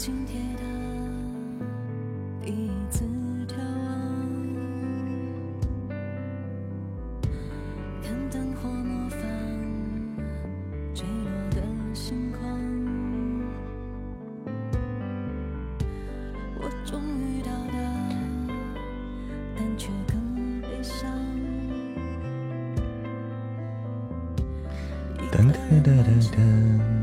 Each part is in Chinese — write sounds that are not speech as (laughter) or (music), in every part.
紧贴的第一次眺望，看灯火模仿坠落的星光，我终于到达，但却更悲伤。噔噔噔噔噔。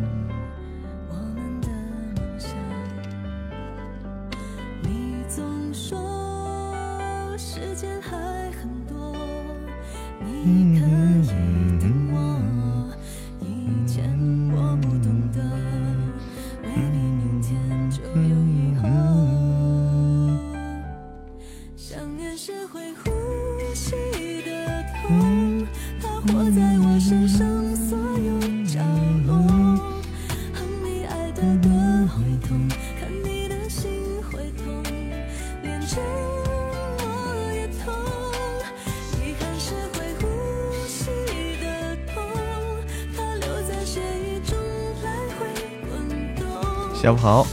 好，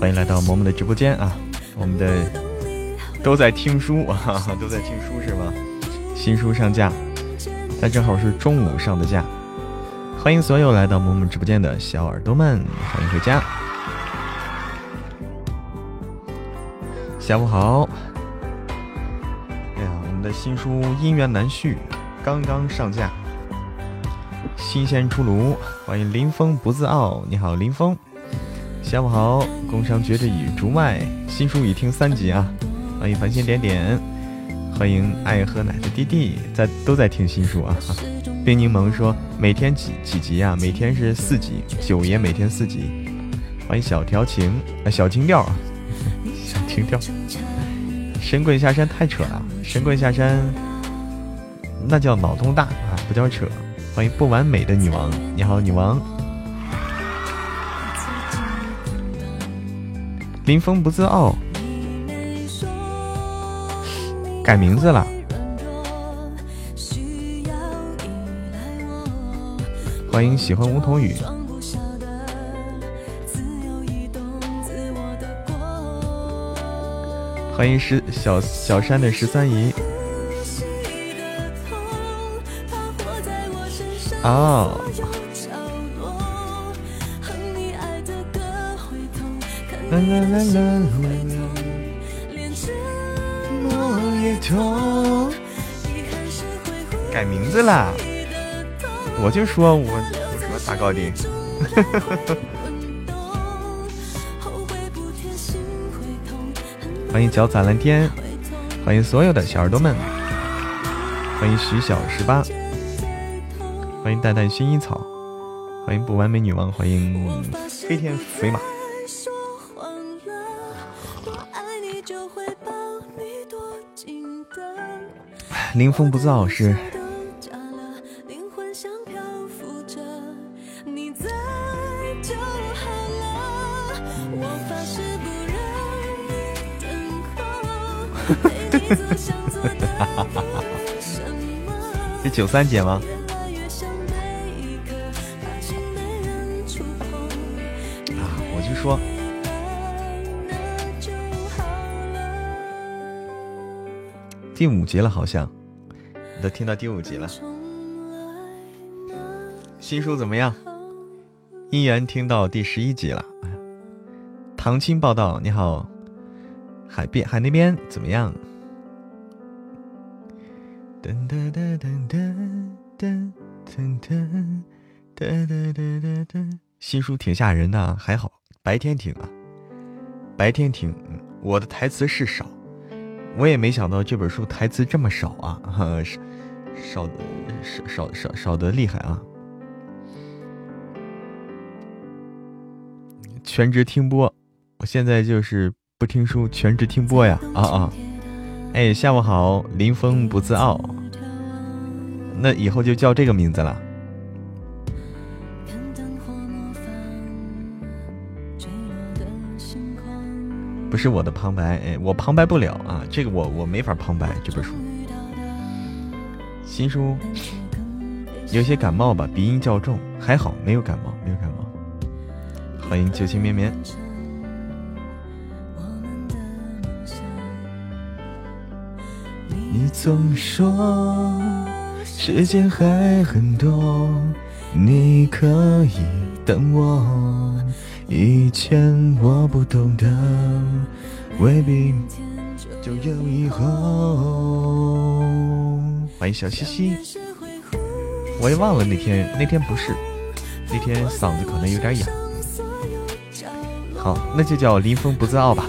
欢迎来到萌萌的直播间啊！我们的都在听书啊，都在听书是吗？新书上架，但正好是中午上的架。欢迎所有来到萌萌直播间的小耳朵们，欢迎回家。下午好。哎呀，我们的新书《姻缘难续》刚刚上架，新鲜出炉。欢迎林峰不自傲，你好，林峰。下午好，工商绝对语竹麦新书已听三集啊！欢迎繁星点点，欢迎爱喝奶的弟弟在都在听新书啊！冰柠檬说每天几几集啊？每天是四集，九爷每天四集。欢迎小调情，小情调，小情调。神棍下山太扯了，神棍下山那叫脑洞大啊，不叫扯。欢迎不完美的女王，你好，女王。林峰不自傲，改名字了。欢迎喜欢梧桐雨，欢迎十小小山的十三姨。哦。啦啦啦啦啦！改名字啦！我就说，我我说咋搞的？欢迎脚踩蓝天，欢迎所有的小耳朵们，欢迎徐小十八，欢迎淡淡薰衣草，欢迎不完美女王，欢迎飞天肥马。林峰不造是。(laughs) 是九三姐吗？啊，我就说第五集了，好像。听到第五集了，新书怎么样？姻缘听到第十一集了。唐青报道，你好，海边海那边怎么样？噔噔噔噔噔噔噔噔噔噔噔噔，新书挺吓人的，还好白天听啊，白天听。我的台词是少。我也没想到这本书台词这么少啊，少少的少少少少的厉害啊！全职听播，我现在就是不听书，全职听播呀！啊啊！哎，下午好，林峰不自傲，那以后就叫这个名字了。不是我的旁白，哎，我旁白不了啊，这个我我没法旁白这本书。新书有些感冒吧鼻音较重还好没有感冒没有感冒。欢迎旧情绵绵。你总说时间还很多你可以等我以前我不懂得未必就有以后。欢迎小西西，我也忘了那天，那天不是，那天嗓子可能有点哑。好，那就叫林峰不自傲吧，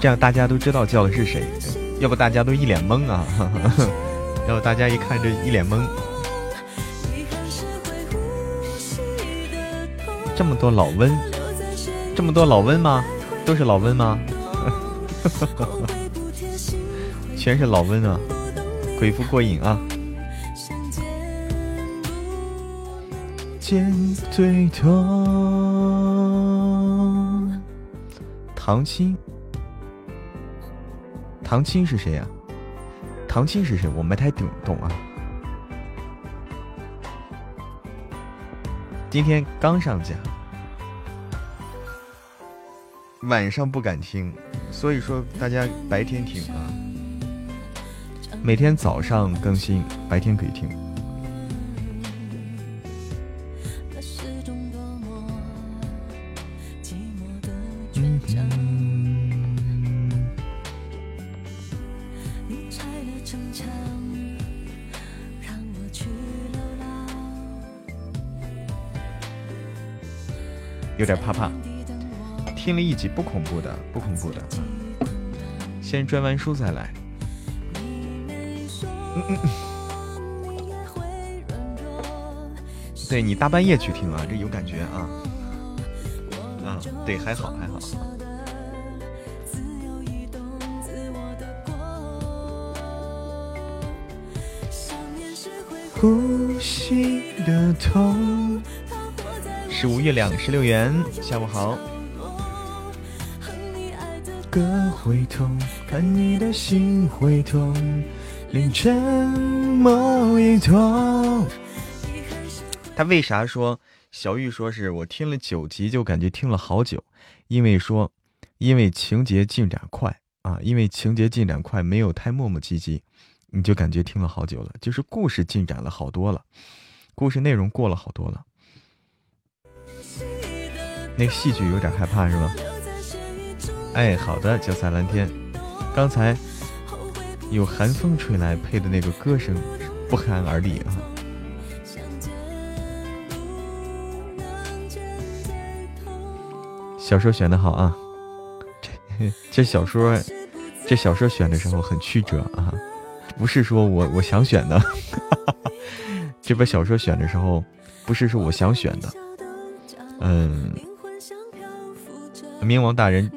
这样大家都知道叫的是谁，要不大家都一脸懵啊，(laughs) 要不大家一看这一脸懵。这么多老温，这么多老温吗？都是老温吗？(laughs) 全是老温啊！回复过瘾啊！唐青，唐青是谁呀？唐青是谁？我没太懂懂啊。今天刚上架，晚上不敢听，所以说大家白天听啊。每天早上更新，白天可以听。有点怕怕，听了一集不恐怖的，不恐怖的，先专完书再来。嗯嗯对你大半夜去听啊，这有感觉啊。啊，对，还好还好。呼吸的痛。十五月亮十六元，下午好。歌会痛，看你的心会痛。凌晨某一痛。他为啥说小玉说是我听了九集就感觉听了好久？因为说，因为情节进展快啊，因为情节进展快，没有太磨磨唧唧，你就感觉听了好久了。就是故事进展了好多了，故事内容过了好多了。那戏剧有点害怕是吧？哎，好的，九彩蓝天，刚才。有寒风吹来，配的那个歌声不寒而栗啊！小说选的好啊，这这小说这小说选的时候很曲折啊，不是说我我想选的，(laughs) 这本小说选的时候不是说我想选的，嗯，冥王大人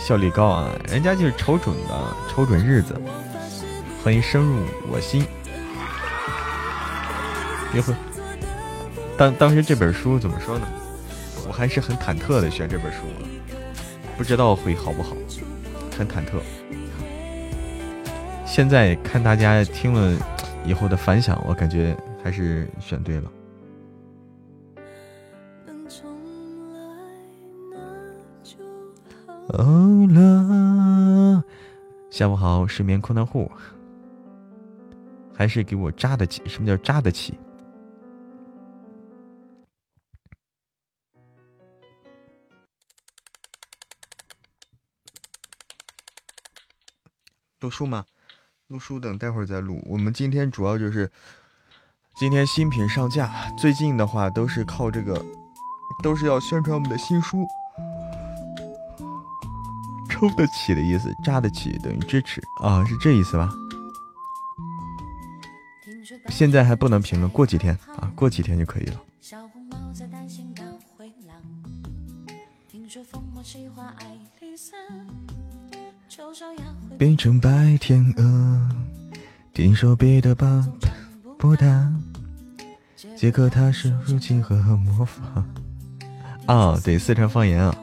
效率高啊，人家就是瞅准的，瞅准日子。欢迎深入我心。别会。当当时这本书怎么说呢？我还是很忐忑的选这本书，不知道会好不好，很忐忑。现在看大家听了以后的反响，我感觉还是选对了。哦了，下午好，失眠困难户。还是给我扎得起？什么叫扎得起？录书吗？录书等待会儿再录。我们今天主要就是今天新品上架，最近的话都是靠这个，都是要宣传我们的新书。抽得起的意思，扎得起等于支持啊，是这意思吧？现在还不能评论，过几天啊，过几天就可以了。变成白天鹅，听说彼得巴不达，杰克他是如今和魔法啊，对，四川方言啊。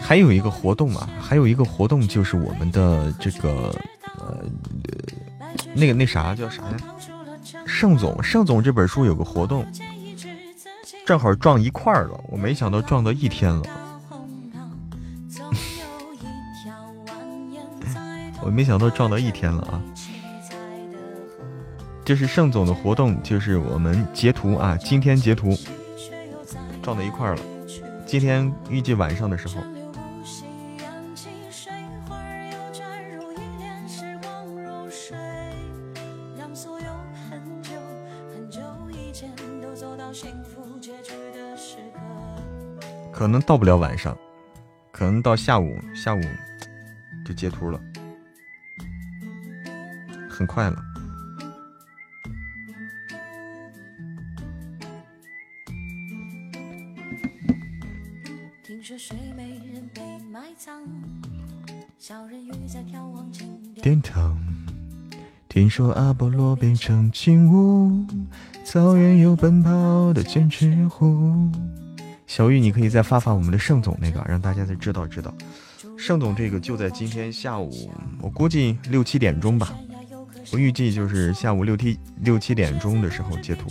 还有一个活动啊，还有一个活动就是我们的这个。呃，那个那啥叫啥呀？盛总，盛总这本书有个活动，正好撞一块儿了。我没想到撞到一天了。(laughs) 我没想到撞到一天了啊！这是盛总的活动，就是我们截图啊，今天截图撞到一块了。今天预计晚上的时候。可能到不了晚上，可能到下午，下午就截图了，很快了。殿堂，听说阿波罗变成金乌，草原有奔跑的剑齿虎。小玉，你可以再发发我们的盛总那个，让大家再知道知道。盛总这个就在今天下午，我估计六七点钟吧。我预计就是下午六七六七点钟的时候截图。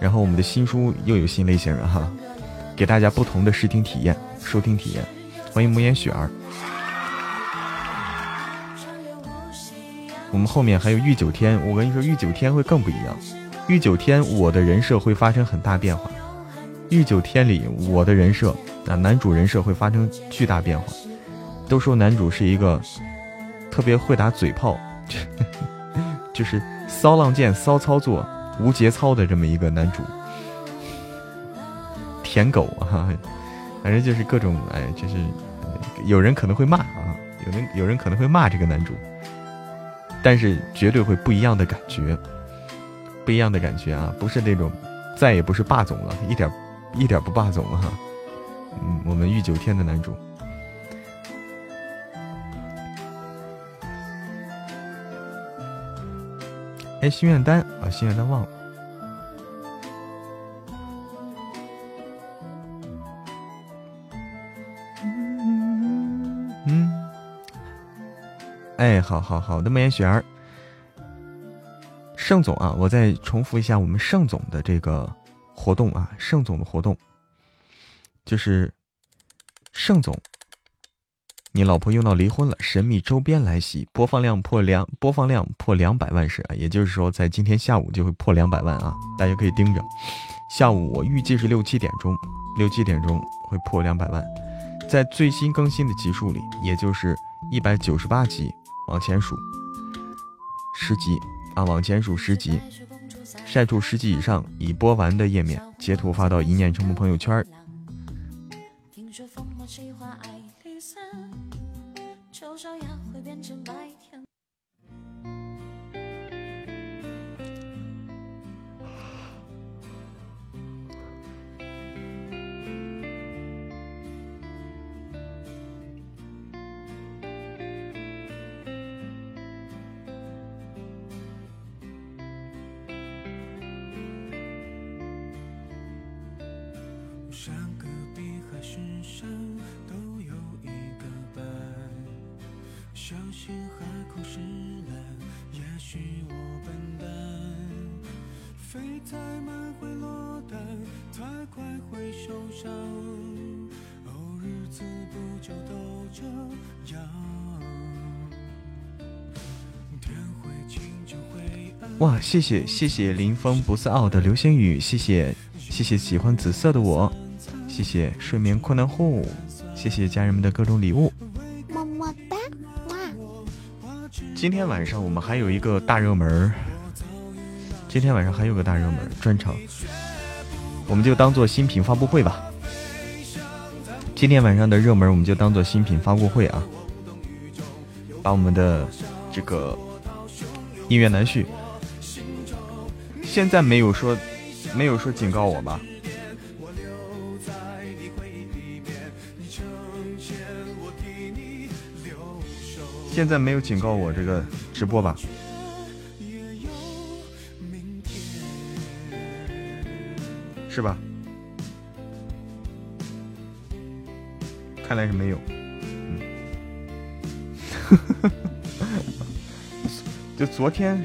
然后我们的新书又有新类型了哈，给大家不同的视听体验、收听体验。欢迎木言雪儿。我们后面还有御九天，我跟你说，御九天会更不一样。御九天，我的人设会发生很大变化。御九天里，我的人设啊，男主人设会发生巨大变化。都说男主是一个特别会打嘴炮，(laughs) 就是骚浪贱、骚操作、无节操的这么一个男主，舔狗啊，反正就是各种哎，就是有人可能会骂啊，有人有人可能会骂这个男主，但是绝对会不一样的感觉，不一样的感觉啊，不是那种再也不是霸总了，一点。一点不霸总啊！嗯，我们御九天的男主。哎，心愿单啊，心愿单忘了。嗯哎，好好好的，莫言雪儿，盛总啊，我再重复一下我们盛总的这个。活动啊，盛总的活动就是盛总，你老婆用到离婚了，神秘周边来袭，播放量破两，播放量破两百万时啊，也就是说在今天下午就会破两百万啊，大家可以盯着，下午我预计是六七点钟，六七点钟会破两百万，在最新更新的集数里，也就是一百九十八集往前数十集啊，往前数十集。晒出十级以上已播完的页面，截图发到一念成魔朋友圈。谢谢谢谢林峰不是傲的流星雨，谢谢谢谢喜欢紫色的我，谢谢睡眠困难户，谢谢家人们的各种礼物，么么哒，哇！今天晚上我们还有一个大热门，今天晚上还有个大热门专场，我们就当做新品发布会吧。今天晚上的热门我们就当做新品发布会啊，把我们的这个音乐男婿，现在没有说没有说警告我吧？现在没有警告我这个直播吧？是吧？看来是没有。嗯，(laughs) 就昨天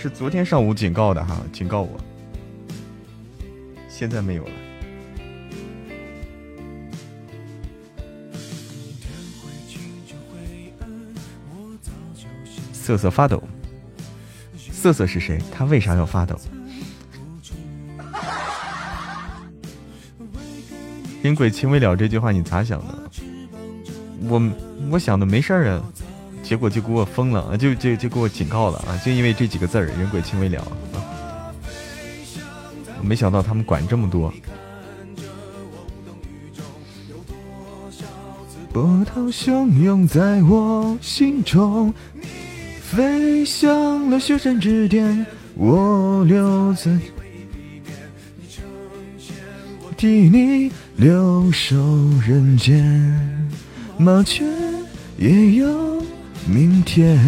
是昨天上午警告的哈，警告我。现在没有了。瑟瑟发抖。瑟瑟是谁？他为啥要发抖？人鬼情未了这句话你咋想的？我我想的没事儿啊，结果就给我封了，就就就给我警告了啊！就因为这几个字儿，人鬼情未了啊！我没想到他们管这么多。波涛汹涌在我心中，飞向了雪山之巅，我留在。替你留守人间，麻雀也有明天。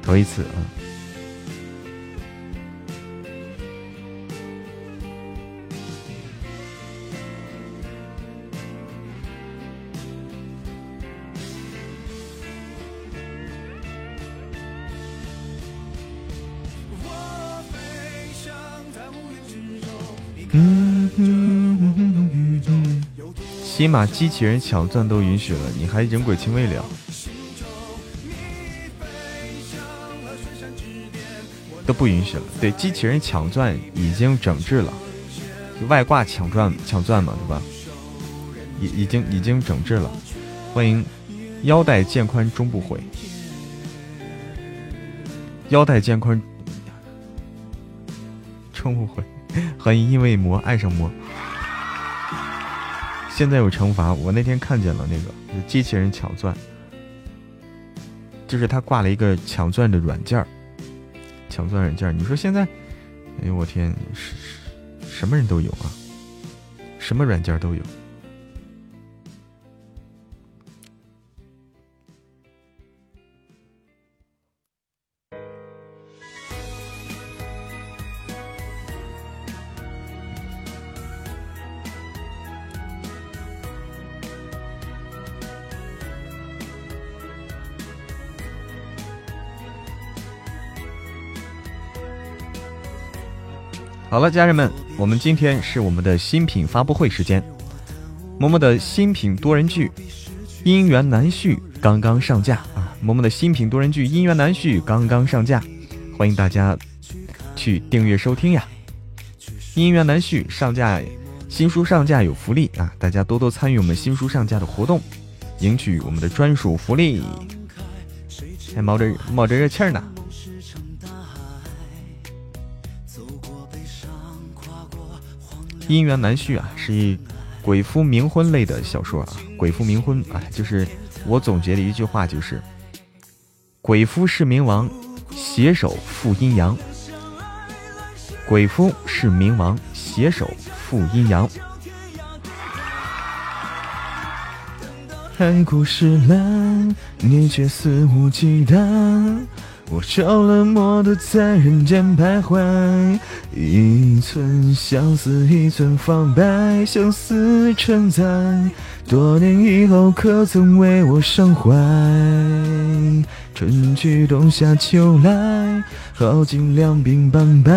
头一次啊。起码机器人抢钻都允许了，你还人鬼情未了？都不允许了。对，机器人抢钻已经整治了，外挂抢钻抢钻嘛，对吧？已已经已经整治了。欢迎腰带渐宽终不悔，腰带渐宽终不悔。欢迎因为魔爱上魔。现在有惩罚，我那天看见了那个机器人抢钻，就是他挂了一个抢钻的软件，抢钻软件。你说现在，哎呦我天，什什么人都有啊，什么软件都有。好了，家人们，我们今天是我们的新品发布会时间。嬷嬷的新品多人剧《姻缘难续》刚刚上架啊！嬷嬷的新品多人剧《姻缘难续》刚刚上架，欢迎大家去订阅收听呀！《姻缘难续》上架，新书上架有福利啊！大家多多参与我们新书上架的活动，赢取我们的专属福利。还冒着冒着热气呢。姻缘难续啊，是一鬼夫冥婚类的小说啊。鬼夫冥婚啊，就是我总结的一句话，就是鬼夫是冥王，携手负阴阳。鬼夫是冥王，携手负阴阳。海枯石烂，你却肆无忌惮。我着了魔的在人间徘徊，一寸相思一寸芳白，相思成灾，多年以后可曾为我伤怀？春去冬夏秋来，耗尽两鬓斑白，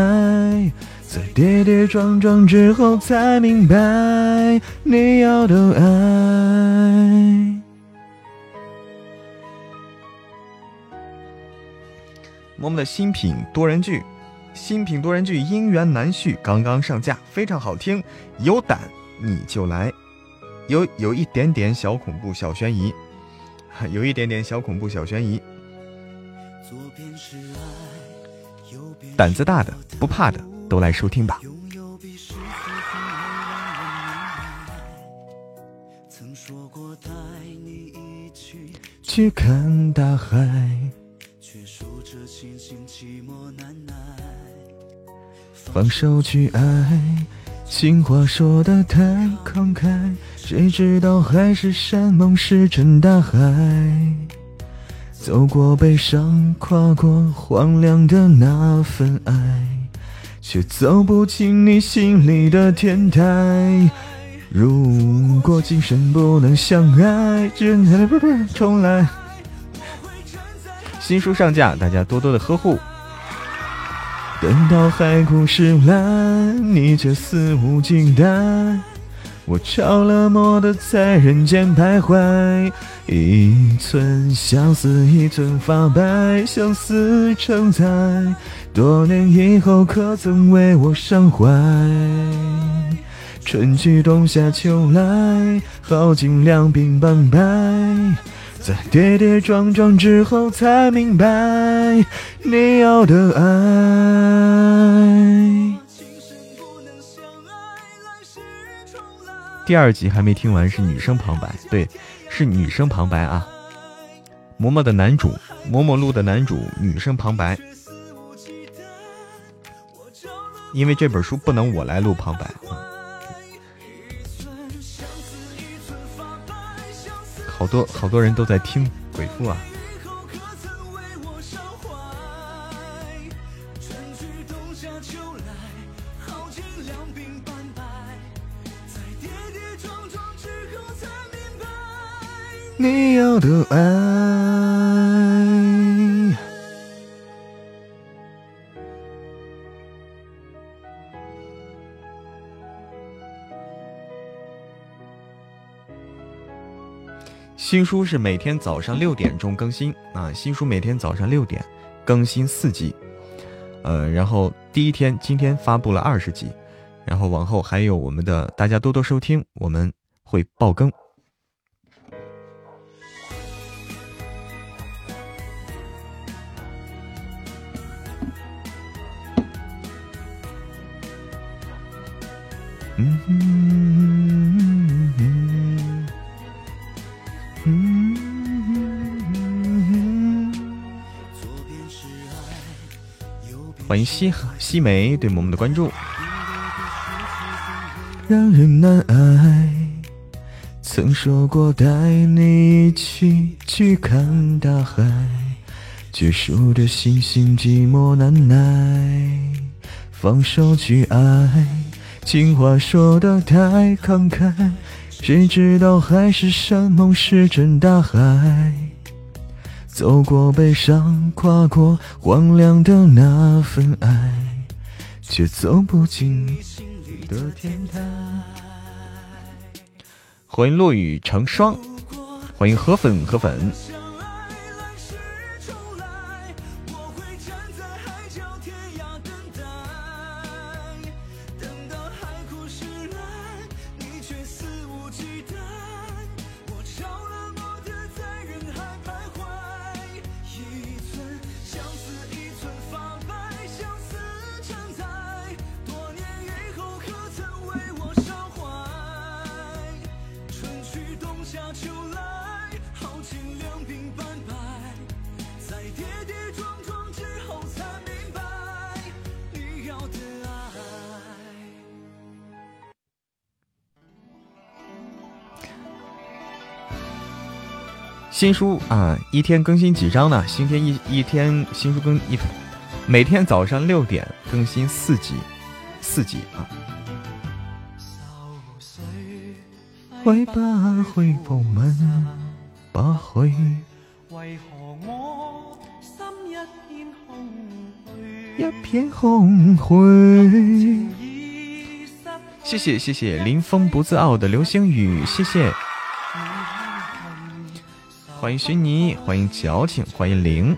在跌跌撞撞之后才明白，你要的爱。我们的新品多人剧，新品多人剧，姻缘难续，刚刚上架，非常好听，有胆你就来，有有一点点小恐怖小悬疑，有一点点小恐怖小悬疑。左边是爱，右边。胆子大的不怕的都来收听吧。曾说过带你一起去看大海。寂寞难耐放手去爱，情话说的太慷慨，谁知道海誓山盟石沉大海。走过悲伤，跨过荒凉的那份爱，却走不进你心里的天台。如果今生不能相爱，只能重来。新书上架，大家多多的呵护。等到海枯石烂，你却肆无忌惮。我着了魔的在人间徘徊，一寸相思一寸发白，相思成灾。多年以后，可曾为我伤怀？春去冬夏秋来，耗尽两鬓斑白。在跌跌撞撞之后，才明白你要的爱。第二集还没听完，是女生旁白，对，是女生旁白啊。嬷嬷的男主，嬷嬷录的男主，女生旁白。因为这本书不能我来录旁白啊。好多好多人都在听鬼父啊！你要的爱。新书是每天早上六点钟更新啊！新书每天早上六点更新四集，呃，然后第一天今天发布了二十集，然后往后还有我们的，大家多多收听，我们会爆更。嗯。欢迎西西梅对我们的关注。让人难挨，曾说过带你一起去看大海，却输得星星寂寞难耐。放手去爱，情话说的太慷慨，谁知道海誓山盟石沉大海。走过悲伤，跨过荒凉的那份爱，却走不进你心里的天台。欢迎落雨成霜，欢迎河粉河粉。新书啊，一天更新几章呢？新天一一天新书更一，每天早上六点更新四集，四集啊。挥吧挥步门，把挥。一片。谢谢谢谢林峰不自傲的流星雨，谢谢。欢迎徐妮，欢迎矫情，欢迎零，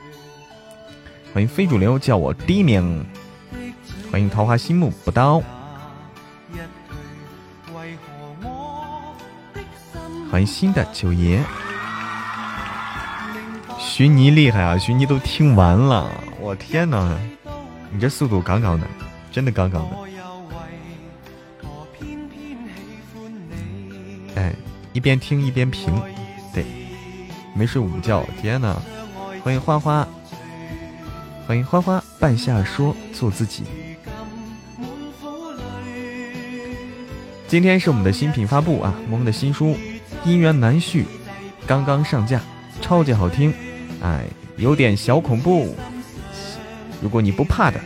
欢迎非主流叫我低名，欢迎桃花心木不刀，欢迎新的九爷，徐妮厉害啊！徐妮都听完了，我天哪，你这速度杠杠的，真的杠杠的。哎一边听一边评。没睡午觉，天哪！欢迎花花，欢迎花花，半夏说做自己。今天是我们的新品发布啊，我们的新书《姻缘难续》刚刚上架，超级好听，哎，有点小恐怖。如果你不怕的，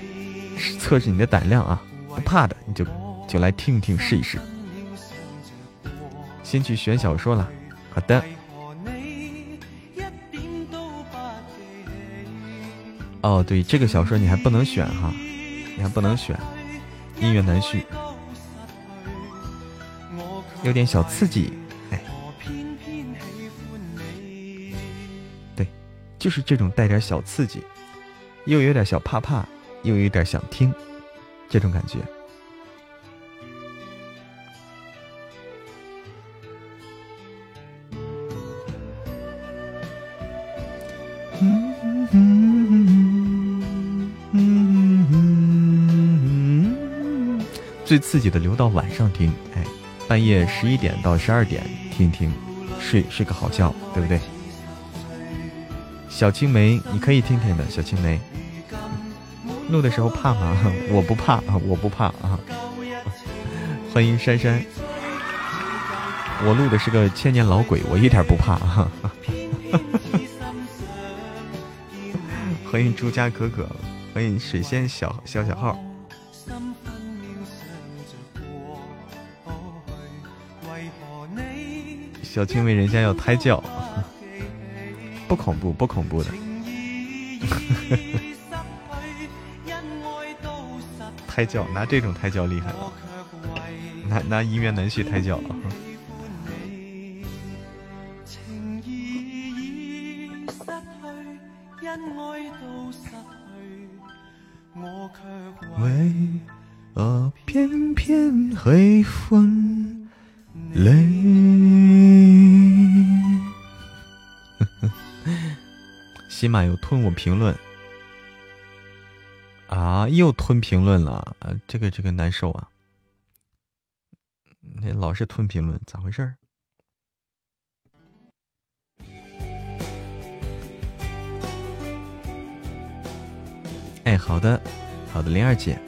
测试你的胆量啊，不怕的你就就来听听试一试。先去选小说了，好的。哦，对，这个小说你还不能选哈，你还不能选，音乐难续。有点小刺激，哎，对，就是这种带点小刺激，又有点小怕怕，又有点想听，这种感觉。最刺激的留到晚上听，哎。半夜十一点到十二点听一听，睡睡个好觉，对不对？小青梅，你可以听听的。小青梅，录的时候怕吗？(laughs) 我不怕啊，(laughs) 我不怕啊。(laughs) 欢迎珊珊，我录的是个千年老鬼，我一点不怕啊。欢迎朱家可可，欢迎水仙小小小号。小青梅，人家要胎教，(laughs) 不恐怖，不恐怖的。(laughs) 胎教拿这种胎教厉害了，拿拿姻缘难续胎教。为何偏偏会分泪？起码有吞我评论啊！又吞评论了！这个这个难受啊！那老是吞评论，咋回事？哎，好的，好的，灵儿姐。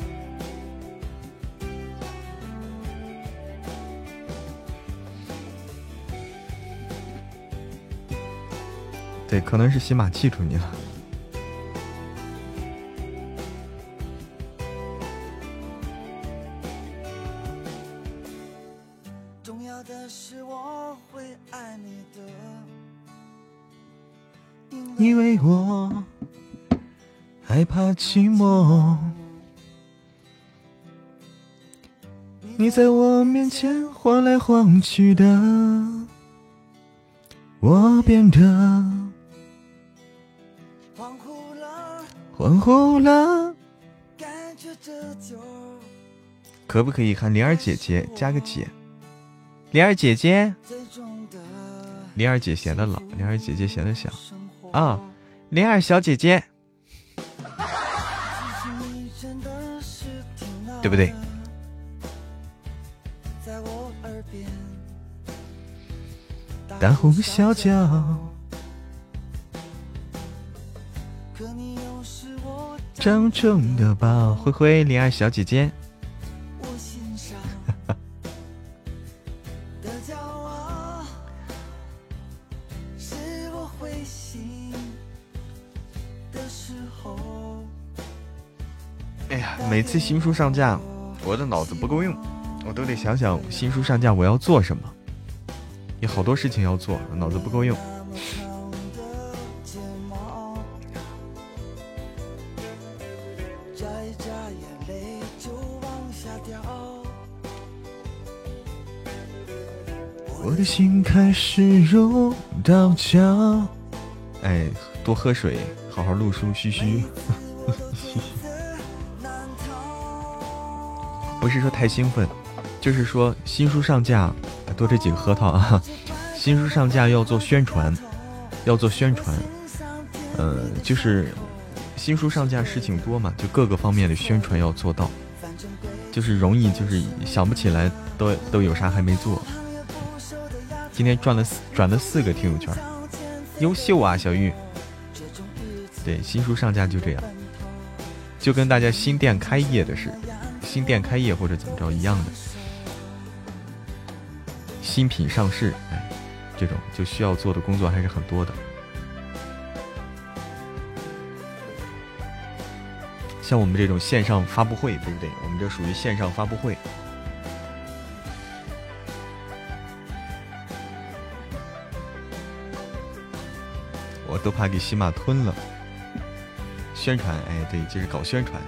对，可能是喜马记住你了。因为我害怕寂寞，你在我面前晃来晃去的，我变得。恍惚了，可不可以喊灵儿姐姐加个姐？灵儿姐姐，灵儿姐显得老，灵儿姐姐显得小啊！灵儿小姐姐，对不对？大呼小叫。郑重的抱，灰灰，灵儿小姐姐。(laughs) 哎呀，每次新书上架，我的脑子不够用，我都得想想新书上架我要做什么，有好多事情要做，脑子不够用。开始如刀绞。哎，多喝水，好好录书，嘘嘘。(laughs) 不是说太兴奋，就是说新书上架，多这几个核桃啊！(laughs) 新书上架要做宣传，要做宣传。呃，就是新书上架事情多嘛，就各个方面的宣传要做到，就是容易就是想不起来都都有啥还没做。今天转了四转了四个听友圈，优秀啊，小玉。对，新书上架就这样，就跟大家新店开业的是，新店开业或者怎么着一样的。新品上市，哎，这种就需要做的工作还是很多的。像我们这种线上发布会，对不对？我们这属于线上发布会。都怕给喜马吞了。宣传，哎，对，就是搞宣传，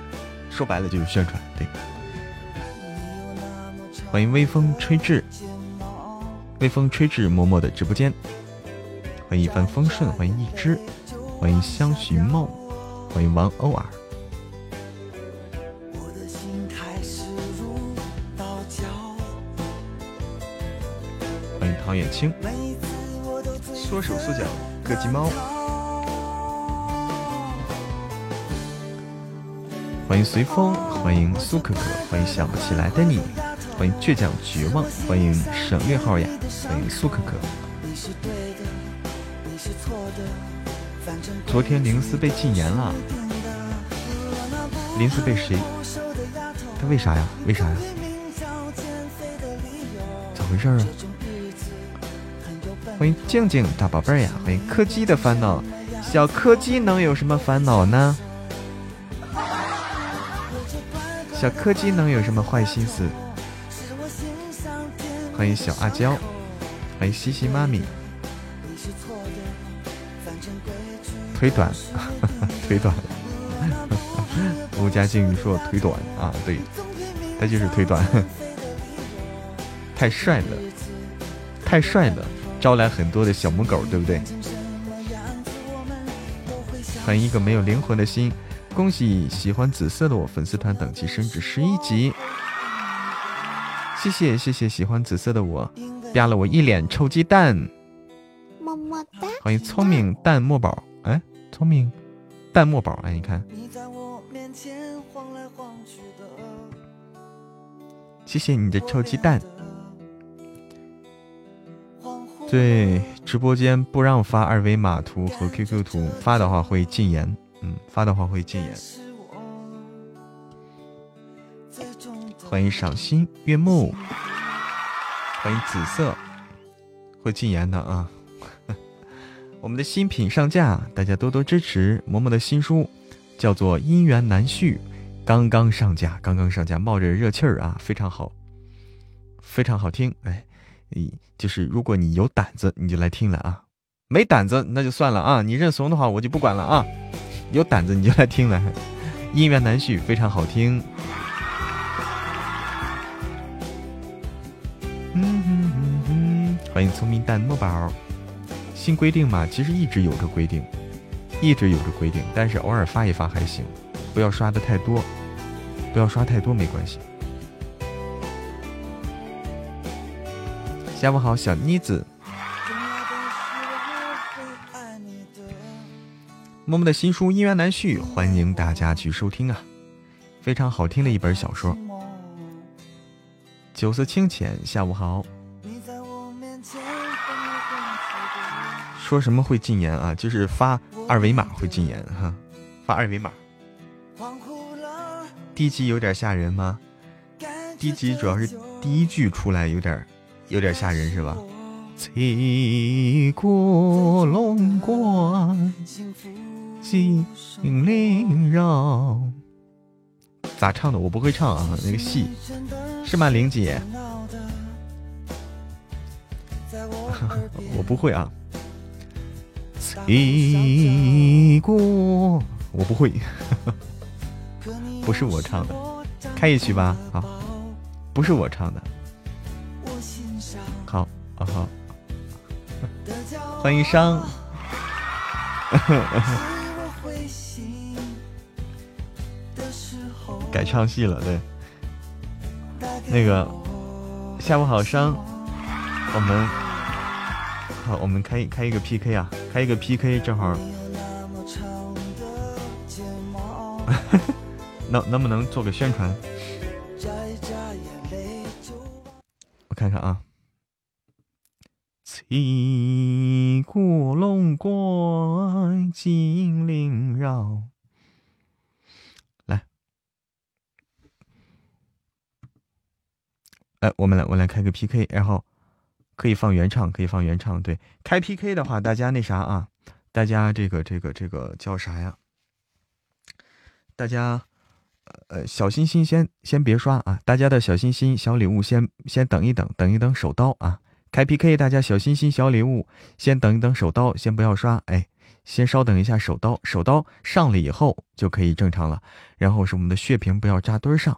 说白了就是宣传。对，欢迎微风吹至，微风吹至默默的直播间。欢迎一帆风顺，欢迎一只，欢迎香寻梦，欢迎王欧尔。欢迎唐远清，缩手缩脚，哥吉猫。欢迎随风，欢迎苏可可，欢迎想不起来的你，欢迎倔强绝望，欢迎省略号呀，欢迎苏可可。昨天林思被禁言了，林思被谁？他为啥呀？为啥呀？咋回事啊？欢迎静静大宝贝儿呀，欢迎柯基的烦恼，小柯基能有什么烦恼呢？小柯基能有什么坏心思？欢迎小阿娇，欢迎西西妈咪。腿短，(laughs) 腿短。(laughs) 吴家静说腿短啊，对，他就是腿短。(laughs) 太帅了，太帅了，招来很多的小母狗，对不对？欢迎一个没有灵魂的心。恭喜喜欢紫色的我粉丝团等级升至十一级，谢谢谢谢喜欢紫色的我，啪了我一脸臭鸡蛋，么么哒！欢迎聪明蛋墨宝，哎，聪明蛋墨宝，哎，你看，谢谢你的臭鸡蛋。对，直播间不让发二维码图和 QQ 图，发的话会禁言。嗯，发的话会禁言。欢迎赏心悦目，欢迎紫色，会禁言的啊。(laughs) 我们的新品上架，大家多多支持。嬷嬷的新书叫做《姻缘难续》，刚刚上架，刚刚上架，冒着热气儿啊，非常好，非常好听。哎，就是如果你有胆子，你就来听了啊；没胆子那就算了啊。你认怂的话，我就不管了啊。有胆子你就来听来，姻缘难续非常好听。欢迎聪明蛋墨宝。新规定嘛，其实一直有着规定，一直有着规定，但是偶尔发一发还行，不要刷的太多，不要刷太多没关系。下午好，小妮子。默默的新书《姻缘难续》，欢迎大家去收听啊！非常好听的一本小说。酒色清浅，下午好。说什么会禁言啊？就是发二维码会禁言哈，发二维码。第一集有点吓人吗？第一集主要是第一句出来有点有点吓人是吧？骑过龙关。心灵绕，咋唱的？我不会唱啊，那个戏是吗？玲姐，(laughs) 我不会啊。一过，我不会，(laughs) 不是我唱的，开一曲吧。好，不是我唱的。好，啊好，(laughs) 欢迎伤。改唱戏了，对，那个下午好伤，我们好，我们开开一个 PK 啊，开一个 PK，正好，(laughs) 能能不能做个宣传？我看看啊，起古龙关，金陵绕。我们来，我来开个 PK，然后可以放原唱，可以放原唱。对，开 PK 的话，大家那啥啊，大家这个这个这个叫啥呀？大家。呃，小心心先先别刷啊！大家的小心心、小礼物先先等一等，等一等手刀啊！开 PK，大家小心心、小礼物先等一等手刀，先不要刷，哎，先稍等一下手刀，手刀上了以后就可以正常了。然后是我们的血瓶不要扎堆上，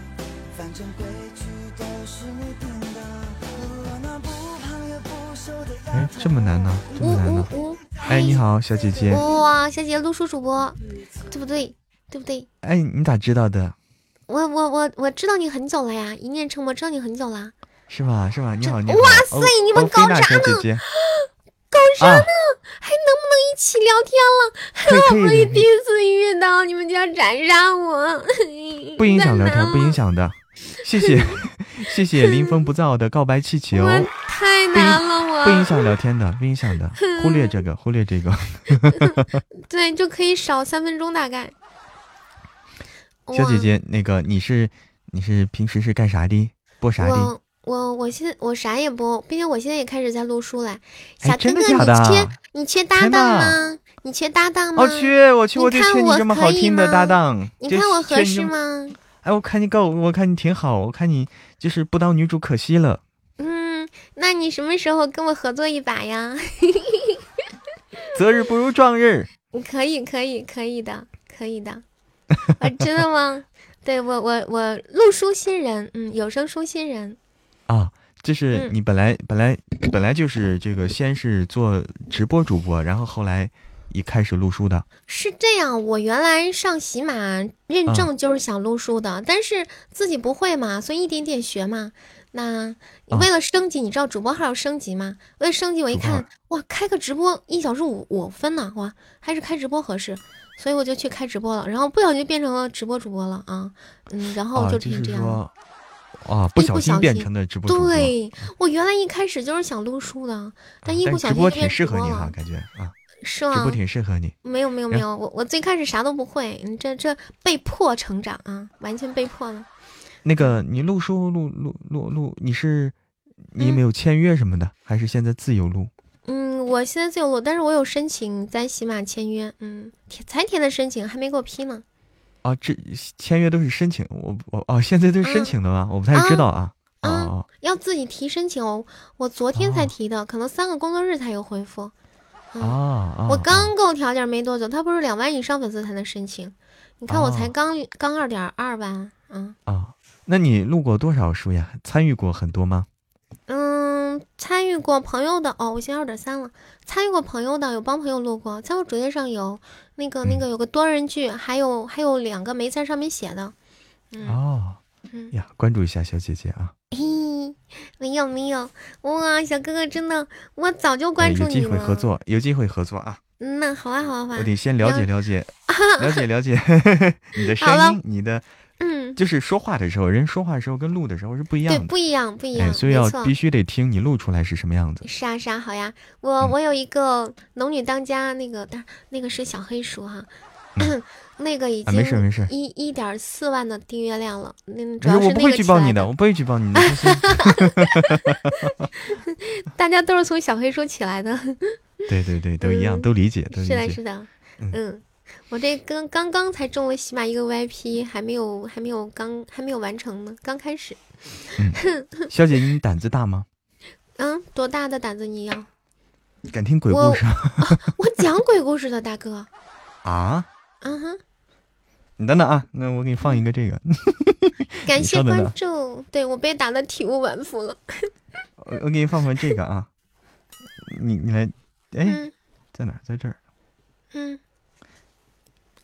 哎，这么难呢？这么难呢？哎，你好，小姐姐。哇，小姐姐录书主播，对不对？对不对？哎，你咋知道的？我我我我知道你很久了呀，一念成魔，知道你很久了。是吧？是吧？你好，你好。哇塞，你们搞啥呢？搞啥 (gasps) 呢？还能不能一起聊天了？好不容易第一次遇到，你们就要斩杀我？(laughs) 不影响聊天，不影响的。(laughs) 谢谢，(laughs) 谢谢 (laughs) 临风不燥的告白气球。太难了，我不影响聊天的，不影响的。忽略这个，忽略这个。对，就可以少三分钟大概。小姐姐，那个你是你是平时是干啥的？播啥的？我我现在我啥也播，并且我现在也开始在录书了。小哥哥，你缺你缺搭档吗？你缺搭档吗？我缺，我缺，我就缺你这么好听的搭档。你看我合适吗？哎，我看你够，我看你挺好，我看你就是不当女主可惜了。嗯，那你什么时候跟我合作一把呀？择日不如撞日。可以，可以，可以的，可以的。啊，真的吗？对我，我我录书新人，嗯，有声书新人。啊，就是你本来本来本来就是这个，先是做直播主播，然后后来一开始录书的。是这样，我原来上喜马认证就是想录书的，但是自己不会嘛，所以一点点学嘛。那为了升级，你知道主播号要升级吗？为了升级，我一看，哇，开个直播一小时五五分呢，哇，还是开直播合适，所以我就去开直播了，然后不小心变成了直播主播了啊，嗯，然后就成这样。啊！不小心变成的直播对我原来一开始就是想录书的，但一不小心直播挺适合你哈，感觉啊，是吗？直播挺适合你。没有没有没有，我我最开始啥都不会，你这这被迫成长啊，完全被迫了。那个你录书录录录录，你是你没有签约什么的，还是现在自由录？嗯，我现在自由录，但是我有申请在喜马签约，嗯，才填的申请，还没给我批呢。啊，这签约都是申请，我我哦，现在都是申请的吗？我不太知道啊。啊，要自己提申请哦，我昨天才提的，可能三个工作日才有回复。啊我刚够条件没多久，他不是两万以上粉丝才能申请，你看我才刚刚二点二万。嗯啊，那你录过多少书呀？参与过很多吗？嗯，参与过朋友的哦，我现在二点三了。参与过朋友的有帮朋友录过，在我主页上有。那个那个有个多人剧，还有还有两个没在上面写的。哦，呀，关注一下小姐姐啊。嘿，没有没有，哇，小哥哥真的，我早就关注你了。有机会合作，有机会合作啊。嗯，那好啊好啊好啊。我得先了解了解，了解了解 (laughs) 你的声音，你的。嗯，就是说话的时候，人说话的时候跟录的时候是不一样的，不一样，不一样，所以要必须得听你录出来是什么样子。是啊，是啊，好呀，我我有一个《龙女当家》那个，但那个是小黑鼠哈，(laughs) 那个已经没事没事，一一点四万的订阅量了。嗯，我不会举报你的，我不会举报你的。(laughs) 大家都是从小黑书起来的。(laughs) 对对对，都一样，都理解，都理解。是的，是的，嗯。我这刚刚刚才中了喜马一个 VIP，还没有还没有刚还没有完成呢，刚开始。(laughs) 小姐，你胆子大吗？嗯，多大的胆子你要？敢听鬼故事？我讲鬼故事的大哥。啊？嗯哼。你等等啊，那我给你放一个这个。(laughs) 感谢关注，对我被打的体无完肤了。我我给你放放这个啊，(laughs) 你你来，哎，在哪？在这儿。嗯。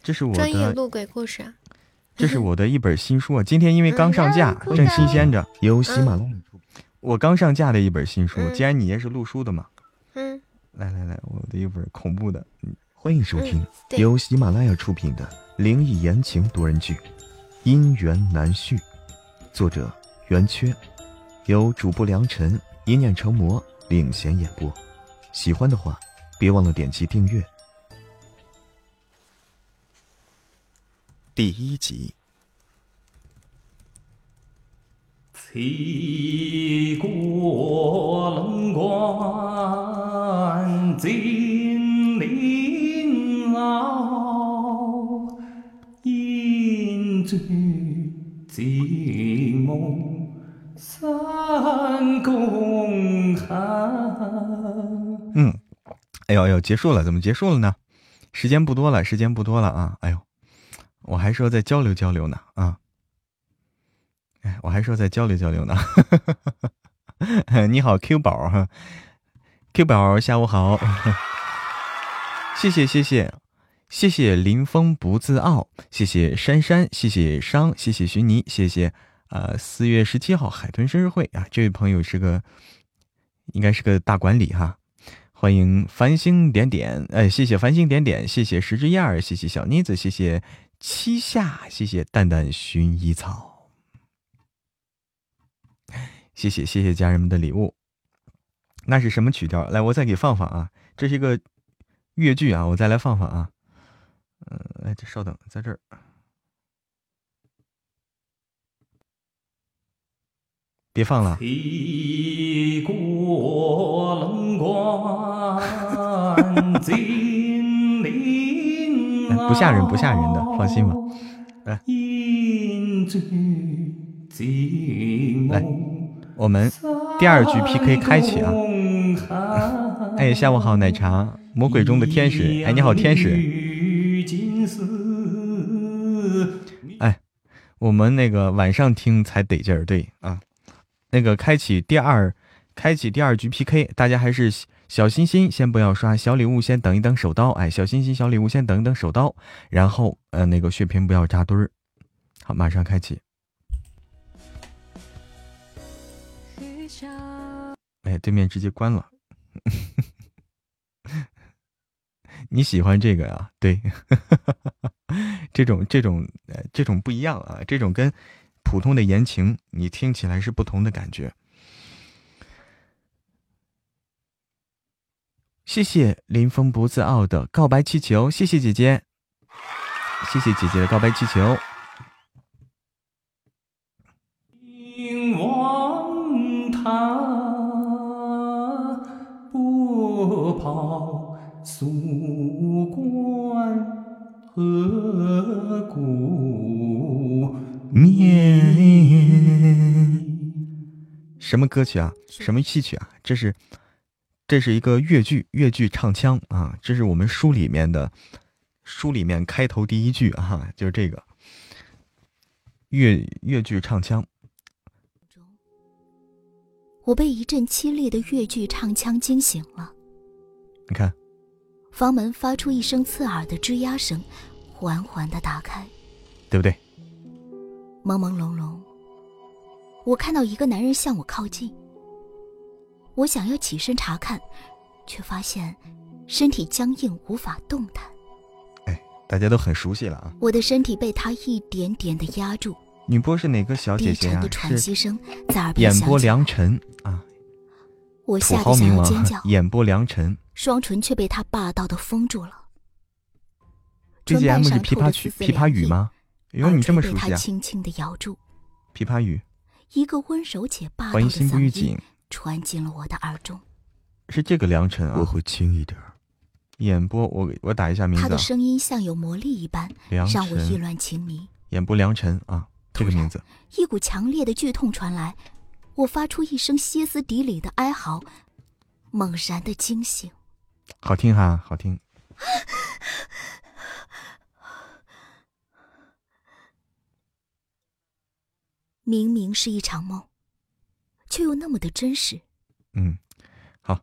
这是我的专业录鬼故事啊。这是我的一本新书啊，(laughs) 今天因为刚上架，正新鲜着。由喜马拉雅出品。我刚上架的一本新书，既然你也是录书的嘛。嗯。来来来，我的一本恐怖的，欢迎收听由喜马拉雅出品的灵异言情多人剧《姻缘难续》，作者圆缺，由主播良辰一念成魔领衔演播。喜欢的话，别忘了点击订阅。第一集。七过冷关金陵醉惊梦三公寒。嗯，哎呦哎呦，结束了，怎么结束了呢？时间不多了，时间不多了啊！哎呦，我还说再交流交流呢啊！哎，我还说再交流交流呢。(laughs) 你好，Q 宝哈，Q 宝，下午好。谢谢谢谢谢谢林峰不自傲，谢谢珊珊，谢谢商，谢谢徐妮，谢谢啊，四月十七号海豚生日会啊，这位朋友是个应该是个大管理哈。欢迎繁星点点，哎，谢谢繁星点点，谢谢十只燕儿，谢谢小妮子，谢谢七夏，谢谢淡淡薰衣草。谢谢谢谢家人们的礼物，那是什么曲调？来，我再给放放啊！这是一个越剧啊，我再来放放啊。嗯，哎，这稍等，在这儿，别放了。不吓人，不吓人的，放心吧。来，来。我们第二局 PK 开启啊！哎，下午好，奶茶，魔鬼中的天使。哎，你好，天使。我们那个晚上听才得劲儿，对啊。那个开启第二，开启第二局 PK，大家还是小心心，先不要刷小礼物，先等一等手刀。哎，小心心，小礼物先等一等手刀，然后呃，那个血瓶不要扎堆儿。好，马上开启。哎，对面直接关了。(laughs) 你喜欢这个呀？对，这种这种呃这种不一样啊，这种跟普通的言情你听起来是不同的感觉。谢谢林峰不自傲的告白气球，谢谢姐姐，谢谢姐姐的告白气球。宿关河谷面。什么歌曲啊？什么戏曲啊？这是，这是一个越剧，越剧唱腔啊！这是我们书里面的，书里面开头第一句啊，就是这个越越剧唱腔。我被一阵凄厉的越剧唱腔惊醒了。你看。房门发出一声刺耳的吱呀声，缓缓的打开，对不对？朦朦胧胧，我看到一个男人向我靠近。我想要起身查看，却发现身体僵硬，无法动弹。哎，大家都很熟悉了啊！我的身体被他一点点的压住。女播是哪个小姐姐啊？的喘息声在耳边响演播良辰啊！我吓得想要尖叫。(laughs) 演播良辰。双唇却被他霸道的封住了。这节 M 是琵琶曲、琵琶语吗？有，你这么熟悉啊！轻轻的咬住。琵琶语。一个温柔且霸道的嗓音传进了我的耳中。是这个良辰啊！我会轻一点。演播，我我打一下名字。他的声音像有魔力一般，让我意乱情迷。演播良辰啊，这个名字。一股强烈的剧痛传来，我发出一声歇斯底里的哀嚎，猛然的惊醒。好听哈，好听。明明是一场梦，却又那么的真实。嗯，好，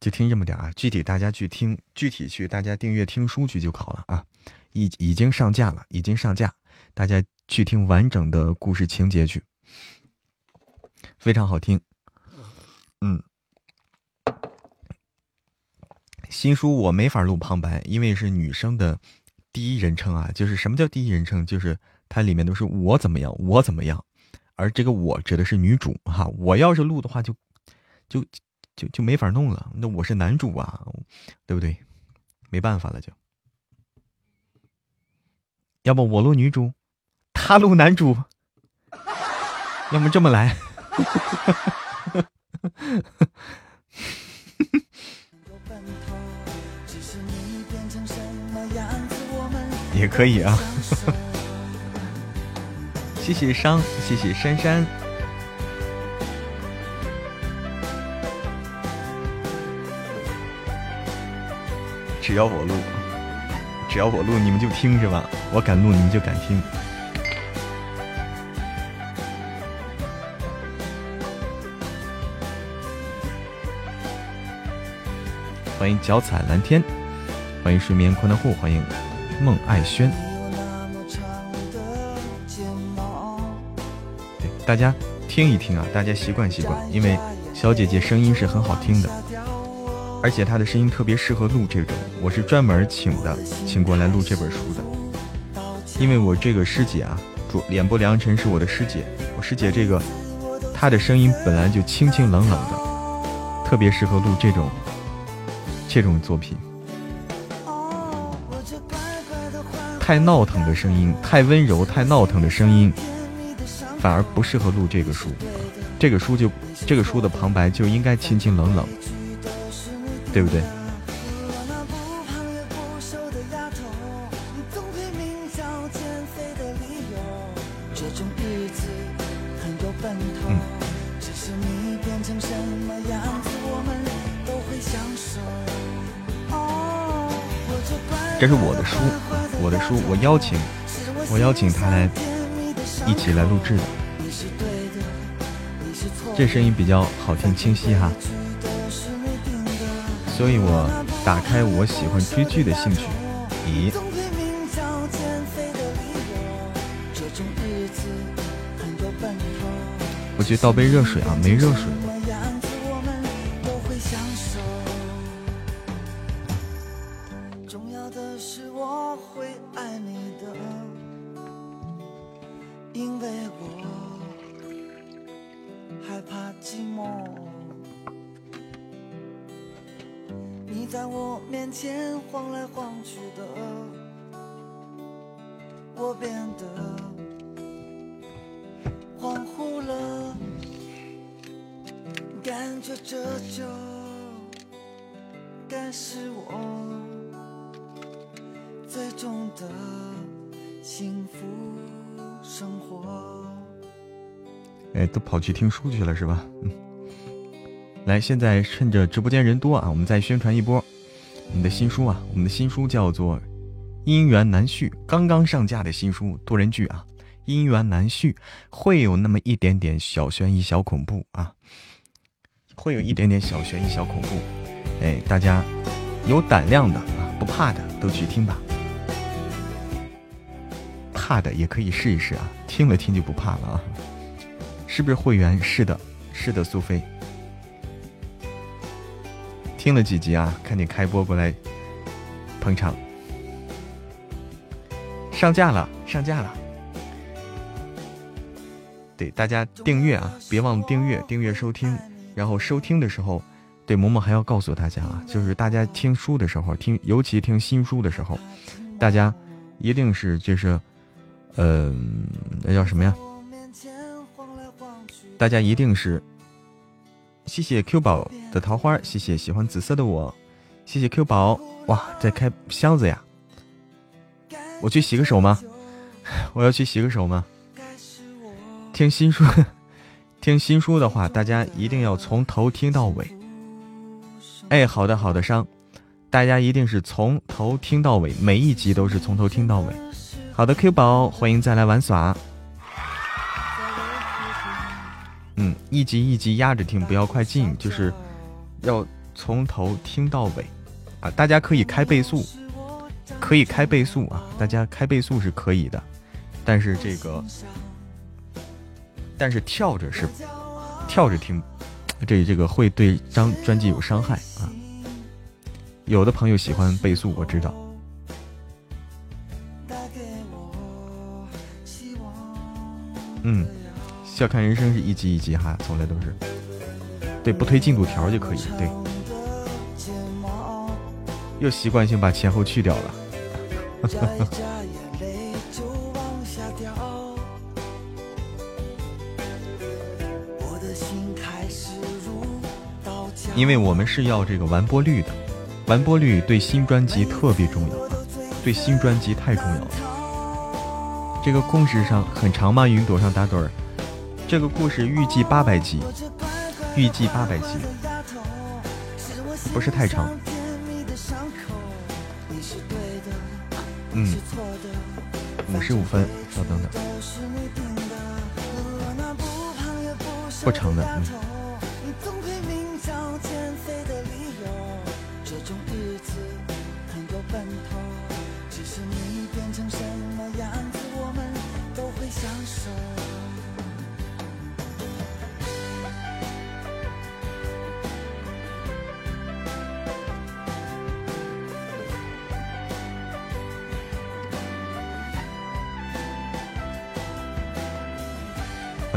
就听这么点啊。具体大家去听，具体去大家订阅听书去就好了啊。已已经上架了，已经上架，大家去听完整的故事情节去，非常好听。嗯，新书我没法录旁白，因为是女生的第一人称啊。就是什么叫第一人称？就是它里面都是我怎么样，我怎么样，而这个我指的是女主哈。我要是录的话，就就就就没法弄了。那我是男主啊，对不对？没办法了就。要不我录女主，他录男主，(laughs) 要么这么来，(laughs) 也可以啊。(laughs) 谢谢商，谢谢珊珊，只要我录。只要我录，你们就听是吧？我敢录，你们就敢听。欢迎脚踩蓝天，欢迎睡眠困难户，欢迎孟爱轩。对，大家听一听啊，大家习惯习惯，因为小姐姐声音是很好听的。而且她的声音特别适合录这种，我是专门请的，请过来录这本书的。因为我这个师姐啊，主脸部良辰是我的师姐，我师姐这个她的声音本来就清清冷冷的，特别适合录这种这种作品。太闹腾的声音，太温柔、太闹腾的声音，反而不适合录这个书。这个书就这个书的旁白就应该清清冷冷。对不对？嗯。这是我的书，我的书，我邀请，我邀请他来一起来录制的。这声音比较好听，清晰哈。所以我打开我喜欢追剧的兴趣。咦？我去倒杯热水啊，没热水。跑去听书去了是吧？嗯，来，现在趁着直播间人多啊，我们再宣传一波我们的新书啊。我们的新书叫做《姻缘难续》，刚刚上架的新书，多人剧啊，《姻缘难续》会有那么一点点小悬疑、小恐怖啊，会有一点点小悬疑、小恐怖。哎，大家有胆量的啊，不怕的都去听吧。怕的也可以试一试啊，听了听就不怕了啊。是不是会员？是的，是的，苏菲。听了几集啊？看你开播过来捧场，上架了，上架了。对，大家订阅啊，别忘了订阅，订阅收听。然后收听的时候，对萌萌还要告诉大家啊，就是大家听书的时候，听尤其听新书的时候，大家一定是就是，嗯，那叫什么呀？大家一定是，谢谢 Q 宝的桃花，谢谢喜欢紫色的我，谢谢 Q 宝，哇，在开箱子呀！我去洗个手吗？(laughs) 我要去洗个手吗？听新书，(laughs) 听新书的话，大家一定要从头听到尾。哎，好的好的，商，大家一定是从头听到尾，每一集都是从头听到尾。好的，Q 宝，欢迎再来玩耍。嗯，一集一集压着听，不要快进，就是要从头听到尾啊！大家可以开倍速，可以开倍速啊！大家开倍速是可以的，但是这个，但是跳着是跳着听，这这个会对张专辑有伤害啊！有的朋友喜欢倍速，我知道。嗯，笑看人生是一集一集哈，从来都是，对，不推进度条就可以，对。又习惯性把前后去掉了。因为我们是要这个完播率的，完播率对新专辑特别重要，对新专辑太重要了。这个故事上很长吗？云朵上打盹儿。这个故事预计八百集，预计八百集，不是太长。嗯，五十五分，稍等等，不长的，嗯。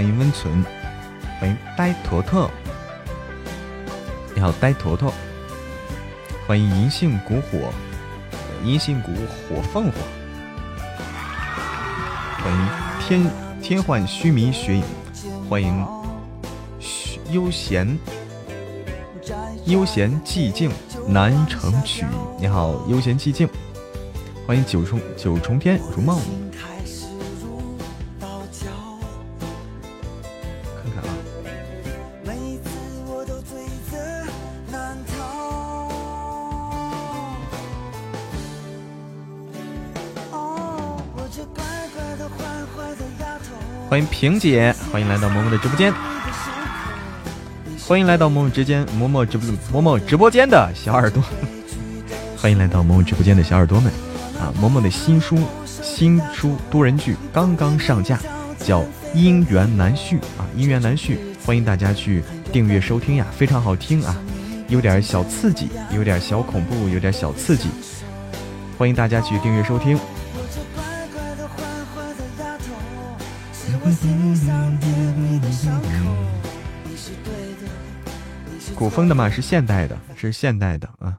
欢迎温存，欢迎呆坨坨，你好呆坨坨，欢迎银杏古火，银杏谷火凤凰，欢迎天天幻虚迷雪影，欢迎悠闲悠闲寂静南城曲，你好悠闲寂静，欢迎九重九重天如梦。欢迎萍姐，欢迎来到嬷嬷的直播间。欢迎来到嬷嬷直间，嬷嬷直播嬷嬷直播间的小耳朵。(laughs) 欢迎来到嬷嬷直播间的小耳朵们啊！嬷嬷的新书新书多人剧刚刚上架，叫《姻缘难续》啊，《姻缘难续》，欢迎大家去订阅收听呀，非常好听啊，有点小刺激，有点小恐怖，有点小刺激，欢迎大家去订阅收听。古风的嘛是现代的，是现代的啊，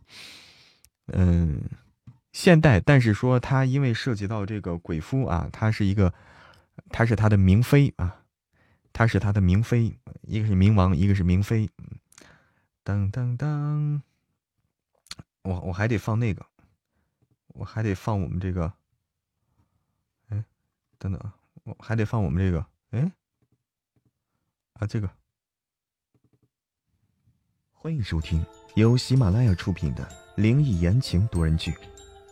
嗯，现代，但是说它因为涉及到这个鬼夫啊，他是一个，他是他的明妃啊，他是他的明妃，一个是冥王，一个是明妃，当当当，我我还得放那个，我还得放我们这个，哎，等等啊。我还得放我们这个，哎，啊，这个，欢迎收听由喜马拉雅出品的灵异言情多人剧《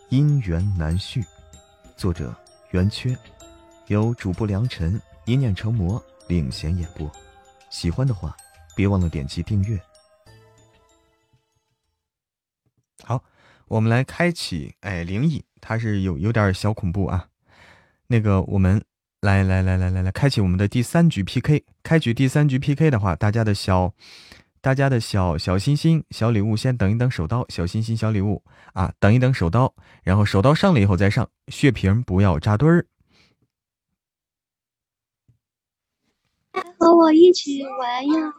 姻缘难续》，作者圆缺，由主播良辰一念成魔领衔演播。喜欢的话，别忘了点击订阅。好，我们来开启，哎，灵异，它是有有点小恐怖啊。那个，我们。来来来来来来，开启我们的第三局 PK。开局第三局 PK 的话，大家的小，大家的小小心心、小礼物，先等一等手刀。小心心、小礼物啊，等一等手刀，然后手刀上了以后再上。血瓶不要扎堆儿。来和我一起玩呀！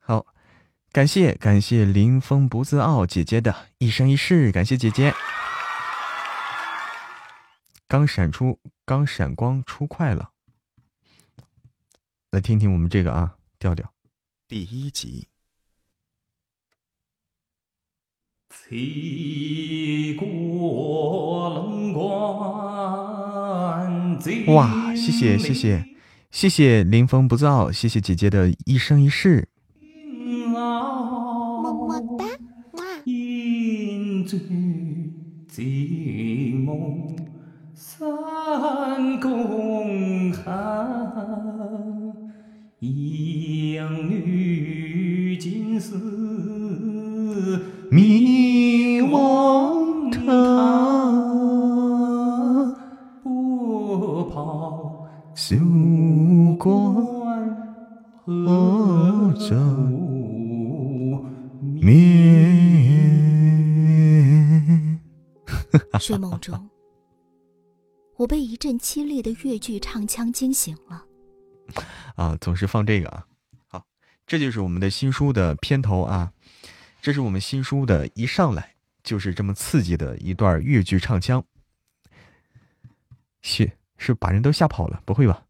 好，感谢感谢林峰不自傲姐姐的一生一世，感谢姐姐。刚闪出，刚闪光出快了。来听听我们这个啊，调调，第一集。哇，谢谢谢谢谢谢临风不燥，谢谢姐姐的一生一世。么么哒，哇。三公寒，养女今是迷惘他不跑曙光何着面？面。睡梦中，我被一阵凄厉的越剧唱腔惊醒了。(laughs) 啊，总是放这个啊。好，这就是我们的新书的片头啊。这是我们新书的一上来就是这么刺激的一段越剧唱腔。是是把人都吓跑了？不会吧？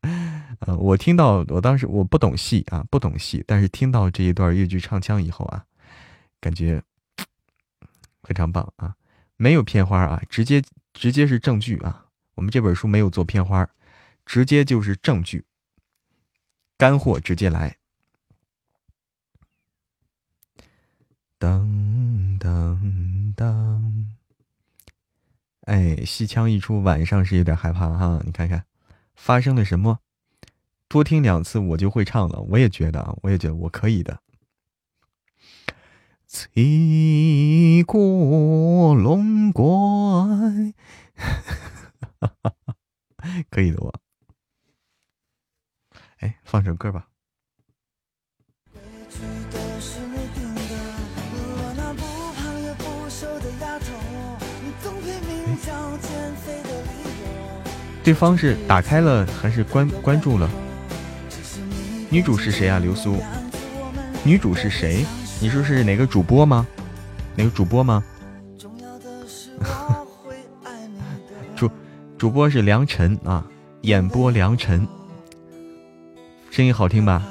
(laughs) 呃，我听到我当时我不懂戏啊，不懂戏，但是听到这一段越剧唱腔以后啊，感觉 (tsk) 非常棒啊！没有片花啊，直接直接是证据啊。我们这本书没有做片花。直接就是证据，干货直接来。当当当！哎，戏腔一出，晚上是有点害怕哈。你看看，发生了什么？多听两次，我就会唱了。我也觉得啊，我也觉得我可以的。七过龙关，(laughs) 可以的吧。哎，放首歌吧。对方是打开了还是关关注了？女主是谁啊？流苏。女主是谁？你说是哪个主播吗？哪个主播吗？主主播是良辰啊，演播良辰。声音好听吧？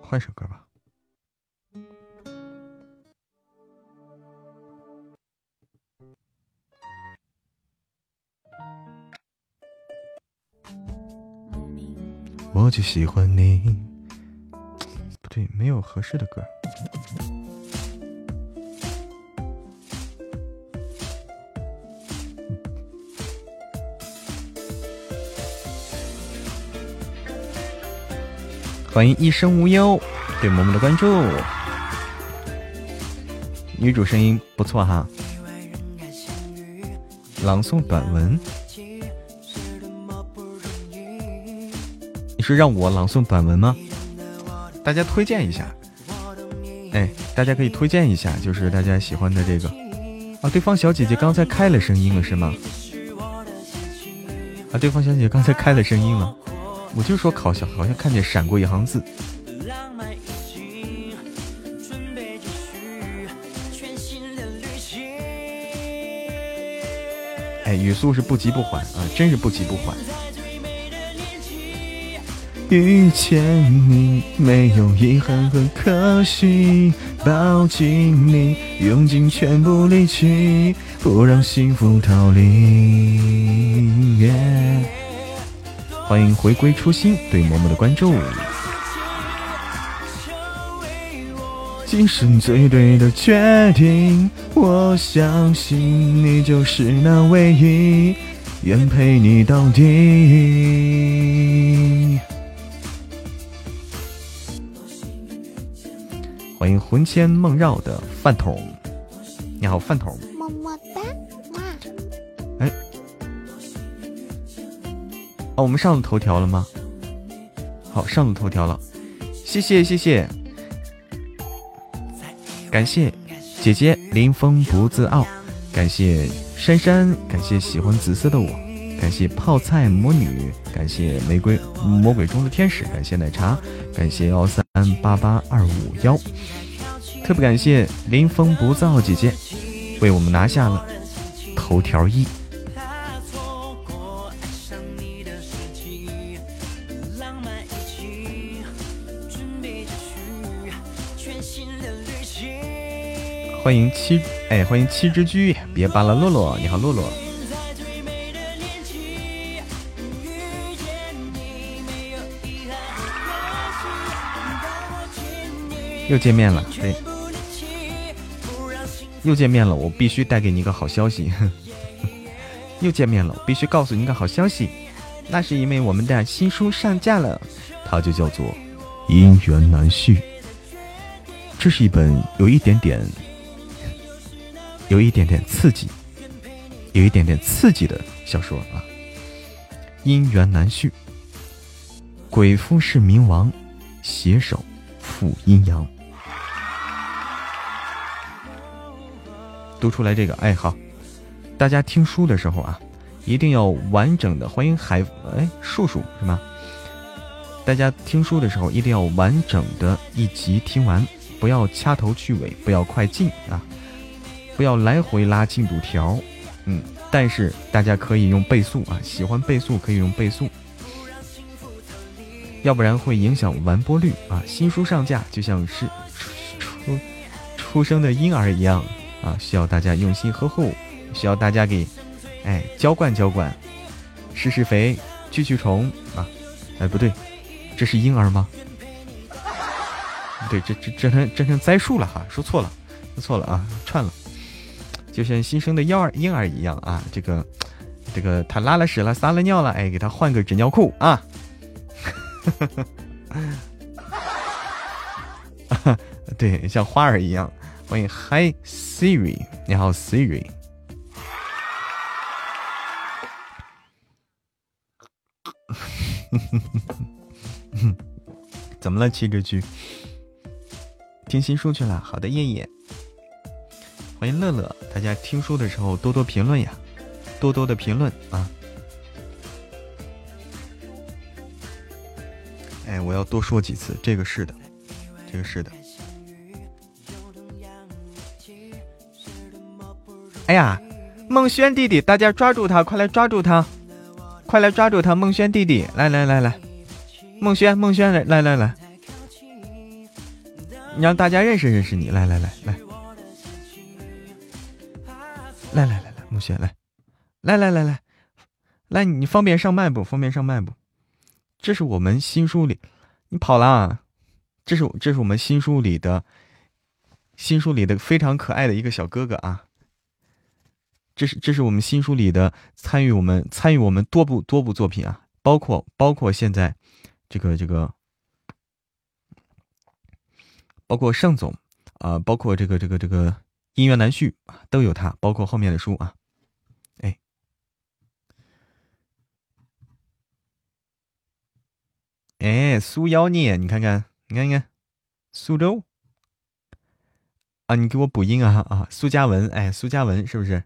换首歌吧。我就喜欢你。不对，没有合适的歌。欢迎一生无忧对萌萌的关注，女主声音不错哈。朗诵短文，是让我朗诵短文吗？大家推荐一下，哎，大家可以推荐一下，就是大家喜欢的这个啊。对方小姐姐刚才开了声音了是吗？啊，对方小姐姐刚才开了声音了。我就说考校好像看见闪过一行字。哎，语速是不急不缓啊，真是不急不缓。遇见你没有遗憾和可惜，抱紧你，用尽全部力气，不让幸福逃离。欢迎回归初心，对嬷嬷的关注。今生最对的决定，我相信你就是那唯一，愿陪你到底。欢迎魂牵梦绕的饭桶，你好，饭桶。么么哒。啊我们上了头条了吗？好，上了头条了，谢谢谢谢，感谢姐姐林峰不自傲，感谢珊珊，感谢喜欢紫色的我，感谢泡菜魔女，感谢玫瑰魔鬼中的天使，感谢奶茶，感谢幺三八八二五幺，特别感谢临风不燥姐姐，为我们拿下了头条一。欢迎七哎，欢迎七只居，别扒拉，洛洛，你好，洛洛，又见面了，对，又见面了，我必须带给你一个好消息。(laughs) 又见面了，我必须告诉你一个好消息，那是因为我们的新书上架了，它就叫做《姻缘难续》。这是一本有一点点、有一点点刺激、有一点点刺激的小说啊，《姻缘难续》。鬼夫是冥王，携手赴阴阳。读出来这个，哎好，大家听书的时候啊，一定要完整的。欢迎海哎树树是吗？大家听书的时候一定要完整的一集听完，不要掐头去尾，不要快进啊，不要来回拉进度条。嗯，但是大家可以用倍速啊，喜欢倍速可以用倍速，要不然会影响完播率啊。新书上架就像是出出生的婴儿一样。啊，需要大家用心呵护，需要大家给，哎，浇灌浇灌，施施肥，驱驱虫啊！哎，不对，这是婴儿吗？对，这这这成这成栽树了哈，说错了，说错了啊，串了，就像新生的婴儿婴儿一样啊，这个这个他拉了屎了，撒了尿了，哎，给他换个纸尿裤啊！(laughs) 对，像花儿一样。欢迎，Hi Siri，你好 Siri。(laughs) 怎么了，七只居？听新书去了。好的，叶叶。欢迎乐乐，大家听书的时候多多评论呀，多多的评论啊。哎，我要多说几次，这个是的，这个是的。哎呀，孟轩弟弟，大家抓住他，快来抓住他，快来抓住他！孟轩弟弟，来来来来，孟轩孟轩来来来来，你让大家认识认识你，来来来来，来来来来，孟轩来，来来来来，来你方便上麦不？方便上麦不？这是我们新书里，你跑了，这是这是我们新书里的，新书里的非常可爱的一个小哥哥啊。这是这是我们新书里的参与我们参与我们多部多部作品啊，包括包括现在这个这个，包括盛总啊，包括这个这个这个音乐难续啊，都有他，包括后面的书啊，哎，哎，苏妖孽，你看看，你看看，苏州。啊，你给我补音啊啊，苏嘉文，哎，苏嘉文是不是？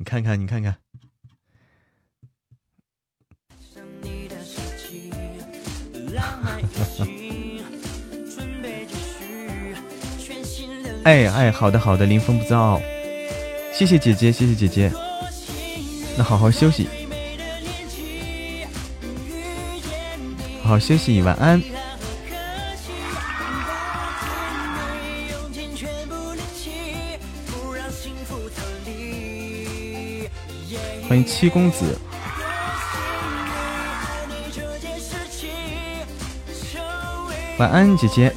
你看看，你看看，(laughs) 哎哎，好的好的，临风不躁，谢谢姐姐，谢谢姐姐，那好好休息，好好休息，晚安。欢迎七公子，晚安，姐姐。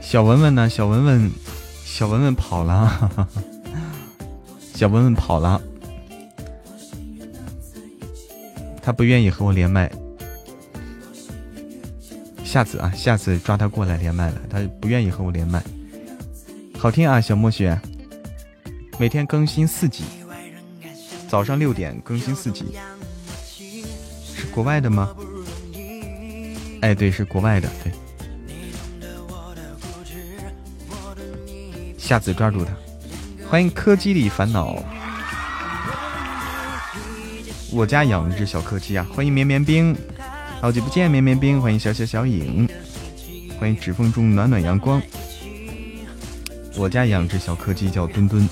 小文文呢？小文文，小文文跑了，(laughs) 小文文跑了，他不愿意和我连麦。下次啊，下次抓他过来连麦了，他不愿意和我连麦。好听啊，小墨雪，每天更新四集，早上六点更新四集，是国外的吗？哎，对，是国外的，对。下次抓住他，欢迎柯基里烦恼，我家养一只小柯基啊，欢迎绵绵冰。好久不见，绵绵冰，欢迎小小小影，欢迎指缝中暖暖阳光。我家养只小柯基叫墩墩。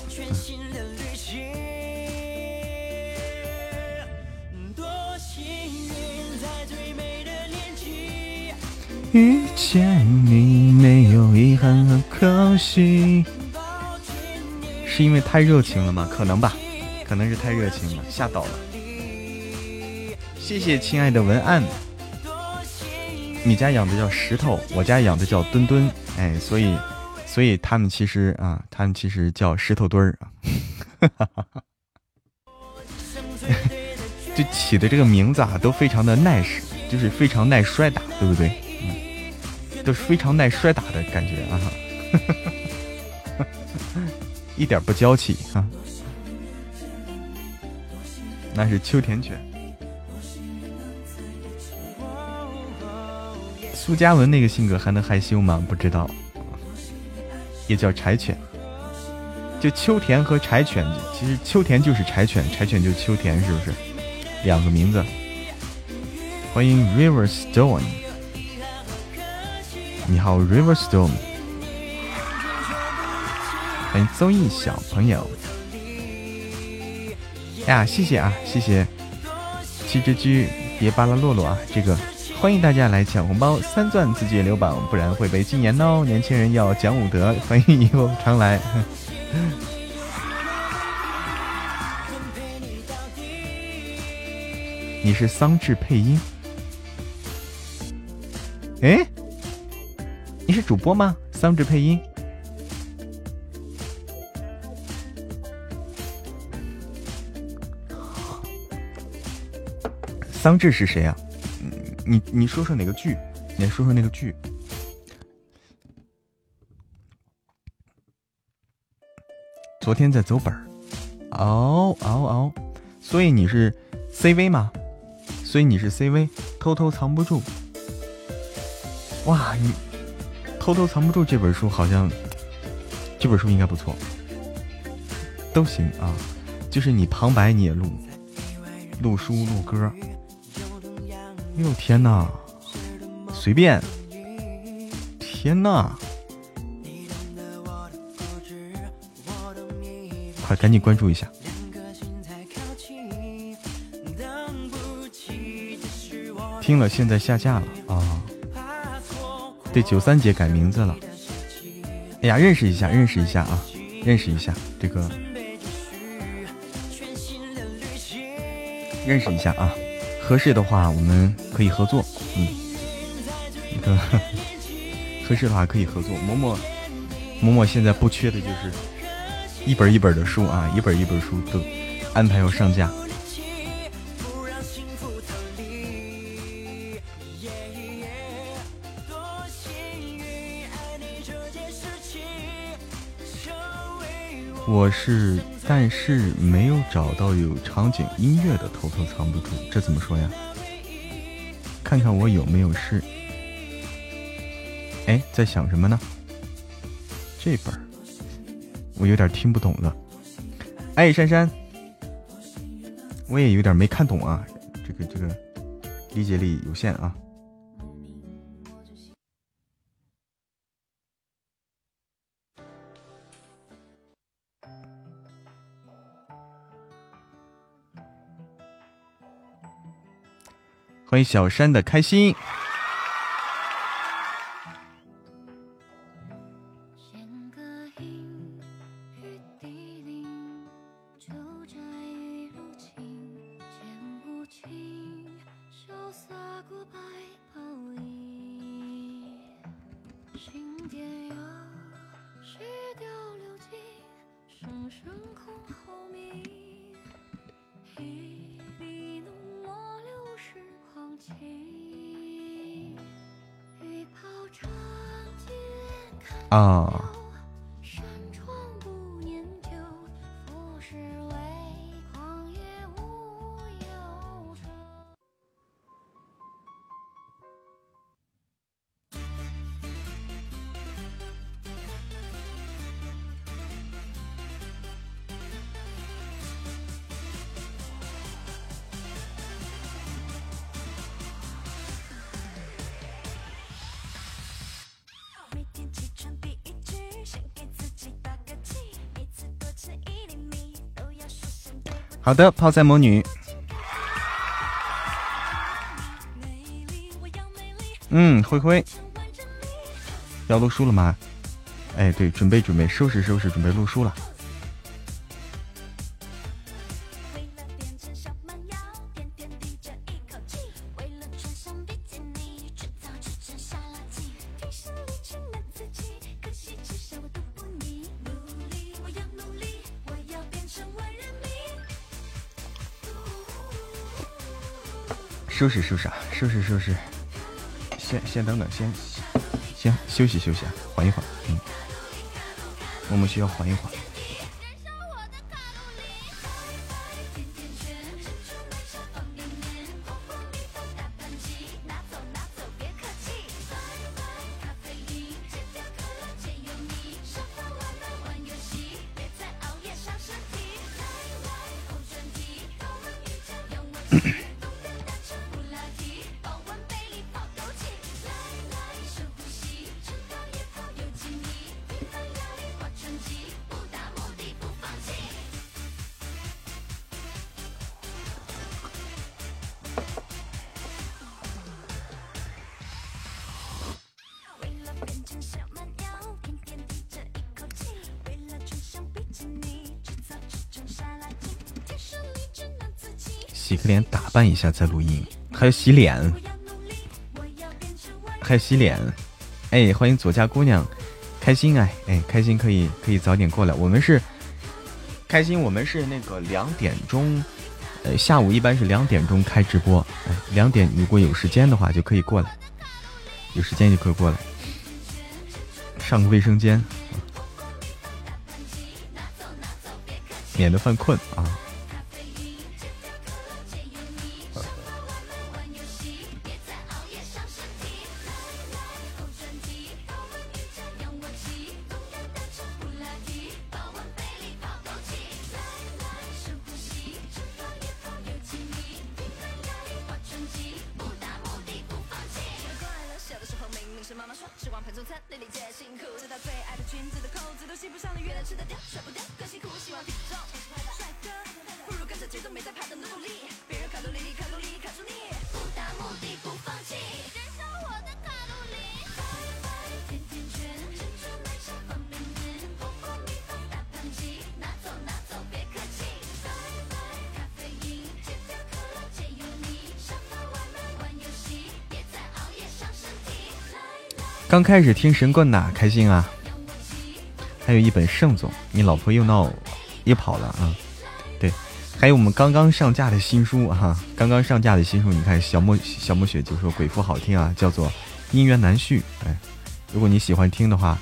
遇见你没有遗憾和可惜，是因为太热情了吗？可能吧，可能是太热情了，吓到了。谢谢亲爱的文案。你家养的叫石头，我家养的叫墩墩，哎，所以，所以他们其实啊，他们其实叫石头墩儿啊，(laughs) 就起的这个名字啊，都非常的耐实，就是非常耐摔打，对不对？嗯，都是非常耐摔打的感觉啊，(laughs) 一点不娇气啊，那是秋田犬。苏嘉文那个性格还能害羞吗？不知道，也叫柴犬，就秋田和柴犬，其实秋田就是柴犬，柴犬就是秋田，是不是？两个名字。欢迎 River Stone，你好 River Stone，欢迎综艺小朋友。哎呀，谢谢啊，谢谢七只鸡，别巴拉洛洛啊，这个。欢迎大家来抢红包，三钻自己留榜，不然会被禁言哦。年轻人要讲武德，欢迎以后常来。(laughs) 你是桑稚配音？哎，你是主播吗？桑稚配音？桑稚是谁呀？你你说说哪个剧？你说说那个剧。昨天在走本儿，哦哦哦，所以你是 CV 吗？所以你是 CV，偷偷藏不住。哇，你偷偷藏不住这本书好像，这本书应该不错，都行啊。就是你旁白你也录，录书录歌。哟天哪，随便，天哪，快赶紧关注一下。听了，现在下架了啊！对，九三姐改名字了。哎呀，认识一下，认识一下啊，认识一下这个，认识一下啊。合适的话，我们可以合作。嗯，那个 (laughs) 合适的话可以合作。嬷嬷，嬷嬷现在不缺的就是一本一本的书啊，一本一本书都安排要上架。我是。但是没有找到有场景音乐的，偷偷藏不住，这怎么说呀？看看我有没有事。哎，在想什么呢？这本我有点听不懂了。哎，珊珊，我也有点没看懂啊，这个这个理解力有限啊。小山的开心。好的，泡菜魔女。嗯，灰灰，要录书了吗？哎，对，准备准备，收拾收拾，准备录书了。拾收拾啊，收拾收拾。先先等等，先先休息休息啊，缓一缓。嗯，我们需要缓一缓。下再录音，还要洗脸，还要洗脸。哎，欢迎左家姑娘，开心哎哎，开心可以可以早点过来。我们是开心，我们是那个两点钟，呃，下午一般是两点钟开直播。哎，两点如果有时间的话就可以过来，有时间就可以过来，上个卫生间，免得犯困啊。开始听神棍呐，开心啊！还有一本盛总，你老婆又闹又跑了啊？对，还有我们刚刚上架的新书哈，刚刚上架的新书，你看小莫小莫雪就说鬼父好听啊，叫做《姻缘难续》。哎，如果你喜欢听的话，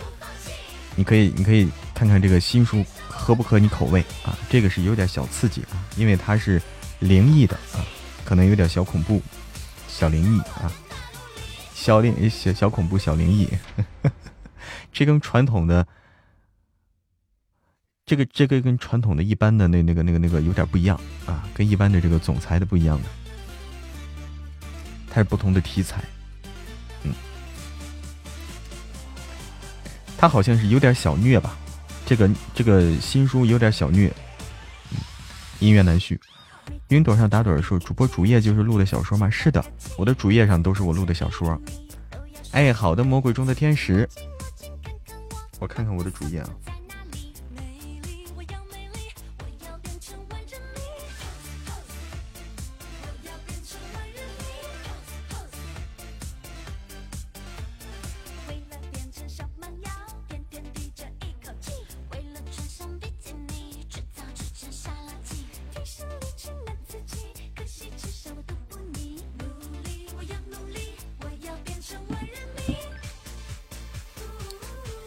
你可以你可以看看这个新书合不合你口味啊？这个是有点小刺激啊，因为它是灵异的啊，可能有点小恐怖，小灵异啊。小灵小小恐怖小灵异，这跟传统的这个这个跟传统的一般的那那个那个那个有点不一样啊，跟一般的这个总裁的不一样的，它是不同的题材，嗯，它好像是有点小虐吧，这个这个新书有点小虐，音乐难续。云朵上打盹说：“主播主页就是录的小说吗？”是的，我的主页上都是我录的小说。哎，好的，魔鬼中的天使，我看看我的主页啊。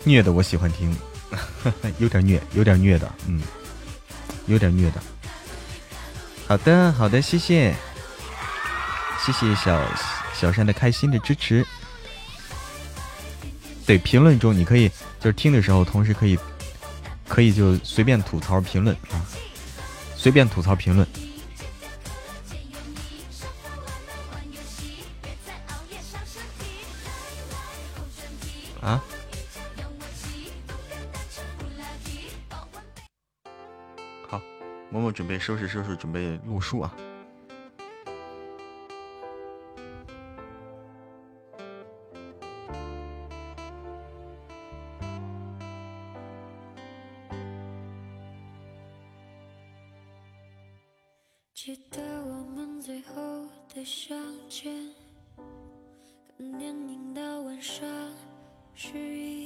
虐的我喜欢听，(laughs) 有点虐，有点虐的，嗯，有点虐的。好的，好的，谢谢，谢谢小小山的开心的支持。对，评论中你可以就是听的时候，同时可以可以就随便吐槽评论啊，随便吐槽评论。收拾收拾，准备录书啊！记得我们最后的相见，看电影到晚上十一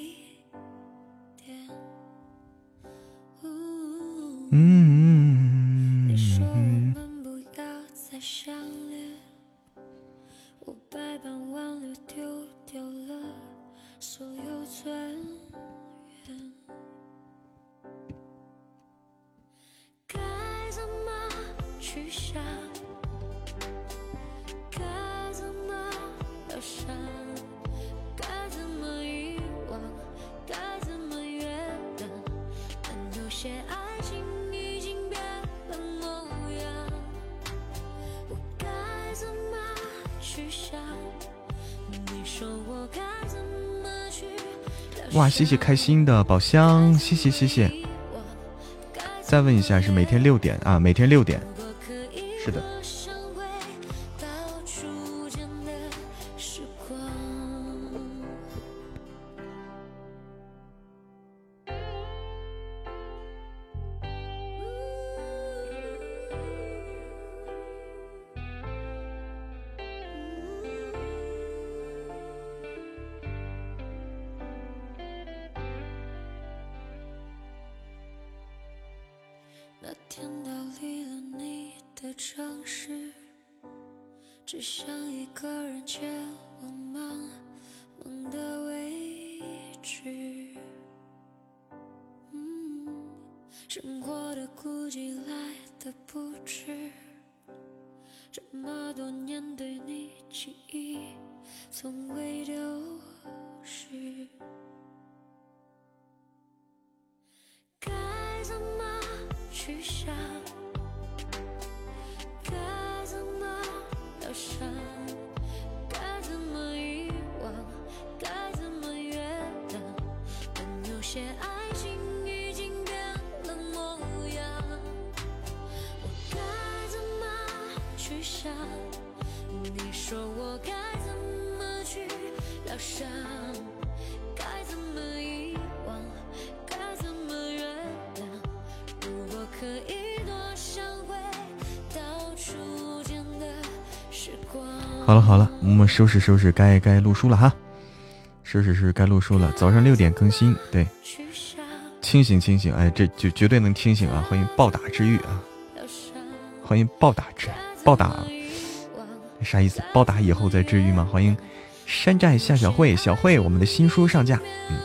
哇，谢谢开心的宝箱，谢谢谢谢。再问一下，是每天六点啊？每天六点，是的。收拾收拾，该该录书了哈。收拾收拾，该录书了。早上六点更新，对，清醒清醒，哎，这就绝对能清醒啊！欢迎暴打治愈啊！欢迎暴打治暴打，啥意思？暴打以后再治愈吗？欢迎山寨夏小慧，小慧，我们的新书上架，嗯，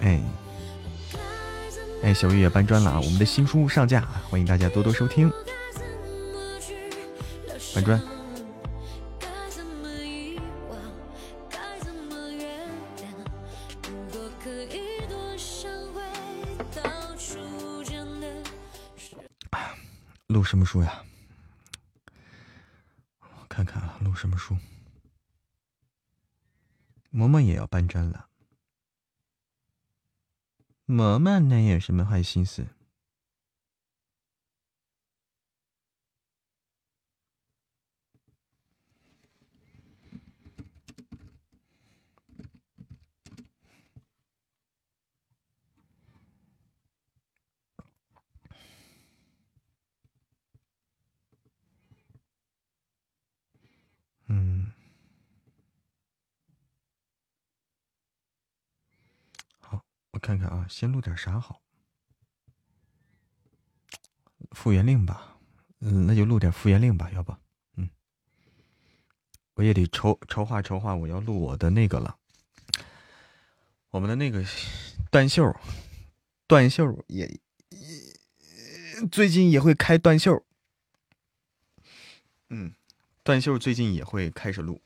哎，哎，小玉也搬砖了啊！我们的新书上架，欢迎大家多多收听，什么书呀？我看看啊，录什么书？嬷嬷也要搬砖了。嬷嬷能有什么坏心思？先录点啥好？复原令吧，嗯，那就录点复原令吧，要不，嗯，我也得筹筹划筹划，我要录我的那个了，我们的那个断袖，断袖也也最近也会开断袖，嗯。断袖最近也会开始录，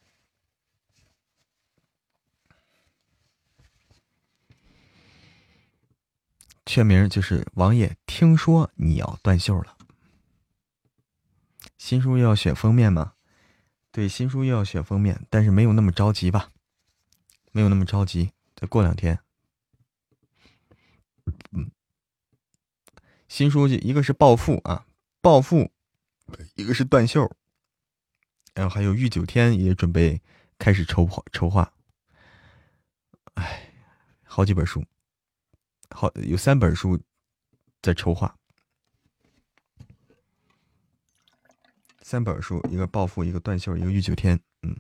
全名就是王爷。听说你要断袖了，新书又要选封面吗？对，新书又要选封面，但是没有那么着急吧？没有那么着急，再过两天。嗯，新书记一个是暴富啊，暴富，一个是断袖。然后还有御九天也准备开始筹划筹划，哎，好几本书，好有三本书在筹划，三本书，一个暴富，一个断袖，一个御九天，嗯，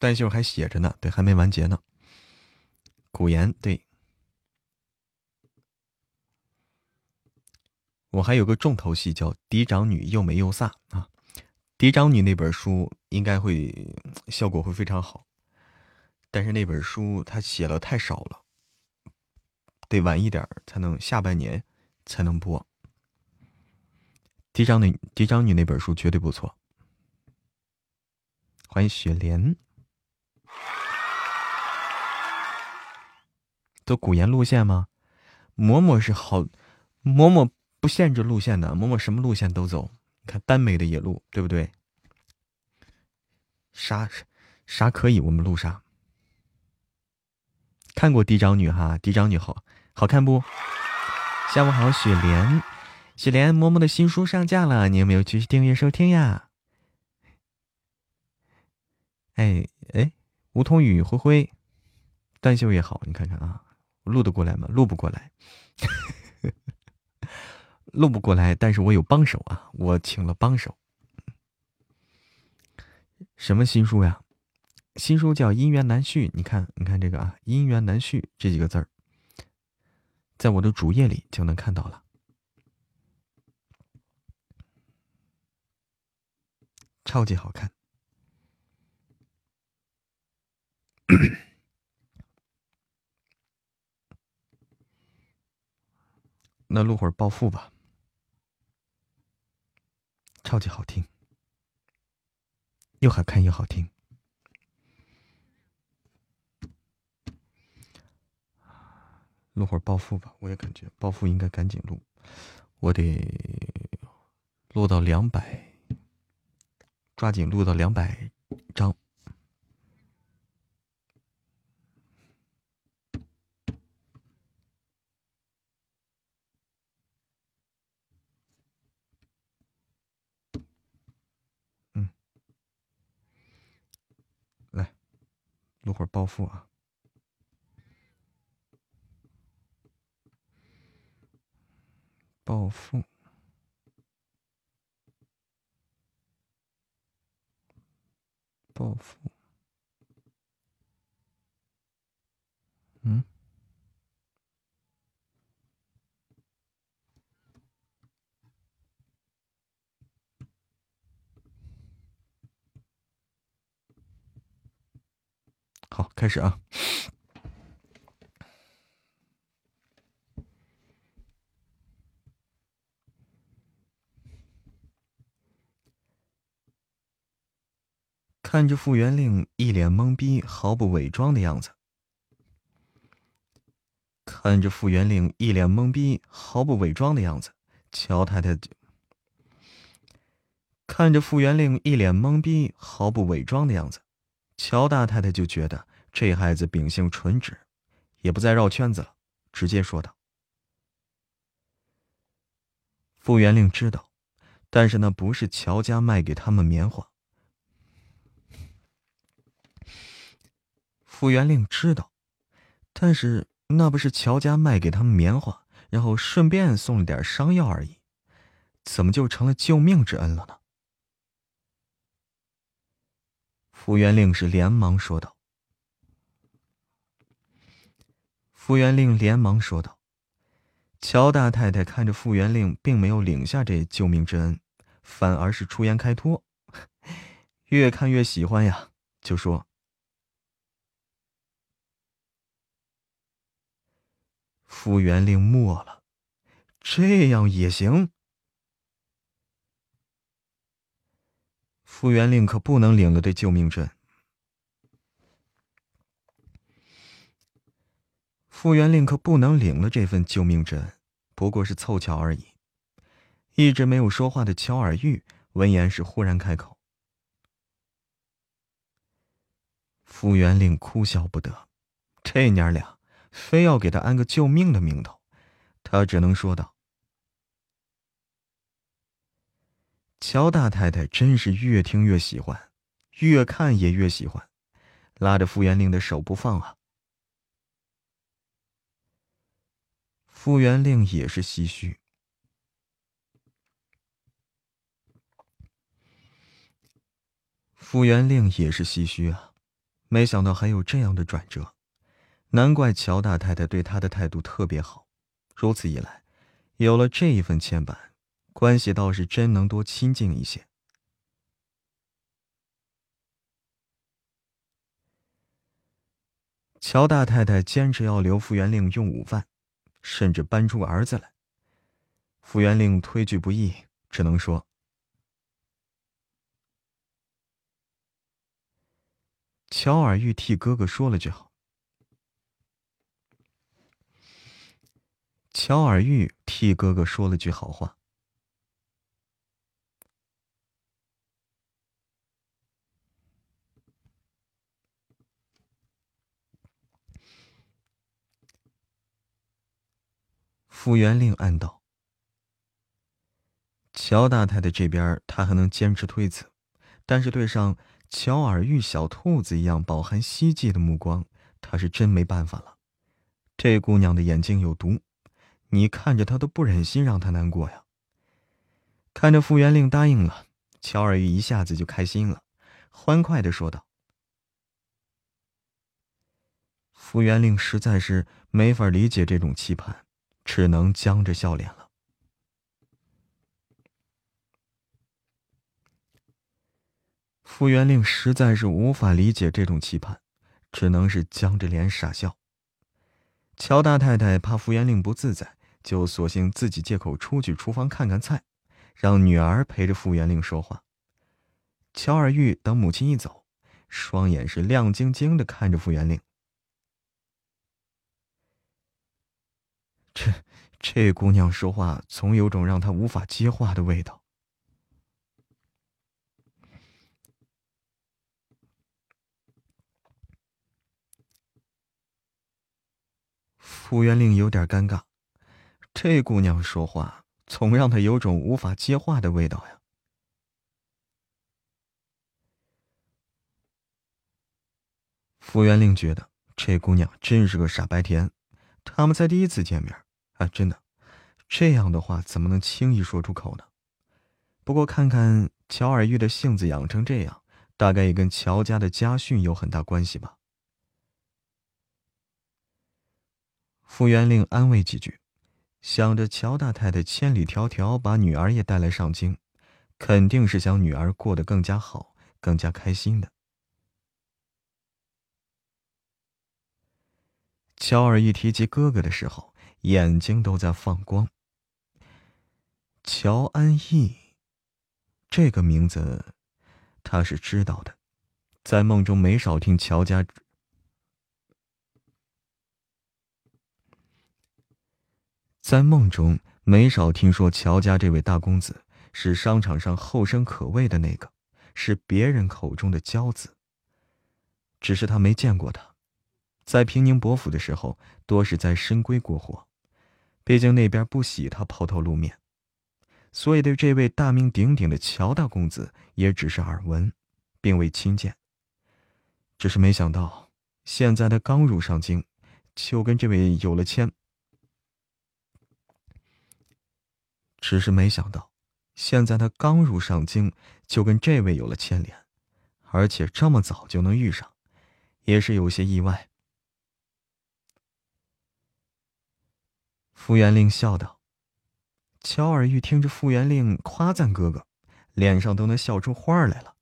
断袖还写着呢，对，还没完结呢，古言对。我还有个重头戏叫《嫡长女又美又飒》啊，《嫡长女》那本书应该会效果会非常好，但是那本书他写了太少了，得晚一点才能下半年才能播。嫡长女嫡长女那本书绝对不错。欢迎雪莲，走古言路线吗？嬷嬷是好，嬷嬷不限制路线的，嬷嬷什么路线都走。看耽美的野路，对不对？啥啥可以？我们路上看过嫡长女哈，嫡长女好好看不？下午好，雪莲，雪莲，嬷嬷的新书上架了，你有没有去订阅收听呀？哎哎，梧桐雨灰灰，断袖也好，你看看啊，录得过来吗？录不过来，(laughs) 录不过来，但是我有帮手啊，我请了帮手。什么新书呀？新书叫《姻缘难续》，你看，你看这个啊，《姻缘难续》这几个字儿，在我的主页里就能看到了，超级好看。那录会儿暴富吧，超级好听，又好看又好听。录会儿暴富吧，我也感觉暴富应该赶紧录，我得录到两百，抓紧录到两百张。嗯，来录会儿暴富啊！暴富，暴富，嗯。好，开始啊！看着傅元令一脸懵逼、毫不伪装的样子，看着傅元令一脸懵逼、毫不伪装的样子，乔太太就看着傅元令一脸懵逼、毫不伪装的样子。乔大太太就觉得这孩子秉性纯直，也不再绕圈子了，直接说道：“傅元令知道，但是那不是乔家卖给他们棉花。傅元令知道，但是那不是乔家卖给他们棉花，然后顺便送了点伤药而已，怎么就成了救命之恩了呢？”傅元令是连忙说道：“傅元令连忙说道，乔大太太看着傅元令，并没有领下这救命之恩，反而是出言开脱，(laughs) 越看越喜欢呀，就说：‘傅元令默了，这样也行。’”傅元令可不能领了这救命针。傅元令可不能领了这份救命针，不过是凑巧而已。一直没有说话的乔尔玉闻言是忽然开口。傅元令哭笑不得，这娘俩非要给他安个救命的名头，他只能说道。乔大太太真是越听越喜欢，越看也越喜欢，拉着傅元令的手不放啊。傅元令也是唏嘘，傅元令也是唏嘘啊，没想到还有这样的转折，难怪乔大太太对他的态度特别好，如此一来，有了这一份牵绊。关系倒是真能多亲近一些。乔大太太坚持要留傅元令用午饭，甚至搬出儿子来。傅元令推拒不易，只能说：“乔尔玉替哥哥说了句好。”乔尔玉替哥哥说了句好话。傅元令暗道：“乔大太太这边，他还能坚持推辞，但是对上乔尔玉小兔子一样饱含希冀的目光，他是真没办法了。这姑娘的眼睛有毒，你看着他都不忍心让他难过呀。”看着傅元令答应了，乔尔玉一下子就开心了，欢快的说道：“傅元令实在是没法理解这种期盼。”只能僵着笑脸了。傅元令实在是无法理解这种期盼，只能是僵着脸傻笑。乔大太太怕傅元令不自在，就索性自己借口出去厨房看看菜，让女儿陪着傅元令说话。乔尔玉等母亲一走，双眼是亮晶晶的看着傅元令。这这姑娘说话总有种让他无法接话的味道。傅元令有点尴尬，这姑娘说话总让他有种无法接话的味道呀。傅元令觉得这姑娘真是个傻白甜，他们才第一次见面。啊，真的，这样的话怎么能轻易说出口呢？不过看看乔尔玉的性子养成这样，大概也跟乔家的家训有很大关系吧。傅元令安慰几句，想着乔大太太千里迢迢把女儿也带来上京，肯定是想女儿过得更加好，更加开心的。乔尔一提及哥哥的时候。眼睛都在放光。乔安逸，这个名字，他是知道的，在梦中没少听乔家，在梦中没少听说乔家这位大公子是商场上后生可畏的那个，是别人口中的骄子。只是他没见过他，在平宁伯府的时候，多是在深闺过活。毕竟那边不喜他抛头露面，所以对这位大名鼎鼎的乔大公子也只是耳闻，并未亲见。只是没想到，现在他刚入上京，就跟这位有了牵。只是没想到，现在他刚入上京，就跟这位有了牵连，而且这么早就能遇上，也是有些意外。傅元令笑道：“乔尔玉听着傅元令夸赞哥哥，脸上都能笑出花来了。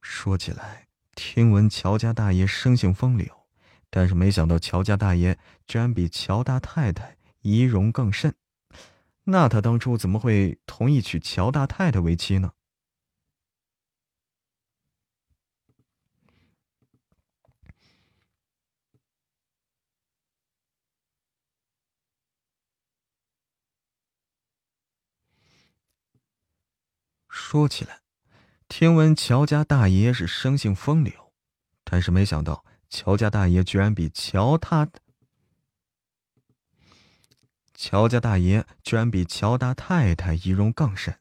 说起来，听闻乔家大爷生性风流，但是没想到乔家大爷居然比乔大太太仪容更甚。那他当初怎么会同意娶乔大太太为妻呢？”说起来，听闻乔家大爷是生性风流，但是没想到乔家大爷居然比乔他乔家大爷居然比乔大太太仪容更甚。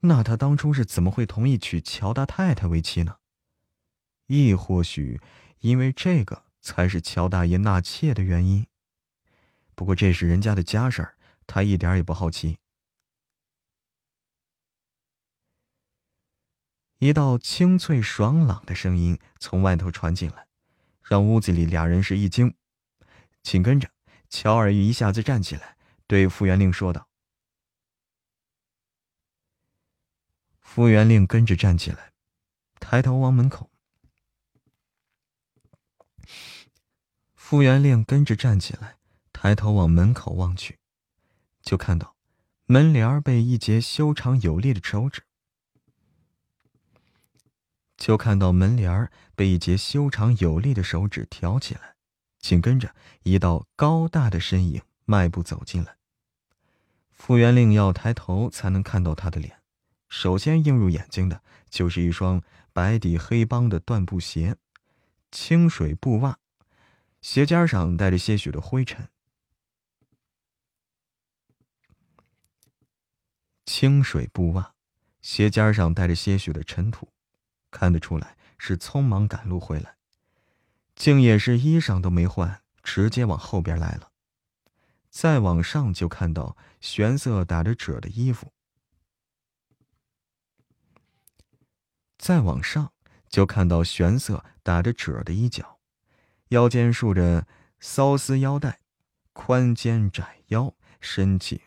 那他当初是怎么会同意娶乔大太太为妻呢？亦或许因为这个才是乔大爷纳妾的原因。不过这是人家的家事儿，他一点也不好奇。一道清脆爽朗的声音从外头传进来，让屋子里俩人是一惊。紧跟着，乔尔玉一下子站起来，对傅元令说道：“傅元令跟着站起来，抬头往门口。傅元令跟着站起来，抬头往门口望去，就看到门帘被一截修长有力的手指，就看到门帘被一截修长有力的手指挑起来，紧跟着一道高大的身影迈步走进来。傅元令要抬头才能看到他的脸，首先映入眼睛的就是一双白底黑帮的缎布鞋，清水布袜。鞋尖上带着些许的灰尘，清水布袜，鞋尖上带着些许的尘土，看得出来是匆忙赶路回来，竟也是衣裳都没换，直接往后边来了。再往上就看到玄色打着褶的衣服，再往上就看到玄色打着褶的衣角。腰间束着骚丝腰带，宽肩窄腰，身气。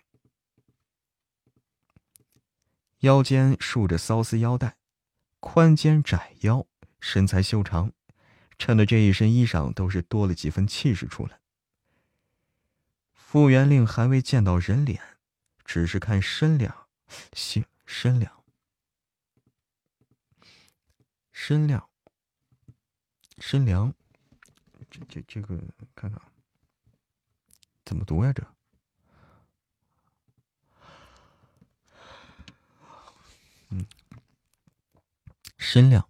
腰间束着骚丝腰带，宽肩窄腰，身材修长，衬得这一身衣裳都是多了几分气势出来。傅元令还未见到人脸，只是看身量，行身量，身量，身量。这这个看看怎么读呀？这，嗯，身量。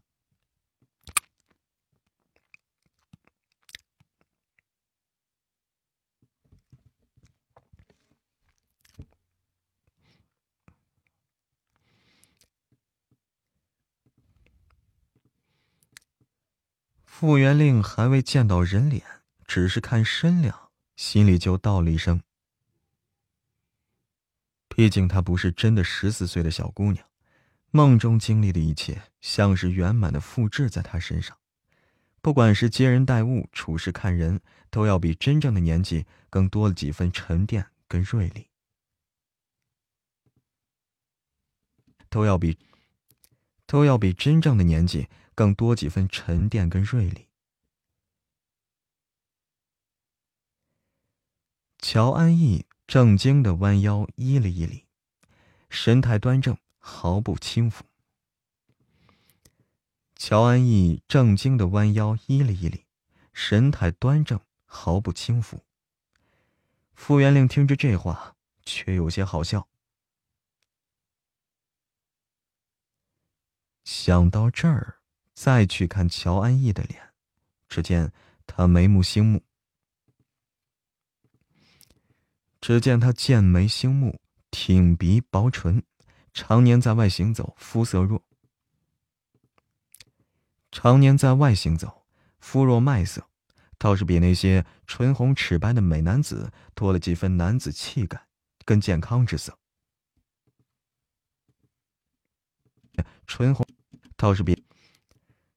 傅元令还未见到人脸，只是看身量，心里就道了一声。毕竟她不是真的十四岁的小姑娘，梦中经历的一切像是圆满的复制在他身上。不管是接人待物、处事看人，都要比真正的年纪更多了几分沉淀跟锐利，都要比，都要比真正的年纪。更多几分沉淀跟锐利。乔安逸正经的弯腰依了一礼，神态端正，毫不轻浮。乔安逸正经的弯腰依了一礼，神态端正，毫不轻浮。傅元令听着这话，却有些好笑。想到这儿。再去看乔安逸的脸，只见他眉目星目。只见他剑眉星目，挺鼻薄唇，常年在外行走，肤色弱。常年在外行走，肤若麦色，倒是比那些唇红齿白的美男子多了几分男子气概跟健康之色。唇红，倒是比。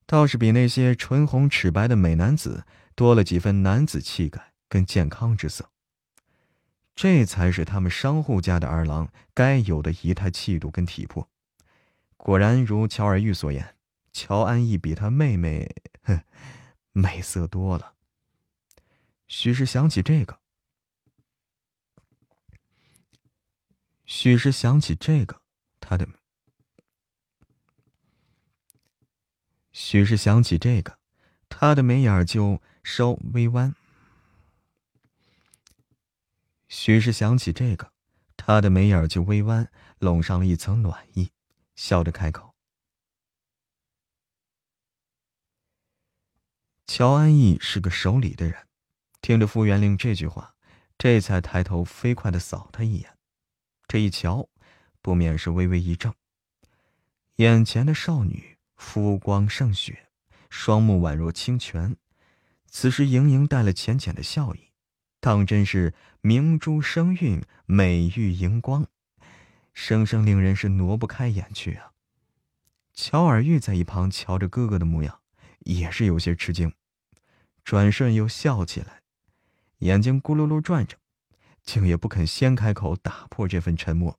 倒是比那些唇红齿白的美男子多了几分男子气概跟健康之色。这才是他们商户家的二郎该有的仪态气度跟体魄。果然如乔尔玉所言，乔安逸比他妹妹，哼，美色多了。许是想起这个，许是想起这个，他的。许是想起这个，他的眉眼就稍微弯。许是想起这个，他的眉眼就微弯，笼上了一层暖意，笑着开口：“乔安逸是个守礼的人，听着傅元令这句话，这才抬头飞快的扫他一眼。这一瞧，不免是微微一怔，眼前的少女。”肤光胜雪，双目宛若清泉，此时盈盈带了浅浅的笑意，当真是明珠生韵，美玉荧光，生生令人是挪不开眼去啊！乔尔玉在一旁瞧着哥哥的模样，也是有些吃惊，转瞬又笑起来，眼睛咕噜噜转着，竟也不肯先开口打破这份沉默。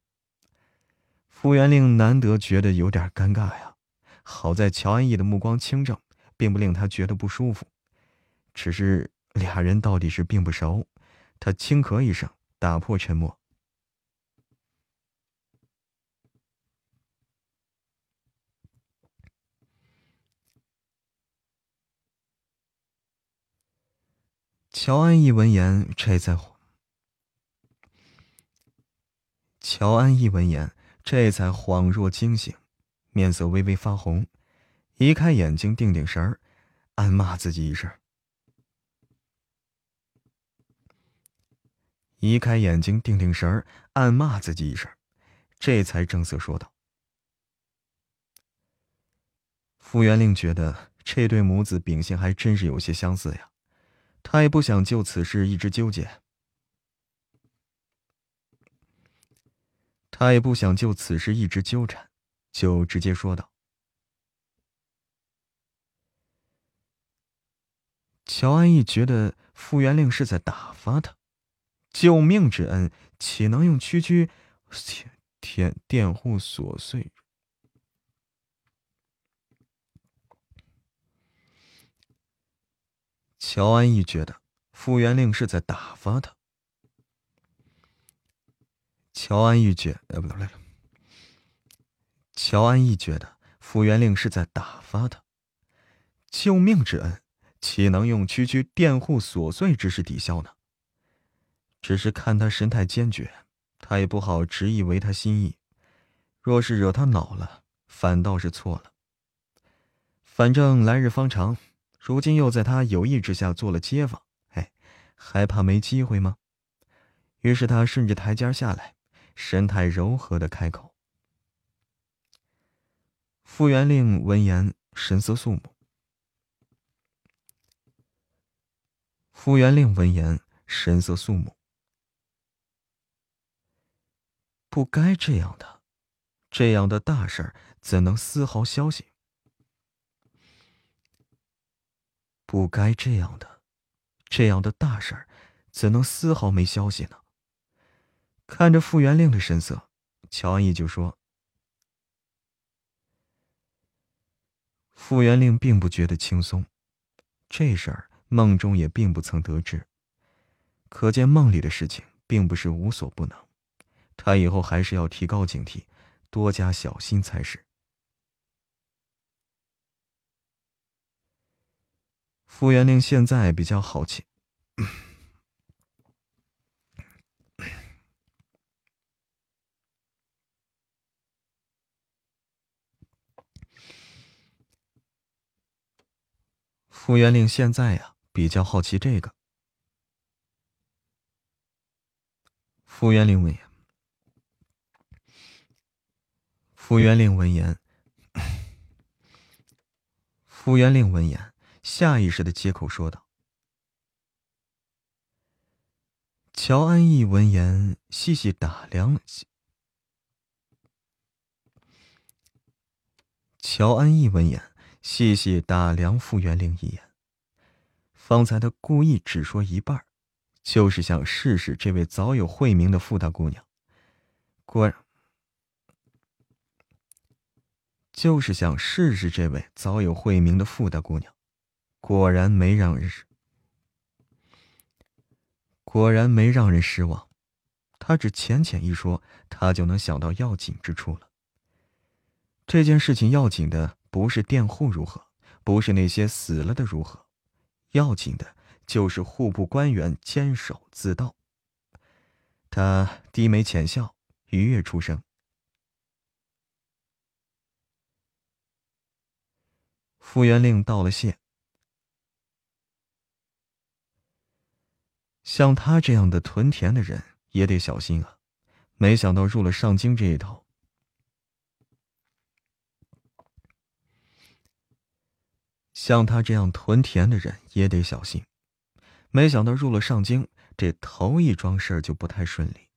傅元令难得觉得有点尴尬呀。好在乔安逸的目光清正，并不令他觉得不舒服，只是俩人到底是并不熟。他轻咳一声，打破沉默。乔安一闻言，这才乔安一闻言，这才恍若惊醒，面色微微发红，移开眼睛，定定神儿，暗骂自己一声。移开眼睛，定定神儿，暗骂自己一声，这才正色说道：“傅元令觉得这对母子秉性还真是有些相似呀。”他也不想就此事一直纠结，他也不想就此事一直纠缠，就直接说道：“乔安逸觉得傅元令是在打发他，救命之恩岂能用区区天电户琐碎？”乔安义觉得傅元令是在打发他。乔安义觉，呃，不对，来乔安义觉得傅元令是在打发他。救命之恩，岂能用区区佃户琐碎之事抵消呢？只是看他神态坚决，他也不好执意违他心意。若是惹他恼了，反倒是错了。反正来日方长。如今又在他有意之下做了街坊，哎，还怕没机会吗？于是他顺着台阶下来，神态柔和的开口。傅元令闻言，神色肃穆。傅元令闻言，神色肃穆。不该这样的，这样的大事儿怎能丝毫消息？不该这样的，这样的大事儿，怎能丝毫没消息呢？看着傅元令的神色，乔安逸就说：“傅元令并不觉得轻松，这事儿梦中也并不曾得知，可见梦里的事情并不是无所不能。他以后还是要提高警惕，多加小心才是。”傅元令现在比较好奇。傅元令现在呀，比较好奇这个。傅元令闻言，傅元令闻言，(coughs) 傅元令闻言。下意识的接口说道：“乔安义闻言，细细打量了。乔安义闻言，细细打量傅元令一眼。方才他故意只说一半，就是想试试这位早有慧名的傅大姑娘。果然，就是想试试这位早有慧名的傅大姑娘。”果然没让人失，果然没让人失望。他只浅浅一说，他就能想到要紧之处了。这件事情要紧的不是佃户如何，不是那些死了的如何，要紧的就是户部官员监守自盗。他低眉浅笑，愉悦出声：“傅元令道了谢。”像他这样的屯田的人也得小心啊！没想到入了上京这一套。像他这样屯田的人也得小心，没想到入了上京，这头一桩事儿就不太顺利。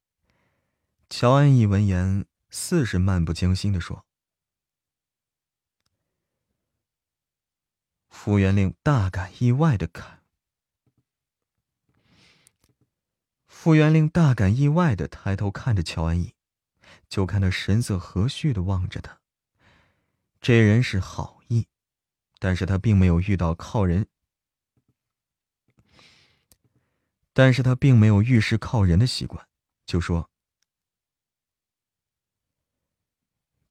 乔安义闻言，似是漫不经心的说：“傅元令大感意外的看。”傅元令大感意外的抬头看着乔安逸，就看他神色和煦的望着他。这人是好意，但是他并没有遇到靠人。但是他并没有遇事靠人的习惯，就说：“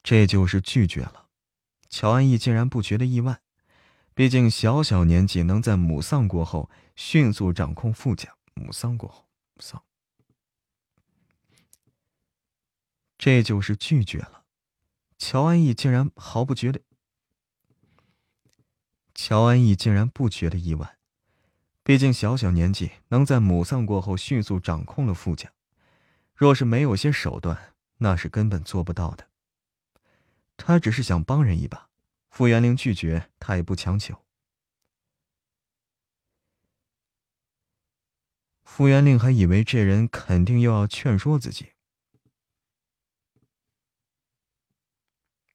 这就是拒绝了。”乔安逸竟然不觉得意外，毕竟小小年纪能在母丧过后迅速掌控副驾。母丧过后，丧，这就是拒绝了。乔安逸竟然毫不觉得，乔安逸竟然不觉得意外。毕竟小小年纪能在母丧过后迅速掌控了副驾，若是没有些手段，那是根本做不到的。他只是想帮人一把，傅元玲拒绝他也不强求。傅元令还以为这人肯定又要劝说自己。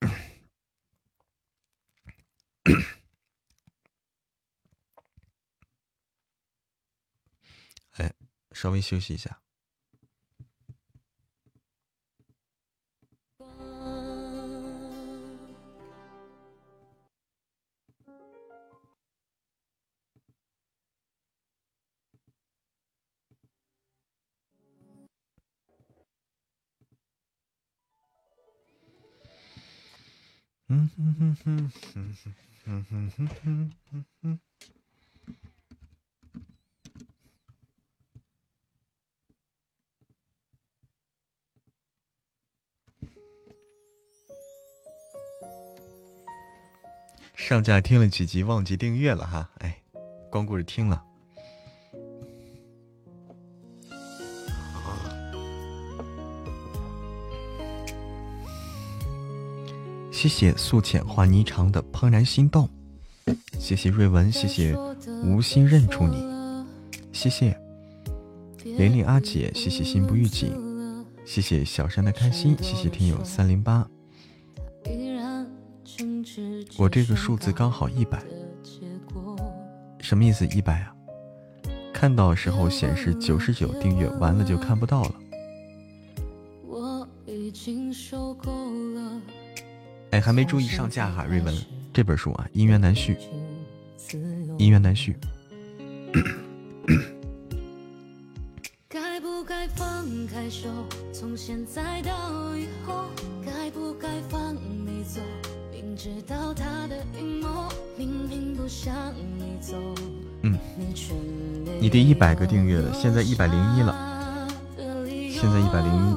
(coughs) 哎，稍微休息一下。嗯哼哼哼哼哼哼哼哼哼哼。上架听了几集，忘记订阅了哈，哎，光顾着听了。谢谢素浅画霓裳的怦然心动，谢谢瑞文，谢谢无心认出你，谢谢玲玲阿姐，谢谢心不预警，谢谢小山的开心，谢谢听友三零八。我这个数字刚好一百，什么意思？一百啊？看到时候显示九十九订阅，完了就看不到了。哎，还没注意上架哈，瑞文这本书啊，《姻缘难续》，《姻缘难续》。该不该放开手？从现在到以后，该不该放你走？明知道他的阴谋，明明不想你走。嗯，你第一百个订阅了，现在一百零一了，现在一百零一。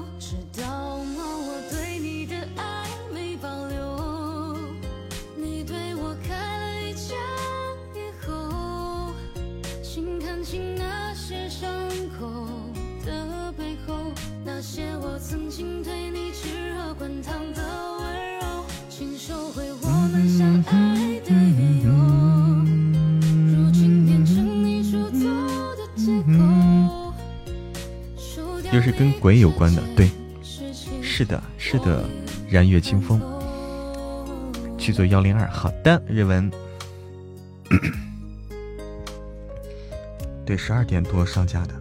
鬼有关的，对，是的，是的，燃月清风，去做幺零二，好的，瑞文，(coughs) 对，十二点多上架的。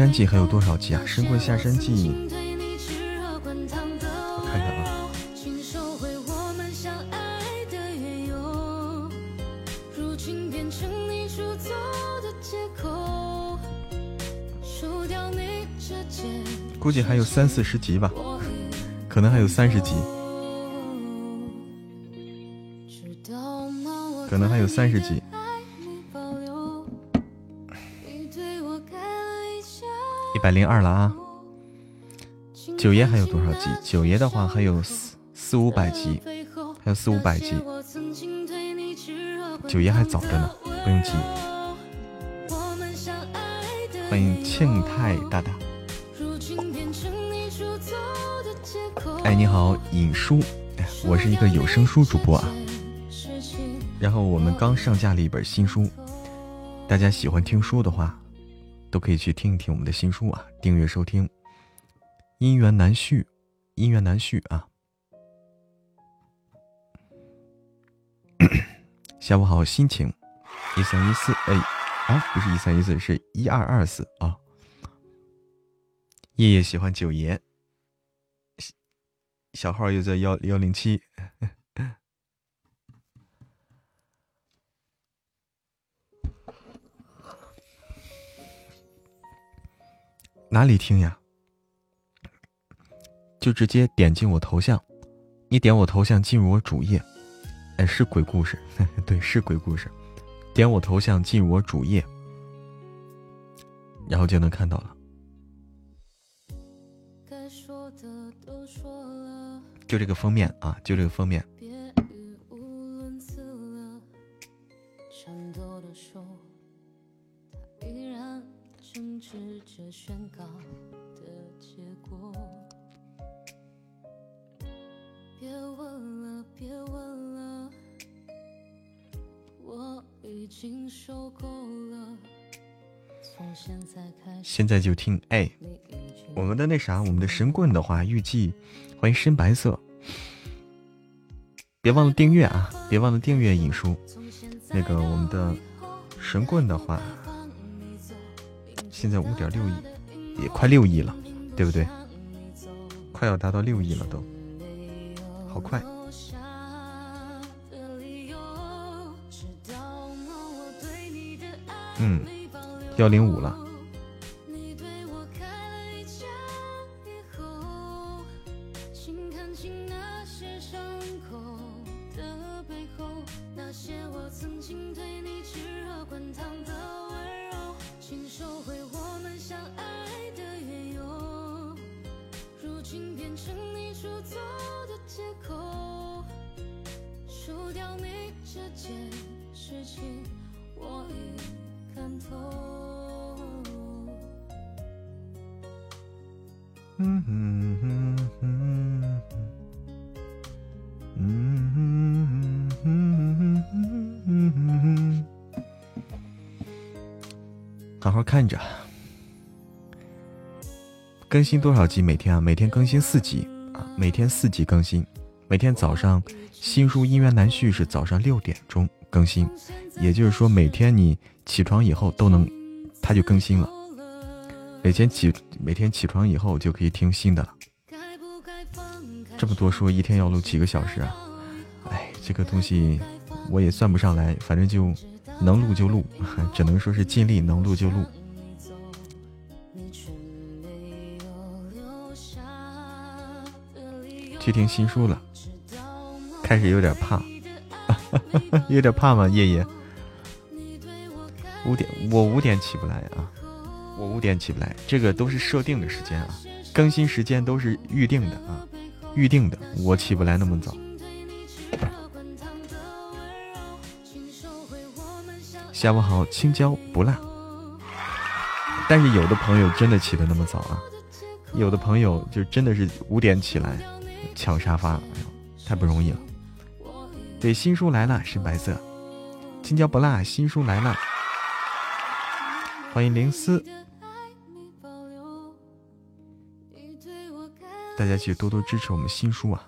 山记还有多少集啊？神棍下山记，我看看啊。估计还有三四十集吧，可能还有三十集，可能还有三十集。百零二了啊！九爷还有多少集？九爷的话还有四四五百集，还有四五百集。九爷还早着呢，不用急。欢迎庆泰大大。哎，你好，尹叔，我是一个有声书主播啊。然后我们刚上架了一本新书，大家喜欢听书的话，都可以去听一听我们的新书啊，订阅收听。姻缘难续，姻缘难续啊！(coughs) 下午好，心情一三一四，哎啊，不是一三一四，是一二二四啊。夜夜喜欢九爷，小号又在幺幺零七。哪里听呀？就直接点进我头像，你点我头像进入我主页，哎，是鬼故事，(laughs) 对，是鬼故事。点我头像进入我主页，然后就能看到了。就这个封面啊，就这个封面。别问了，我已经受够了。从现在开始，现在就听哎，我们的那啥，我们的神棍的话，预计欢迎深白色，别忘了订阅啊，别忘了订阅影书。那个我们的神棍的话。现在五点六亿，也快六亿了，对不对？快要达到六亿了，都好快。嗯，幺零五了。更新多少集？每天啊，每天更新四集啊，每天四集更新。每天早上新书《姻缘难续》是早上六点钟更新，也就是说每天你起床以后都能，它就更新了。每天起每天起床以后就可以听新的了。这么多书，一天要录几个小时啊？哎，这个东西我也算不上来，反正就。能录就录，(laughs) 只能说是尽力能录就录。去听新书了，开始有点怕，(laughs) 有点怕吗？夜夜，五点我五点起不来啊，我五点起不来，这个都是设定的时间啊，更新时间都是预定的啊，预定的，我起不来那么早。下午好，青椒不辣。但是有的朋友真的起的那么早啊，有的朋友就真的是五点起来。抢沙发，哎呦，太不容易了。对，新书来了，深白色，青椒不辣，新书来了，欢迎灵思，大家去多多支持我们新书啊，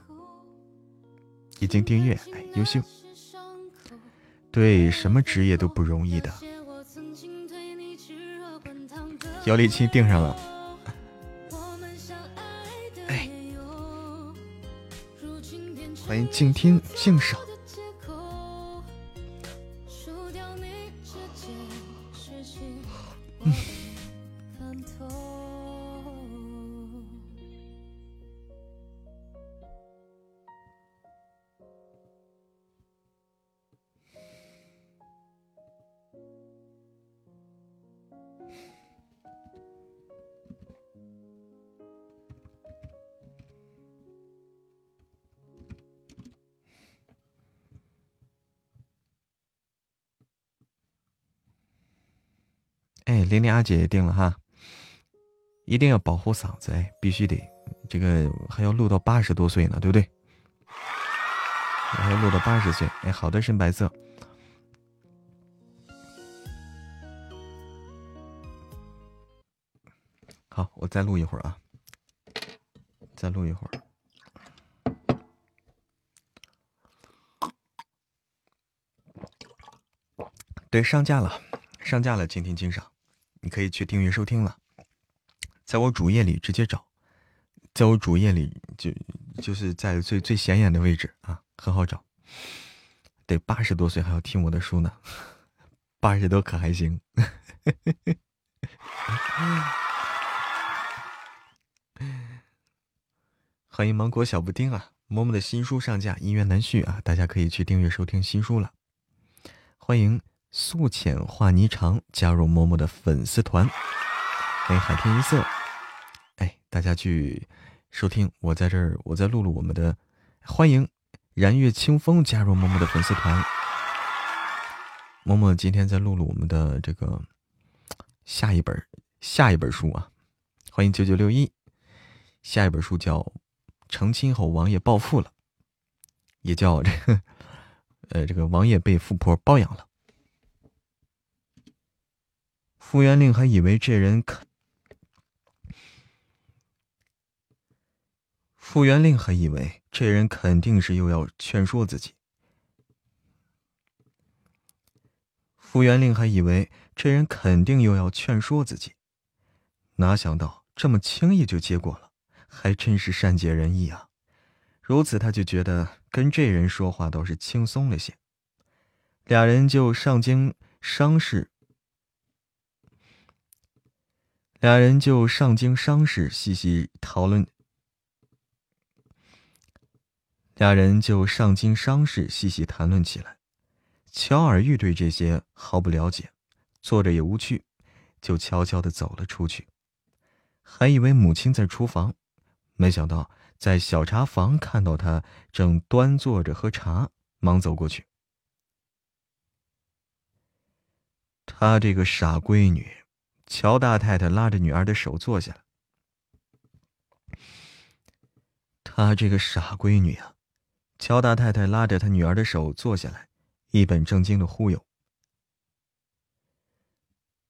已经订阅，哎，优秀。对，什么职业都不容易的。幺零七订上了，欢迎静听静赏。阿姐也定了哈，一定要保护嗓子，哎，必须得，这个还要录到八十多岁呢，对不对？还要录到八十岁，哎，好的，深白色。好，我再录一会儿啊，再录一会儿。对，上架了，上架了，静听经赏，你可以去订阅收听了，在我主页里直接找，在我主页里就就是在最最显眼的位置啊，很好找。得八十多岁还要听我的书呢，八十多可还行。欢迎芒果小布丁啊，嬷嬷的新书上架，音乐难续啊，大家可以去订阅收听新书了。欢迎。素浅画霓裳加入默默的粉丝团，欢迎海天一色，哎，大家去收听，我在这儿，我在录录我们的，欢迎燃月清风加入默默的粉丝团，默默今天在录录我们的这个下一本下一本书啊，欢迎九九六一，下一本书叫《成亲后王爷暴富了》，也叫这个呃这个王爷被富婆包养了。傅元令还以为这人肯，傅元令还以为这人肯定是又要劝说自己。傅元令还以为这人肯定又要劝说自己，哪想到这么轻易就接过了，还真是善解人意啊！如此，他就觉得跟这人说话倒是轻松了些。俩人就上京商事。俩人就上京商事细细讨论。俩人就上京商事细细谈论起来。乔尔玉对这些毫不了解，坐着也无趣，就悄悄的走了出去。还以为母亲在厨房，没想到在小茶房看到他正端坐着喝茶，忙走过去。他这个傻闺女。乔大太太拉着女儿的手坐下了。她这个傻闺女啊！乔大太太拉着她女儿的手坐下来，一本正经的忽悠，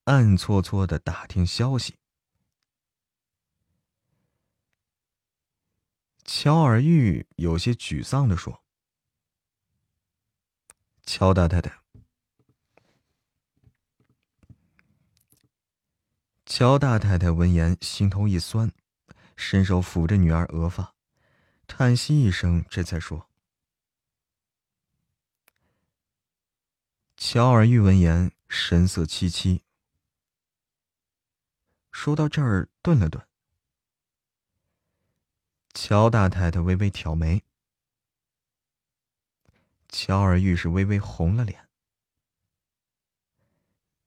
暗搓搓的打听消息。乔尔玉有些沮丧的说：“乔大太太。”乔大太太闻言，心头一酸，伸手抚着女儿额发，叹息一声，这才说：“乔尔玉闻言，神色凄凄。说到这儿，顿了顿。乔大太太微微挑眉，乔尔玉是微微红了脸。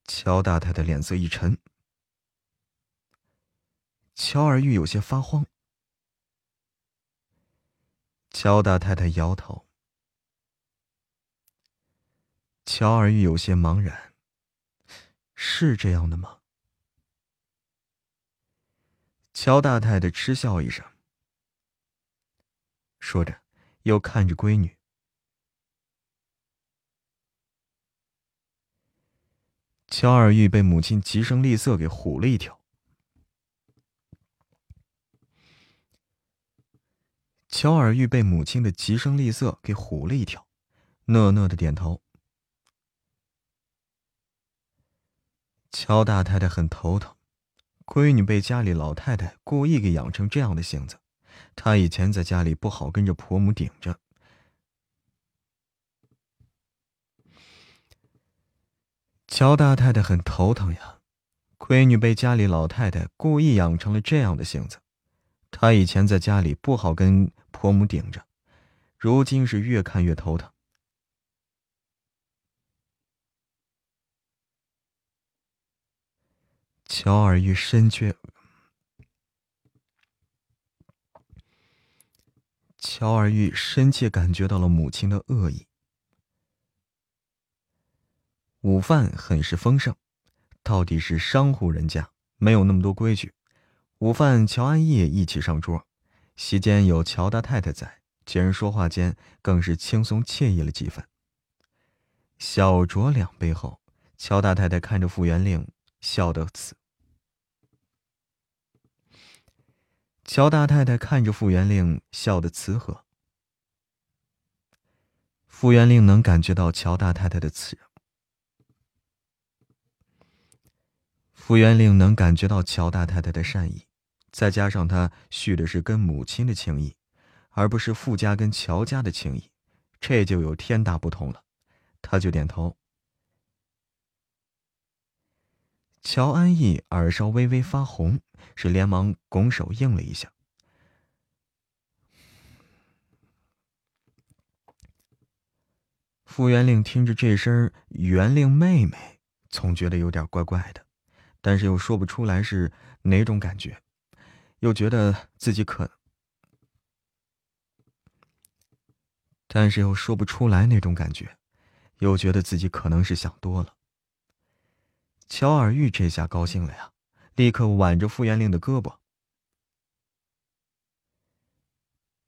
乔大太太脸色一沉。乔尔玉有些发慌，乔大太太摇头，乔尔玉有些茫然，是这样的吗？乔大太太嗤笑一声，说着，又看着闺女。乔尔玉被母亲急声厉色给唬了一跳。乔尔玉被母亲的急声厉色给唬了一跳，讷讷的点头。乔大太太很头疼，闺女被家里老太太故意给养成这样的性子，她以前在家里不好跟着婆母顶着。乔大太太很头疼呀，闺女被家里老太太故意养成了这样的性子，她以前在家里不好跟。婆母顶着，如今是越看越头疼。乔尔玉深觉，乔尔玉深切感觉到了母亲的恶意。午饭很是丰盛，到底是商户人家，没有那么多规矩。午饭，乔安逸一起上桌，席间有乔大太太在，几人说话间更是轻松惬意了几分。小酌两杯后，乔大太太看着傅元令，笑得慈。乔大太太看着傅元令，笑得慈和。傅元令能感觉到乔大太太的慈。傅元令能感觉到乔大太太的善意，再加上他续的是跟母亲的情谊，而不是傅家跟乔家的情谊，这就有天大不同了。他就点头。乔安逸耳梢微微发红，是连忙拱手应了一下。傅元令听着这声“元令妹妹”，总觉得有点怪怪的。但是又说不出来是哪种感觉，又觉得自己可，但是又说不出来那种感觉，又觉得自己可能是想多了。乔尔玉这下高兴了呀，立刻挽着傅元令的胳膊。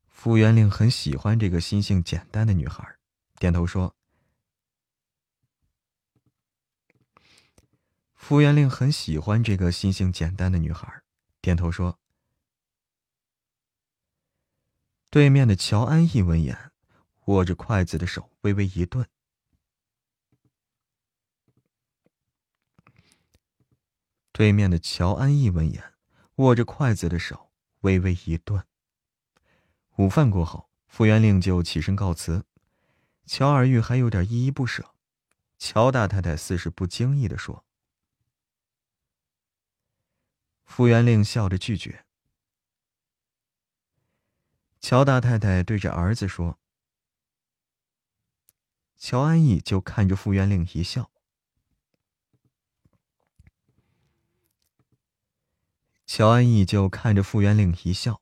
傅元令很喜欢这个心性简单的女孩，点头说。傅元令很喜欢这个心性简单的女孩，点头说：“对面的乔安逸闻言，握着筷子的手微微一顿。对面的乔安逸闻言，握着筷子的手微微一顿。午饭过后，傅元令就起身告辞。乔尔玉还有点依依不舍。乔大太太似是不经意的说。”傅元令笑着拒绝。乔大太太对着儿子说：“乔安逸就看着傅元令一笑。”乔安逸就看着傅元令一笑。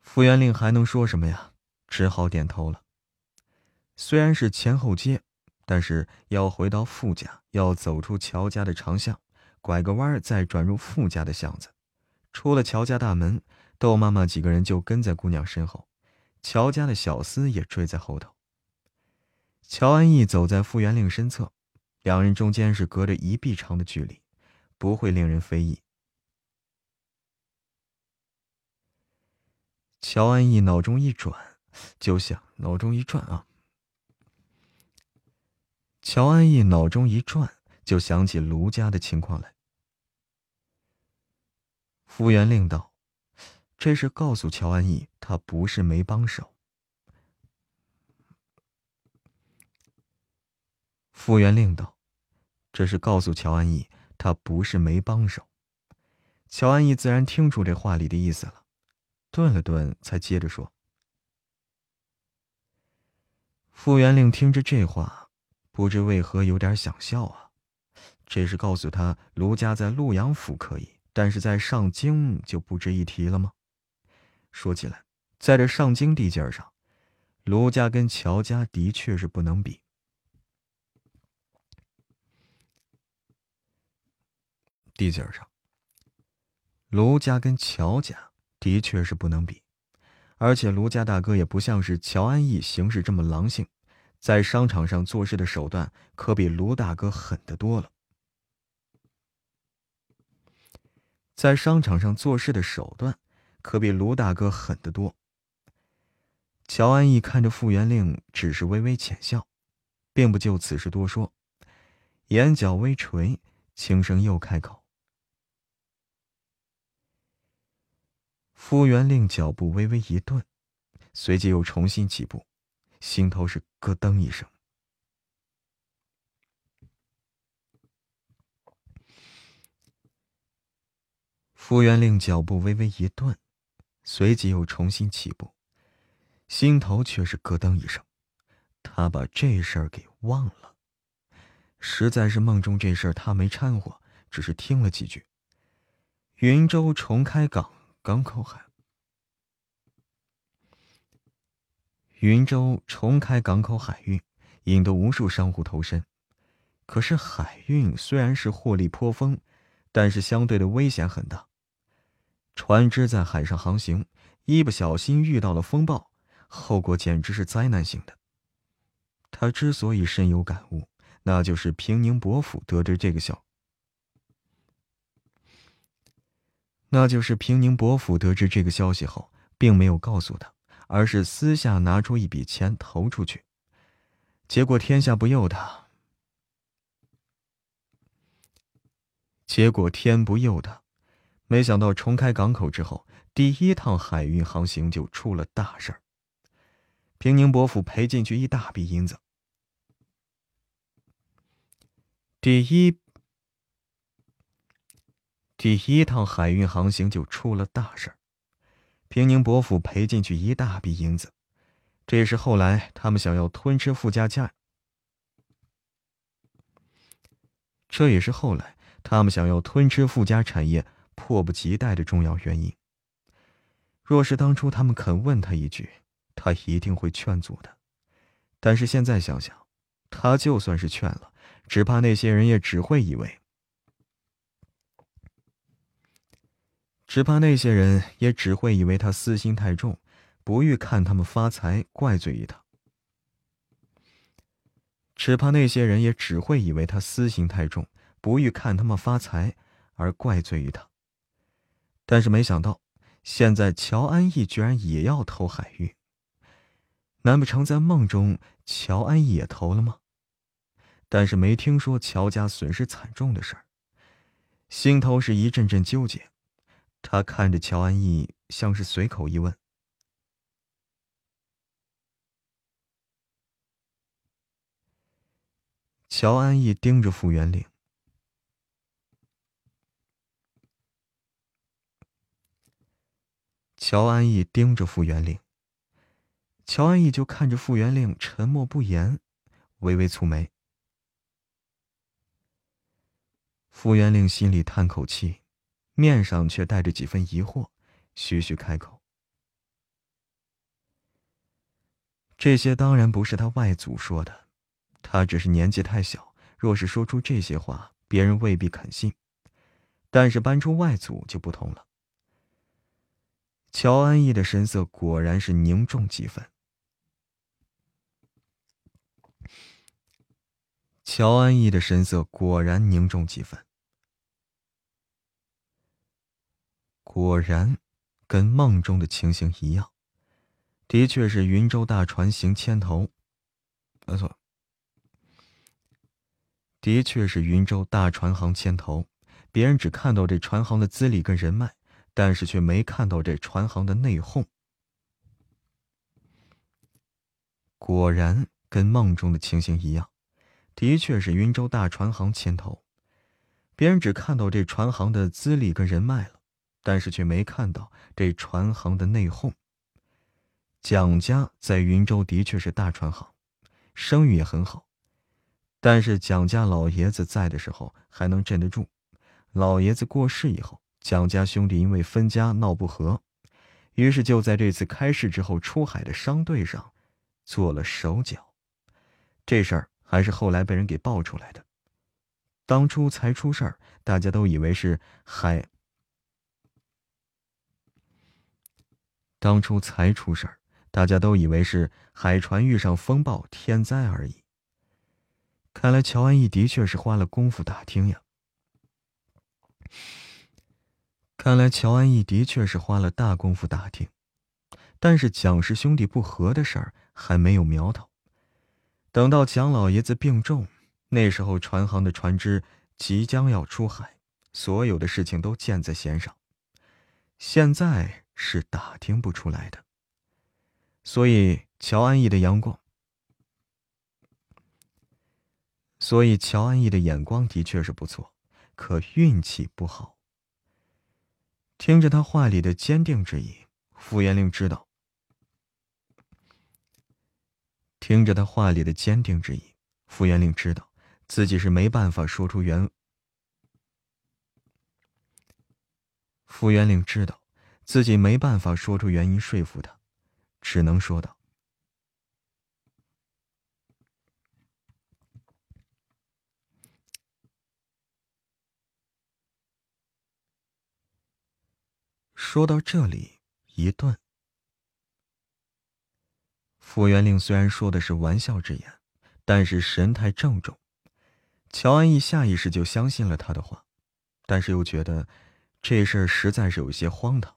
傅元令还能说什么呀？只好点头了。虽然是前后街，但是要回到傅家，要走出乔家的长巷。拐个弯再转入傅家的巷子，出了乔家大门，窦妈妈几个人就跟在姑娘身后，乔家的小厮也追在后头。乔安逸走在傅元令身侧，两人中间是隔着一臂长的距离，不会令人非议。乔安逸脑中一转，就想脑中一转啊。乔安逸脑中一转。就想起卢家的情况来。傅元令道：“这是告诉乔安逸，他不是没帮手。”傅元令道：“这是告诉乔安逸，他不是没帮手。”乔安逸自然听出这话里的意思了，顿了顿，才接着说：“傅元令听着这话，不知为何有点想笑啊。”这是告诉他，卢家在洛阳府可以，但是在上京就不值一提了吗？说起来，在这上京地界上，卢家跟乔家的确是不能比。地界上，卢家跟乔家的确是不能比，而且卢家大哥也不像是乔安逸行事这么狼性，在商场上做事的手段可比卢大哥狠得多了。在商场上做事的手段，可比卢大哥狠得多。乔安逸看着傅元令，只是微微浅笑，并不就此事多说，眼角微垂，轻声又开口。傅元令脚步微微一顿，随即又重新起步，心头是咯噔一声。傅元令脚步微微一顿，随即又重新起步，心头却是咯噔一声，他把这事儿给忘了。实在是梦中这事儿他没掺和，只是听了几句。云州重开港港口海，云州重开港口海运，引得无数商户投身，可是海运虽然是获利颇丰，但是相对的危险很大。船只在海上航行，一不小心遇到了风暴，后果简直是灾难性的。他之所以深有感悟，那就是平宁伯府得知这个消，那就是平宁伯府得知这个消息后，并没有告诉他，而是私下拿出一笔钱投出去。结果天下不佑他，结果天不佑他。没想到重开港口之后，第一趟海运航行就出了大事儿。平宁伯府赔进去一大笔银子。第一，第一趟海运航行就出了大事儿，平宁伯府赔进去一大笔银子。这也是后来他们想要吞吃富家家，这也是后来他们想要吞吃富家产业。迫不及待的重要原因。若是当初他们肯问他一句，他一定会劝阻的。但是现在想想，他就算是劝了，只怕那些人也只会以为，只怕那些人也只会以为他私心太重，不欲看他们发财，怪罪于他。只怕那些人也只会以为他私心太重，不欲看他们发财，而怪罪于他。但是没想到，现在乔安逸居然也要投海玉。难不成在梦中乔安逸也投了吗？但是没听说乔家损失惨重的事儿，心头是一阵阵纠结。他看着乔安逸，像是随口一问。乔安逸盯着傅元令。乔安逸盯着傅元令，乔安逸就看着傅元令沉默不言，微微蹙眉。傅元令心里叹口气，面上却带着几分疑惑，徐徐开口：“这些当然不是他外祖说的，他只是年纪太小，若是说出这些话，别人未必肯信。但是搬出外祖就不同了。”乔安逸的神色果然是凝重几分。乔安逸的神色果然凝重几分。果然，跟梦中的情形一样，的确是云州大船行牵头。没错，的确是云州大船行牵头。别人只看到这船行的资历跟人脉。但是却没看到这船行的内讧。果然跟梦中的情形一样，的确是云州大船行牵头。别人只看到这船行的资历跟人脉了，但是却没看到这船行的内讧。蒋家在云州的确是大船行，声誉也很好，但是蒋家老爷子在的时候还能镇得住，老爷子过世以后。蒋家兄弟因为分家闹不和，于是就在这次开市之后出海的商队上做了手脚。这事儿还是后来被人给爆出来的。当初才出事儿，大家都以为是海。当初才出事儿，大家都以为是海船遇上风暴天灾而已。看来乔安逸的确是花了功夫打听呀。看来乔安逸的确是花了大功夫打听，但是蒋氏兄弟不和的事儿还没有苗头。等到蒋老爷子病重，那时候船行的船只即将要出海，所有的事情都箭在弦上，现在是打听不出来的。所以乔安逸的阳光，所以乔安逸的眼光的确是不错，可运气不好。听着他话里的坚定之意，傅元令知道。听着他话里的坚定之意，傅元令知道自己是没办法说出原。傅元令知道自己没办法说出原因说服他，只能说道：“说到这里，一顿。傅元令虽然说的是玩笑之言，但是神态郑重。乔安逸下意识就相信了他的话，但是又觉得这事儿实在是有些荒唐，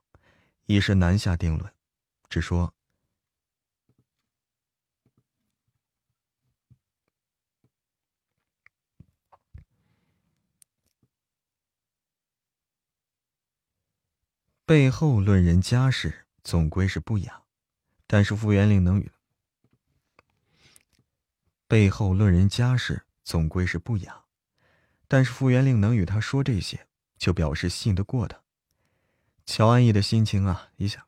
一时难下定论，只说。背后论人家事，总归是不雅。但是傅元令能与背后论人家事，总归是不雅。但是傅元令能与他说这些，就表示信得过他。乔安逸的心情啊，一下，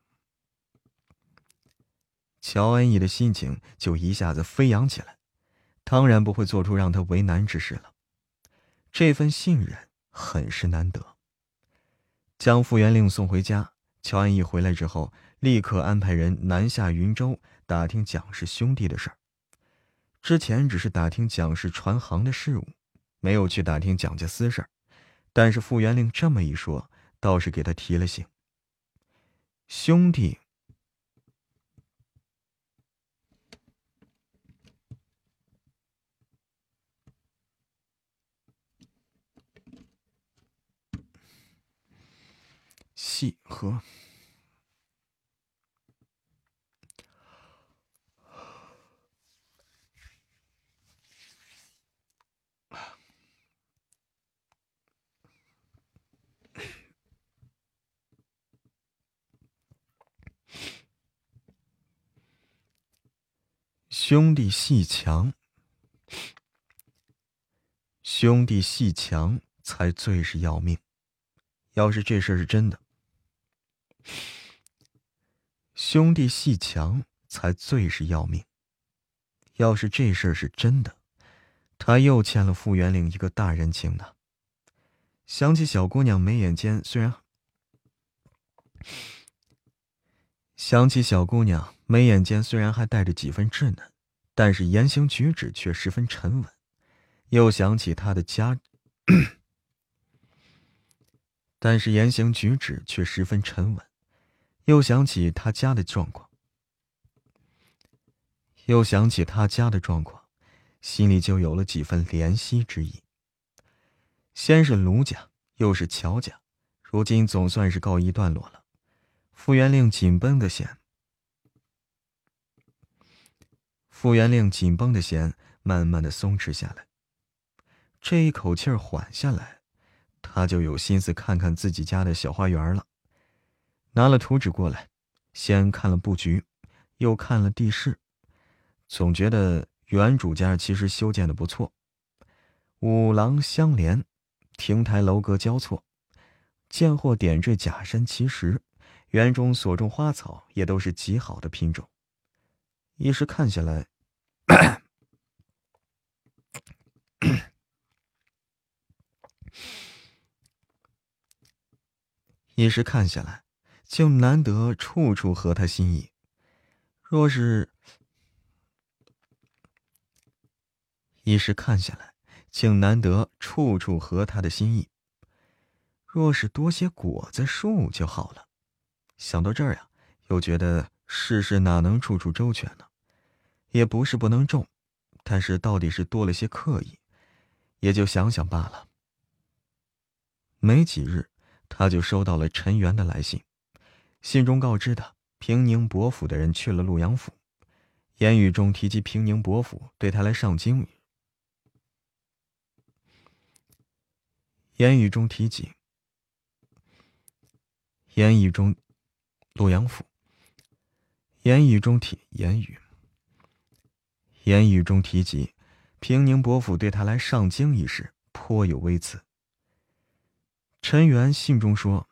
乔安逸的心情就一下子飞扬起来。当然不会做出让他为难之事了。这份信任很是难得。将傅元令送回家，乔安逸回来之后，立刻安排人南下云州打听蒋氏兄弟的事儿。之前只是打听蒋氏船行的事务，没有去打听蒋家私事儿。但是傅元令这么一说，倒是给他提了醒。兄弟。细和兄弟戏强，兄弟戏强才最是要命。要是这事是真的。(sniffs) 兄弟戏强才最是要命。要是这事儿是真的，他又欠了傅元令一个大人情呢。想起小姑娘眉眼间虽然，(sniffs) 想起小姑娘眉眼间虽然还带着几分稚嫩，但是言行举止却十分沉稳。又想起他的家。(clears throat) 但是言行举止却十分沉稳，又想起他家的状况，又想起他家的状况，心里就有了几分怜惜之意。先是卢家，又是乔家，如今总算是告一段落了。傅元令紧绷的弦，傅元令紧绷的弦慢慢的松弛下来，这一口气儿缓下来。他就有心思看看自己家的小花园了，拿了图纸过来，先看了布局，又看了地势，总觉得原主家其实修建的不错，五廊相连，亭台楼阁交错，间或点缀假山奇石，园中所种花草也都是极好的品种，一时看下来。(coughs) 一时看下来，竟难得处处合他心意。若是一时看下来，竟难得处处合他的心意。若是多些果子树就好了。想到这儿呀，又觉得世事哪能处处周全呢？也不是不能种，但是到底是多了些刻意，也就想想罢了。没几日。他就收到了陈元的来信，信中告知他，平宁伯府的人去了陆阳府，言语中提及平宁伯府对他来上京。言语中提及，言语中，陆阳府。言语中提言语，言语中提及，平宁伯府对他来上京一事颇有微词。陈元信中说。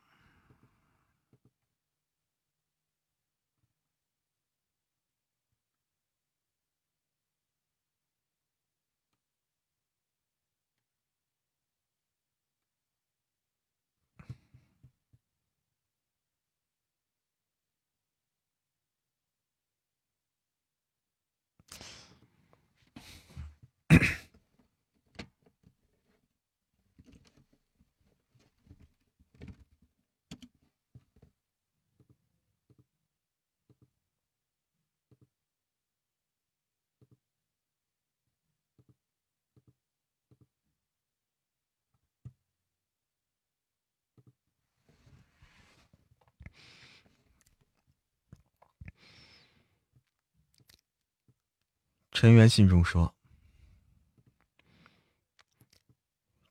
陈元信中说：“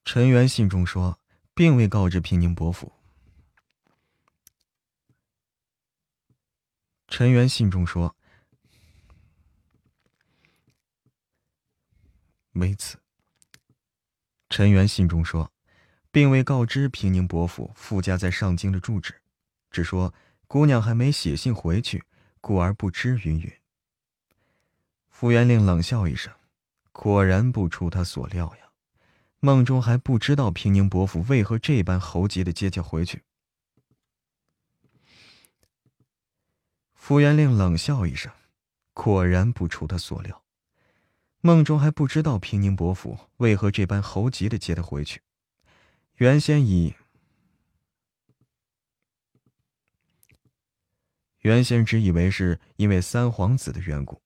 陈元信中说，并未告知平宁伯府。”陈元信中说：“为此。”陈元信中说，并未告知平宁伯府傅家在上京的住址，只说姑娘还没写信回去，故而不知。云云。傅元令冷笑一声，果然不出他所料呀。梦中还不知道平宁伯府为何这般猴急的接他回去。傅元令冷笑一声，果然不出他所料。梦中还不知道平宁伯府为何这般猴急的接他回去。原先以原先只以为是因为三皇子的缘故，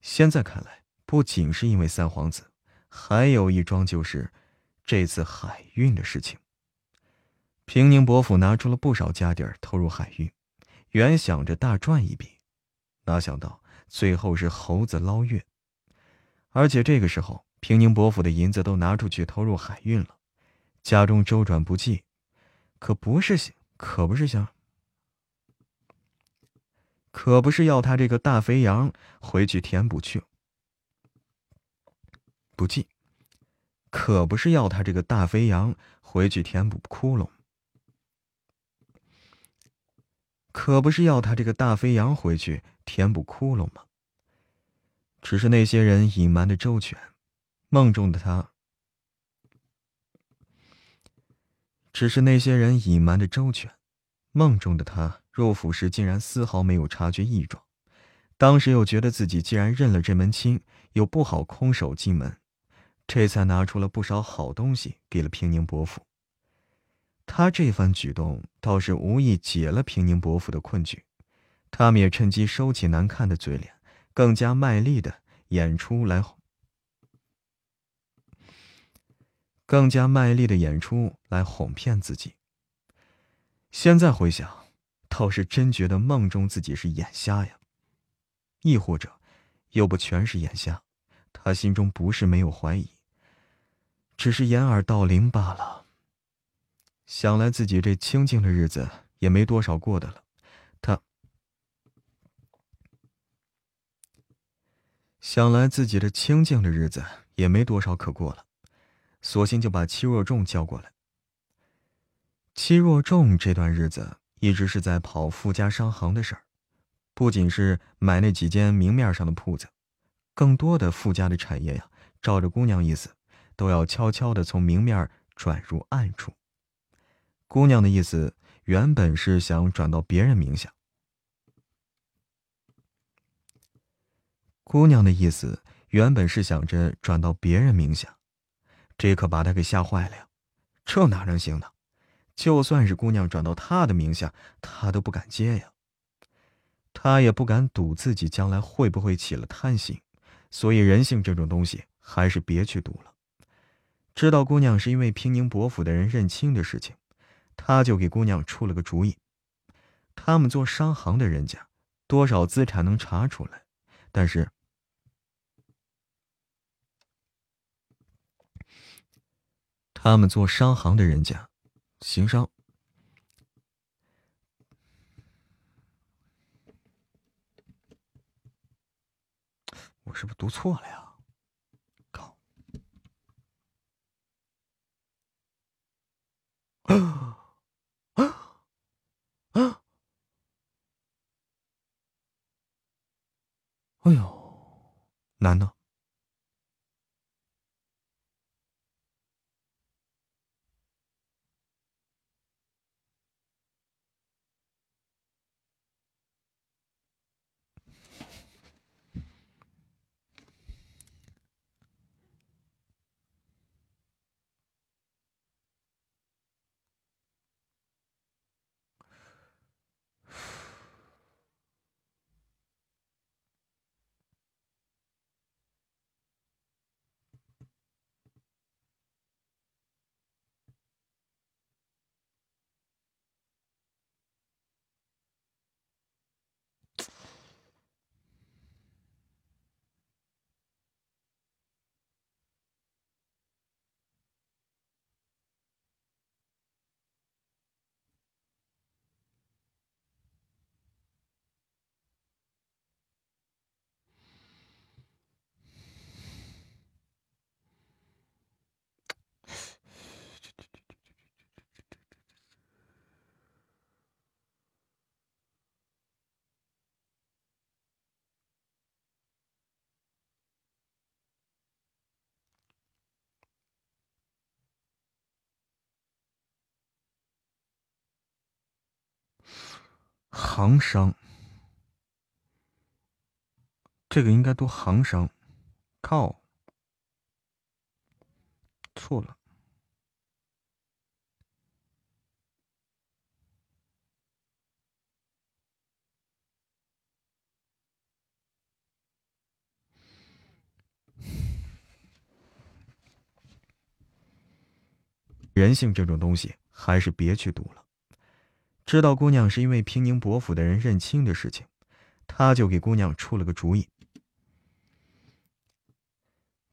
现在看来，不仅是因为三皇子，还有一桩就是这次海运的事情。平宁伯府拿出了不少家底儿投入海运。原想着大赚一笔，哪想到最后是猴子捞月。而且这个时候，平宁伯府的银子都拿出去投入海运了，家中周转不济，可不是想，可不是想，可不是要他这个大肥羊回去填补去不济，可不是要他这个大肥羊回去填补窟窿。可不是要他这个大肥羊回去填补窟窿吗？只是那些人隐瞒的周全，梦中的他，只是那些人隐瞒的周全，梦中的他入府时竟然丝毫没有察觉异状，当时又觉得自己既然认了这门亲，又不好空手进门，这才拿出了不少好东西给了平宁伯父。他这番举动倒是无意解了平宁伯府的困局，他们也趁机收起难看的嘴脸，更加卖力的演出来，更加卖力的演出来哄骗自己。现在回想，倒是真觉得梦中自己是眼瞎呀，亦或者，又不全是眼瞎，他心中不是没有怀疑，只是掩耳盗铃罢了。想来自己这清静的日子也没多少过的了，他想来自己这清静的日子也没多少可过了，索性就把戚若仲叫过来。戚若仲这段日子一直是在跑富家商行的事儿，不仅是买那几间明面上的铺子，更多的富家的产业呀，照着姑娘意思，都要悄悄的从明面转入暗处。姑娘的意思原本是想转到别人名下。姑娘的意思原本是想着转到别人名下，这可把他给吓坏了呀！这哪能行呢？就算是姑娘转到他的名下，他都不敢接呀。他也不敢赌自己将来会不会起了贪心，所以人性这种东西还是别去赌了。知道姑娘是因为平宁伯府的人认亲的事情。他就给姑娘出了个主意，他们做商行的人家，多少资产能查出来，但是他们做商行的人家，行商，我是不是读错了呀？靠！啊啊！哎呦，难呢。行商，这个应该读行商，靠，错了。人性这种东西，还是别去赌了。知道姑娘是因为平宁伯府的人认亲的事情，他就给姑娘出了个主意。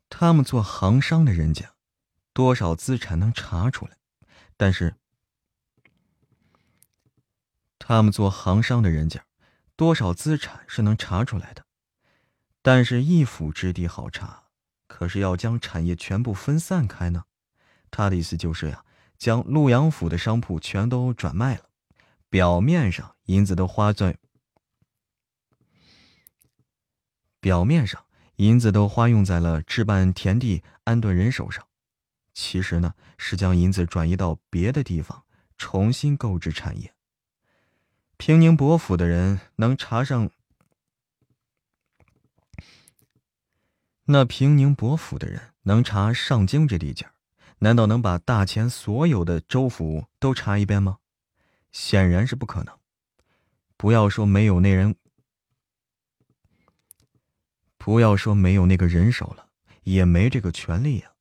他们做行商的人家，多少资产能查出来？但是，他们做行商的人家，多少资产是能查出来的？但是，一府之地好查，可是要将产业全部分散开呢？他的意思就是呀，将陆阳府的商铺全都转卖了。表面上银子都花在表面上银子都花用在了置办田地、安顿人手上，其实呢是将银子转移到别的地方，重新购置产业。平宁伯府的人能查上，那平宁伯府的人能查上京这地界难道能把大前所有的州府都查一遍吗？显然是不可能。不要说没有那人，不要说没有那个人手了，也没这个权利呀。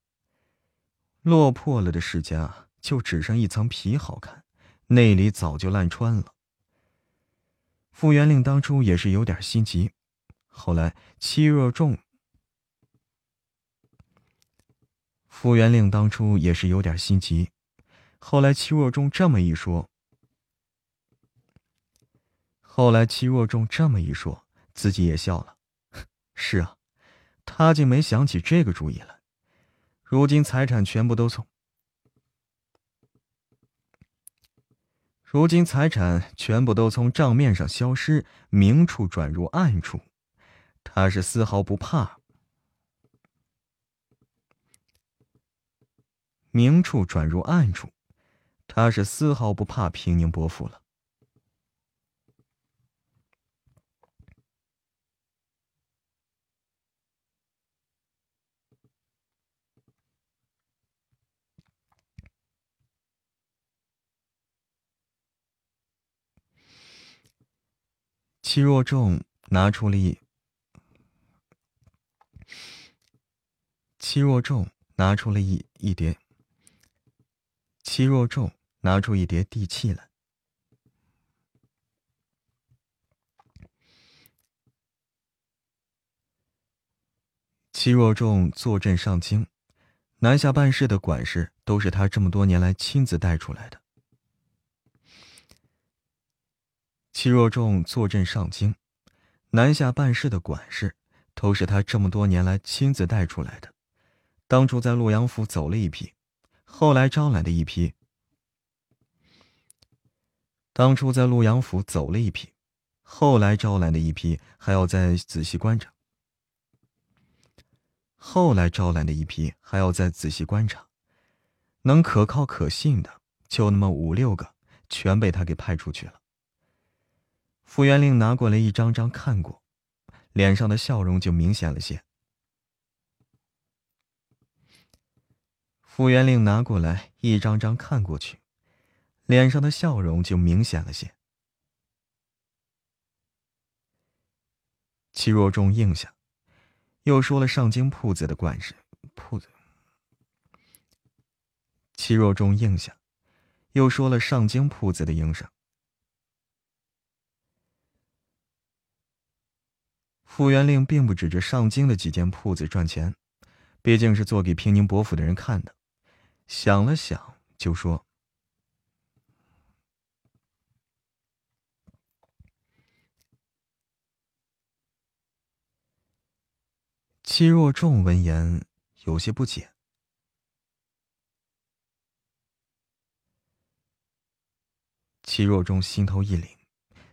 落魄了的世家，就只剩一层皮好看，内里早就烂穿了。傅元令当初也是有点心急，后来戚若仲，傅元令当初也是有点心急，后来戚若仲这么一说。后来，戚若仲这么一说，自己也笑了。(laughs) 是啊，他竟没想起这个主意来。如今财产全部都从……如今财产全部都从账面上消失，明处转入暗处，他是丝毫不怕。明处转入暗处，他是丝毫不怕平宁伯父了。戚若仲拿出了一，戚若仲拿出了一一叠，戚若仲拿出一叠地契来。戚若仲坐镇上京，南下办事的管事都是他这么多年来亲自带出来的。戚若仲坐镇上京，南下办事的管事都是他这么多年来亲自带出来的。当初在洛阳府走了一批，后来招来的一批。当初在洛阳府走了一批，后来招来的一批还要再仔细观察。后来招来的一批还要再仔细观察，能可靠可信的就那么五六个，全被他给派出去了。傅元令拿过来一张张看过，脸上的笑容就明显了些。傅元令拿过来一张张看过去，脸上的笑容就明显了些。戚若仲应下，又说了上京铺子的管事铺子。戚若仲应下，又说了上京铺子的营生。傅元令并不指着上京的几间铺子赚钱，毕竟是做给平宁伯府的人看的。想了想，就说：“戚若仲闻言有些不解。”戚若仲心头一凛，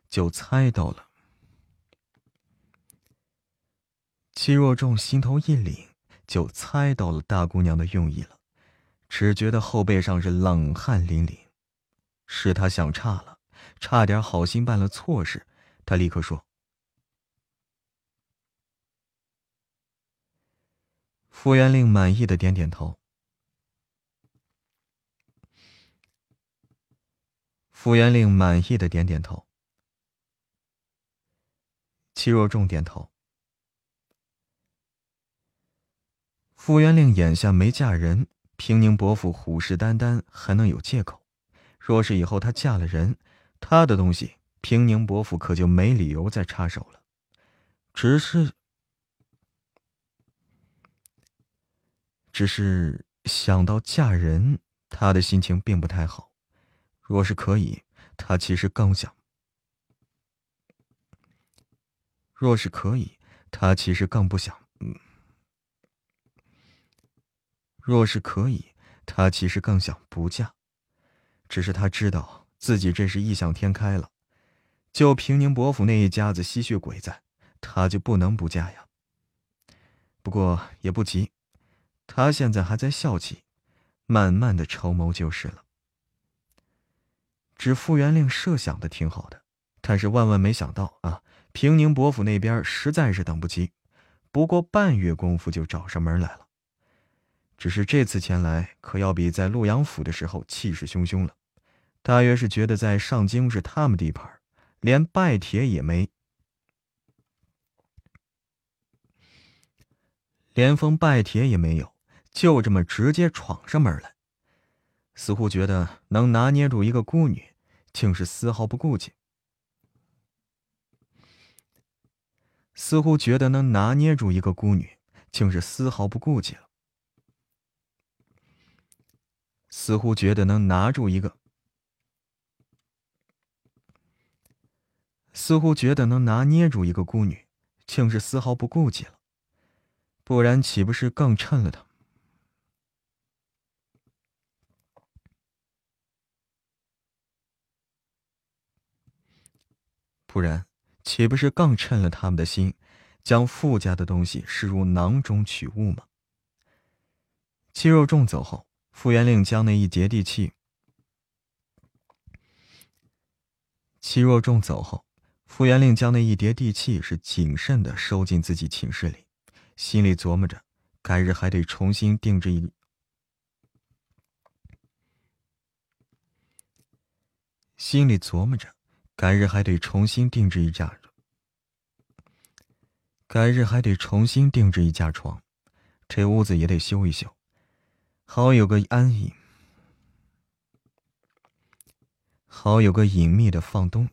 就猜到了。戚若仲心头一凛，就猜到了大姑娘的用意了，只觉得后背上是冷汗淋漓。是他想差了，差点好心办了错事。他立刻说：“傅元令满意的点点头。”傅元令满意的点点头。戚若仲点头。傅元令眼下没嫁人，平宁伯父虎视眈眈，还能有借口？若是以后她嫁了人，她的东西，平宁伯父可就没理由再插手了。只是，只是想到嫁人，他的心情并不太好。若是可以，他其实更想；若是可以，他其实更不想。嗯。若是可以，他其实更想不嫁，只是他知道自己这是异想天开了。就平宁伯府那一家子吸血鬼在，他就不能不嫁呀。不过也不急，他现在还在校期，慢慢的筹谋就是了。只傅元令设想的挺好的，但是万万没想到啊，平宁伯府那边实在是等不及，不过半月功夫就找上门来了。只是这次前来，可要比在洛阳府的时候气势汹汹了。大约是觉得在上京是他们地盘，连拜帖也没，连封拜帖也没有，就这么直接闯上门来，似乎觉得能拿捏住一个孤女，竟是丝毫不顾忌；似乎觉得能拿捏住一个孤女，竟是丝毫不顾忌了。似乎觉得能拿住一个，似乎觉得能拿捏住一个孤女，竟是丝毫不顾忌了，不然岂不是更趁了他？不然岂不是更趁了他们的心，将富家的东西视如囊中取物吗？戚肉重走后。傅元令将那一节地契。戚若仲走后，傅元令将那一叠地契是谨慎的收进自己寝室里，心里琢磨着，改日还得重新定制一，心里琢磨着，改日还得重新定制一架，改日还得重新定制一架床，这屋子也得修一修。好有个安隐，好有个隐秘的放东，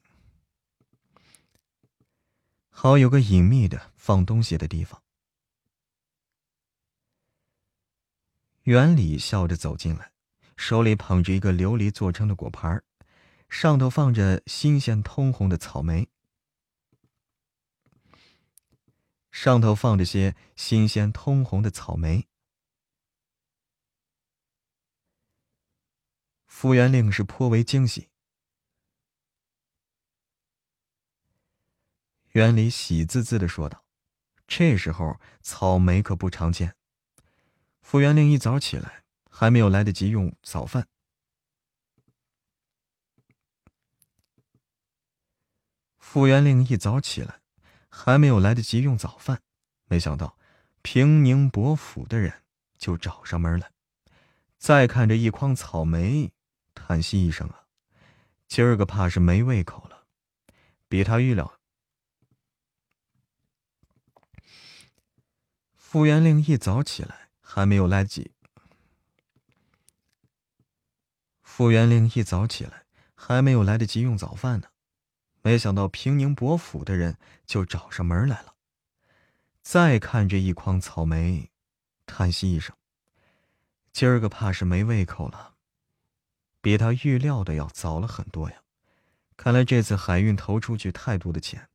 好有个隐秘的放东西的地方。园里笑着走进来，手里捧着一个琉璃做成的果盘上头放着新鲜通红的草莓，上头放着些新鲜通红的草莓。傅元令是颇为惊喜，园里喜滋滋的说道：“这时候草莓可不常见。”傅元令一早起来，还没有来得及用早饭。傅元令一早起来，还没有来得及用早饭，没想到平宁伯府的人就找上门来。再看这一筐草莓。叹息一声啊，今儿个怕是没胃口了。比他预料，傅元令一早起来还没有来得及。傅元令一早起来还没有来得及用早饭呢，没想到平宁伯府的人就找上门来了。再看这一筐草莓，叹息一声，今儿个怕是没胃口了。比他预料的要早了很多呀！看来这次海运投出去太多的钱。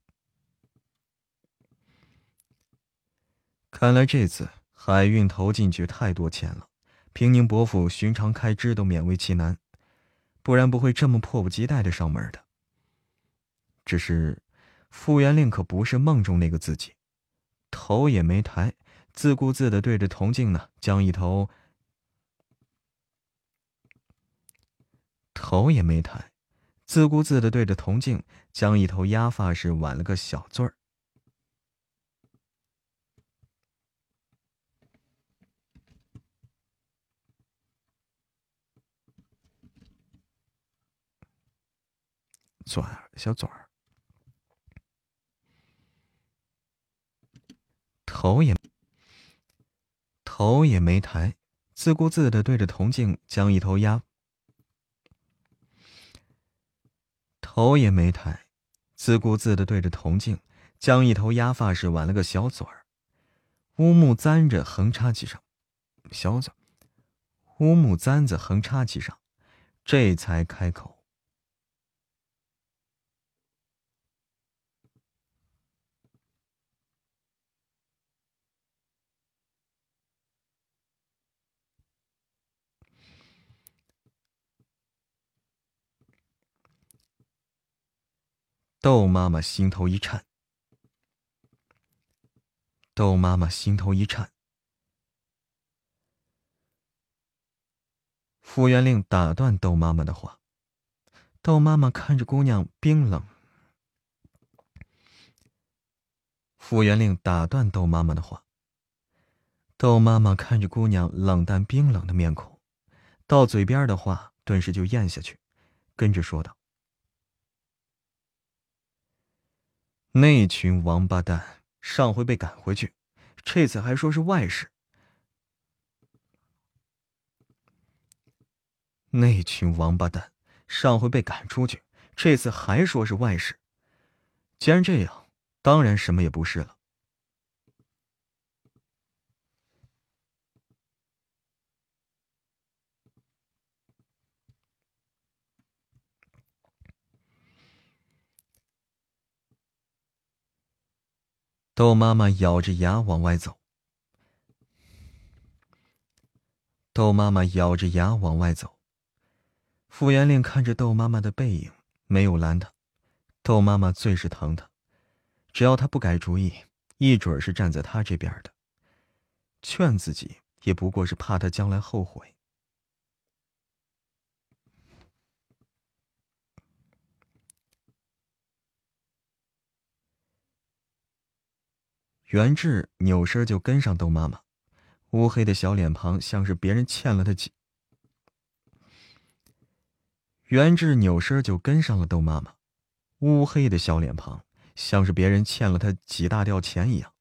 看来这次海运投进去太多钱了，平宁伯府寻常开支都勉为其难，不然不会这么迫不及待的上门的。只是，傅元令可不是梦中那个自己，头也没抬，自顾自的对着铜镜呢，将一头。头也没抬，自顾自的对着铜镜，将一头鸭发饰挽了个小穗儿。嘴儿，小嘴儿，头也头也没抬，自顾自的对着铜镜，将一头鸭头也没抬，自顾自的对着铜镜，将一头压发式挽了个小嘴儿，乌木簪子横插其上，小嘴，乌木簪子横插其上，这才开口。豆妈妈心头一颤，豆妈妈心头一颤。傅元令打断豆妈妈的话，豆妈妈看着姑娘冰冷。傅元令打断豆妈妈的话，豆妈妈看着姑娘冷淡冰冷的面孔，到嘴边的话顿时就咽下去，跟着说道。那群王八蛋，上回被赶回去，这次还说是外事。那群王八蛋，上回被赶出去，这次还说是外事。既然这样，当然什么也不是了。豆妈妈咬着牙往外走。豆妈妈咬着牙往外走。傅元令看着豆妈妈的背影，没有拦她。豆妈妈最是疼他，只要他不改主意，一准是站在他这边的。劝自己也不过是怕他将来后悔。袁志扭身就跟上豆妈妈，乌黑的小脸庞像是别人欠了他几。袁志扭身就跟上了豆妈妈，乌黑的小脸庞像是别人欠了他几大吊钱一样。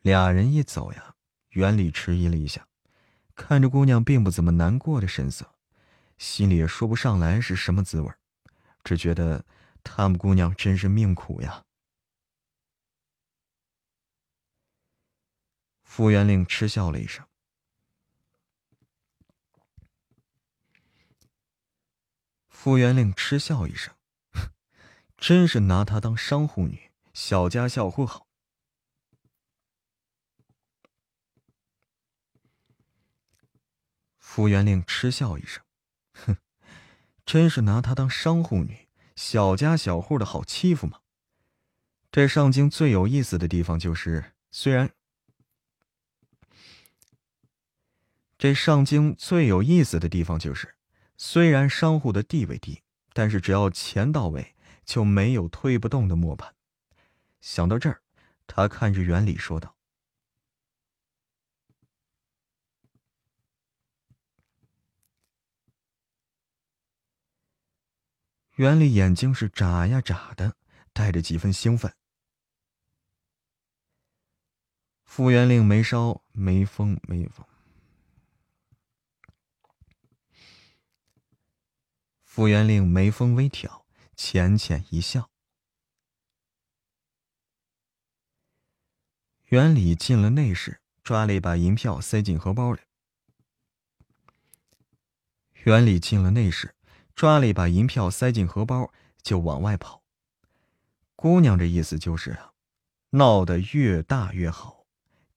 俩人一走呀，袁礼迟疑了一下，看着姑娘并不怎么难过的神色，心里也说不上来是什么滋味，只觉得他们姑娘真是命苦呀。傅元令嗤笑了一声。傅元令嗤笑一声，(laughs) 真是拿她当商户女，小家小户好。傅元令嗤笑一声，哼，(laughs) 真是拿她当商户女，小家小户的好欺负吗？这上京最有意思的地方就是，虽然。这上京最有意思的地方就是，虽然商户的地位低，但是只要钱到位，就没有推不动的磨盘。想到这儿，他看着袁礼说道：“袁礼眼睛是眨呀眨的，带着几分兴奋。”傅元令眉梢眉峰眉峰。傅元令眉峰微挑，浅浅一笑。袁礼进了内室，抓了一把银票塞进荷包里。袁礼进了内室，抓了一把银票塞进荷包，就往外跑。姑娘这意思就是啊，闹得越大越好。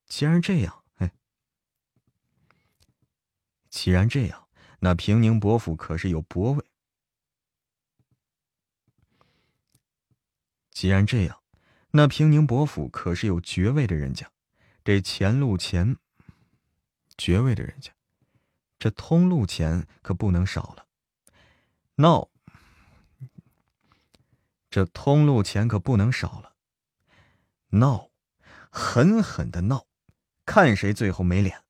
既然这样，哎，既然这样，那平宁伯府可是有伯位。既然这样，那平宁伯府可是有爵位的人家，这钱路钱，爵位的人家，这通路钱可不能少了。闹，这通路钱可不能少了。闹，狠狠的闹，看谁最后没脸。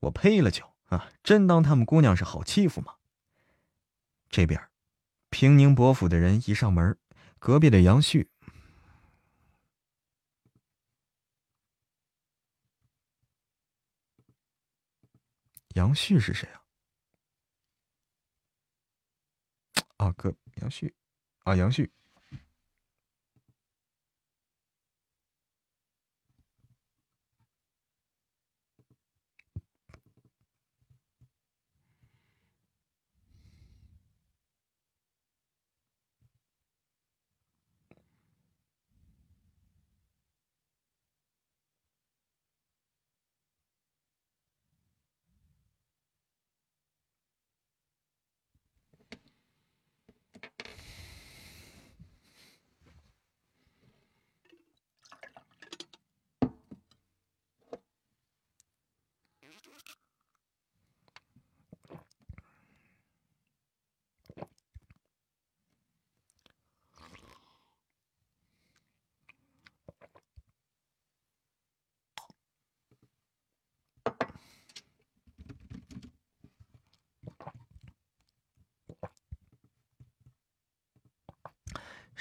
我呸了就啊，真当他们姑娘是好欺负吗？这边，平宁伯府的人一上门，隔壁的杨旭，杨旭是谁啊？啊，哥，杨旭，啊，杨旭。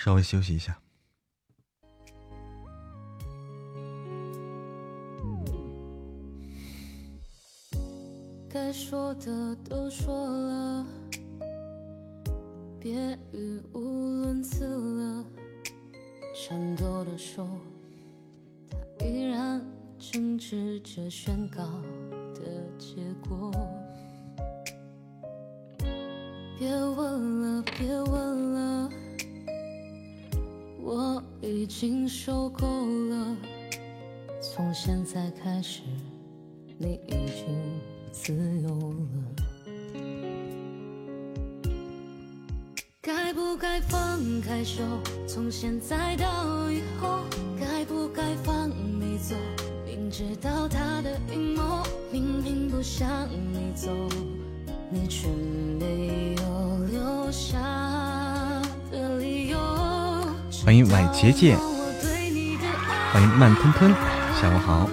稍微休息一下。该说的都说了，别语无伦次了。颤抖的手，它依然静止着宣告的结果。经受够了。从现在开始，你已经自由了。该不该放开手？从现在到以后，该不该放你走？明知道他的阴谋，明明不想你走，你却没有外结界，欢迎慢吞吞，下午好。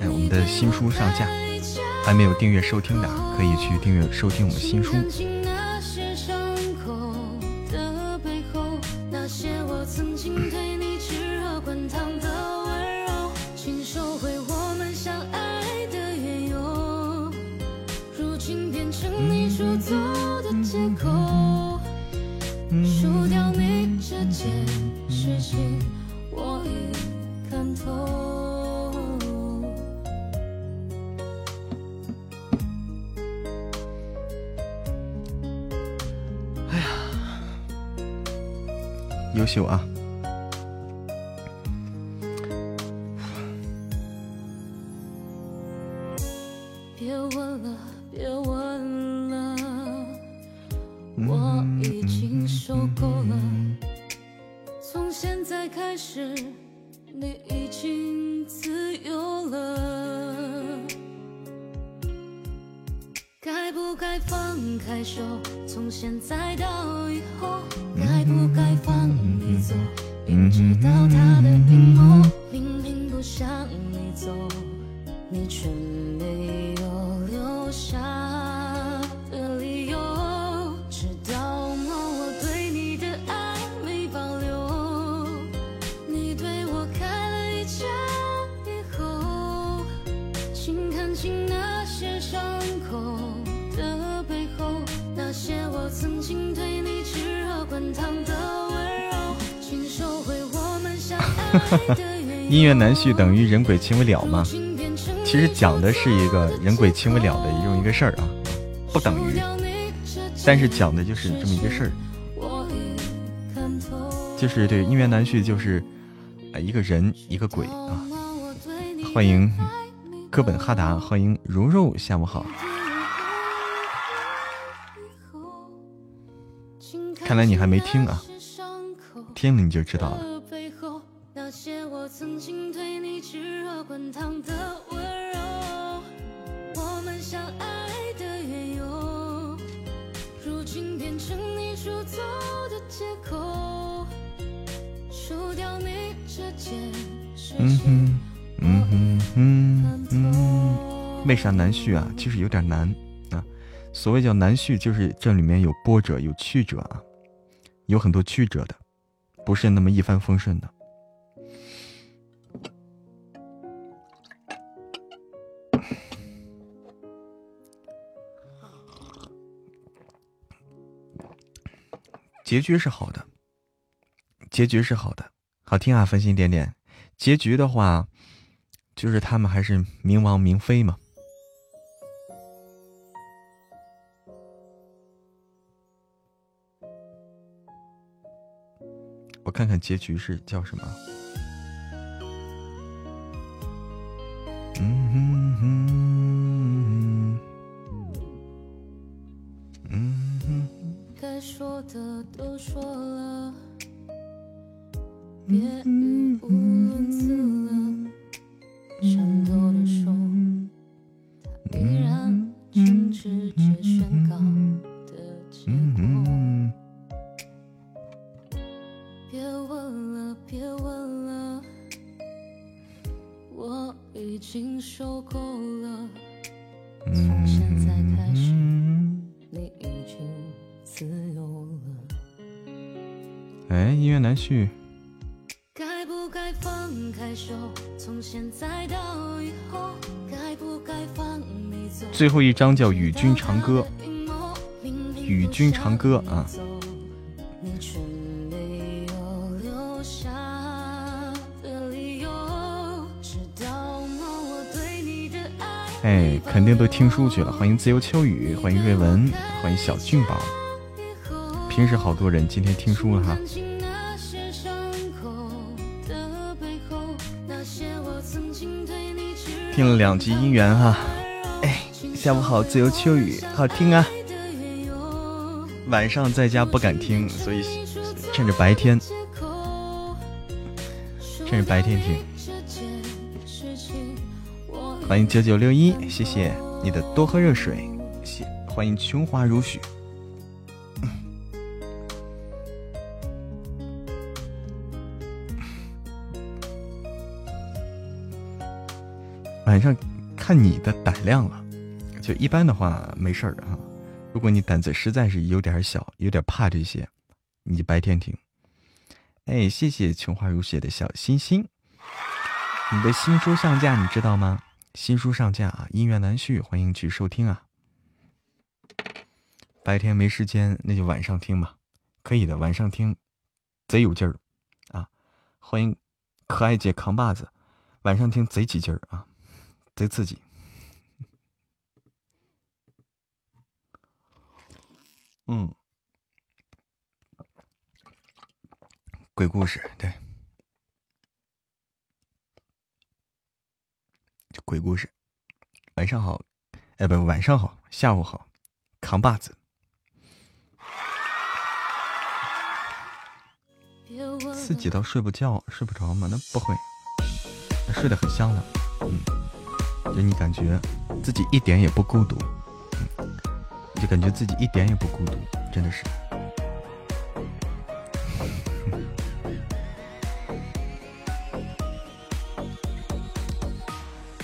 哎，我们的新书上架，还没有订阅收听的，可以去订阅收听我们新书。缘。难续等于人鬼情未了吗？其实讲的是一个人鬼情未了的这么一个事儿啊，不等于，但是讲的就是这么一个事儿，就是对音乐难续就是，一个人一个鬼啊。欢迎哥本哈达，欢迎如肉，下午好。看来你还没听啊，听了你就知道了。啥难续啊？其实有点难啊。所谓叫难续，就是这里面有波折，有曲折啊，有很多曲折的，不是那么一帆风顺的。结局是好的，结局是好的，好听啊！分心点点，结局的话，就是他们还是冥王冥妃嘛。我看看结局是叫什么。嗯哼哼，嗯哼。该说的都说了，别语无伦次最后一张叫《与君长歌》，《与君长歌》啊。你却没有留下的理由，知道吗？我对你的爱。哎，肯定都听书去了。欢迎自由秋雨，欢迎瑞文，欢迎小俊宝。平时好多人，今天听书了哈。听了两集姻缘哈。下午好，自由秋雨，好听啊。晚上在家不敢听，所以趁着白天，趁着白天听。欢迎九九六一，谢谢你的多喝热水，谢欢迎琼花如许。晚上看你的胆量了，就一般的话没事儿啊。如果你胆子实在是有点小，有点怕这些，你白天听。哎，谢谢琼花如雪的小心心。你的新书上架，你知道吗？新书上架啊，音乐难续，欢迎去收听啊。白天没时间，那就晚上听吧，可以的，晚上听贼有劲儿啊。欢迎可爱姐扛把子，晚上听贼起劲儿啊，贼刺激。嗯，鬼故事对，鬼故事。晚上好，哎，不，晚上好，下午好，扛把子。自己倒睡不觉，睡不着吗？那不会，那睡得很香的。嗯，就你感觉自己一点也不孤独，嗯，就感觉自己一点也不孤独，真的是。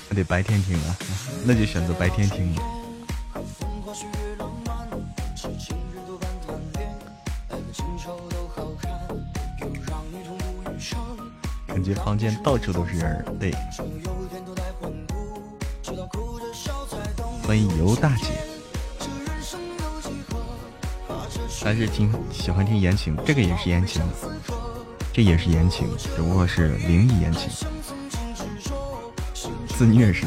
那 (laughs) 得白天听啊，那就选择白天听。感觉房间到处都是人，对。欢迎尤大姐，还是挺喜欢听言情，这个也是言情，这也是言情，只不过是灵异言情。自虐是，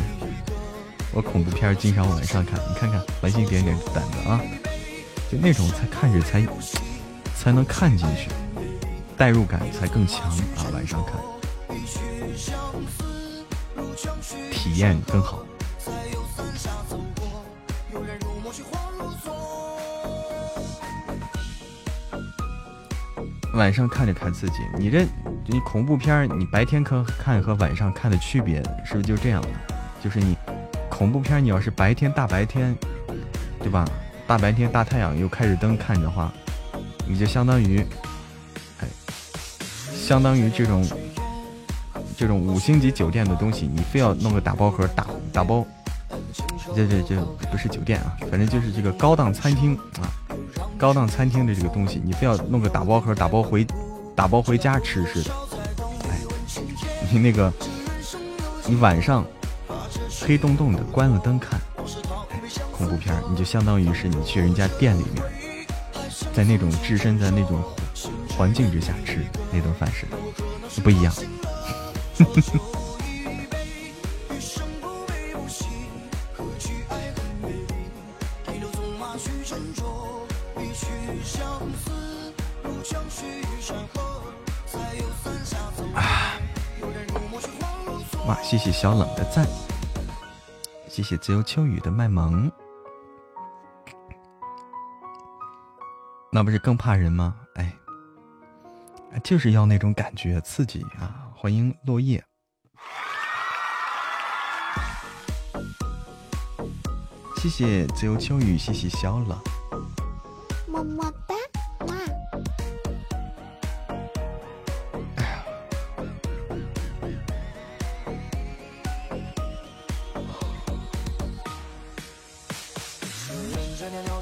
我恐怖片经常晚上看，你看看，繁星点点胆子啊，就那种才看着才才能看进去，代入感才更强啊，晚上看体验更好。晚上看着看自己，你这你恐怖片儿，你白天看看和晚上看的区别是不是就这样的？就是你恐怖片儿，你要是白天大白天，对吧？大白天大太阳又开着灯看的话，你就相当于，哎，相当于这种这种五星级酒店的东西，你非要弄个打包盒打打包，这这这不是酒店啊，反正就是这个高档餐厅啊，高档餐厅的这个东西，你非要弄个打包盒打包回打包回家吃似的。哎，你那个你晚上黑洞洞的关了灯看，哎，恐怖片你就相当于是你去人家店里面，在那种置身在那种。环境之下吃那顿饭是不一样。谢谢小冷的赞，谢谢自由秋雨的卖萌，那不是更怕人吗？哎。就是要那种感觉刺激啊！欢迎落叶，谢谢自由秋雨，谢谢小冷，么么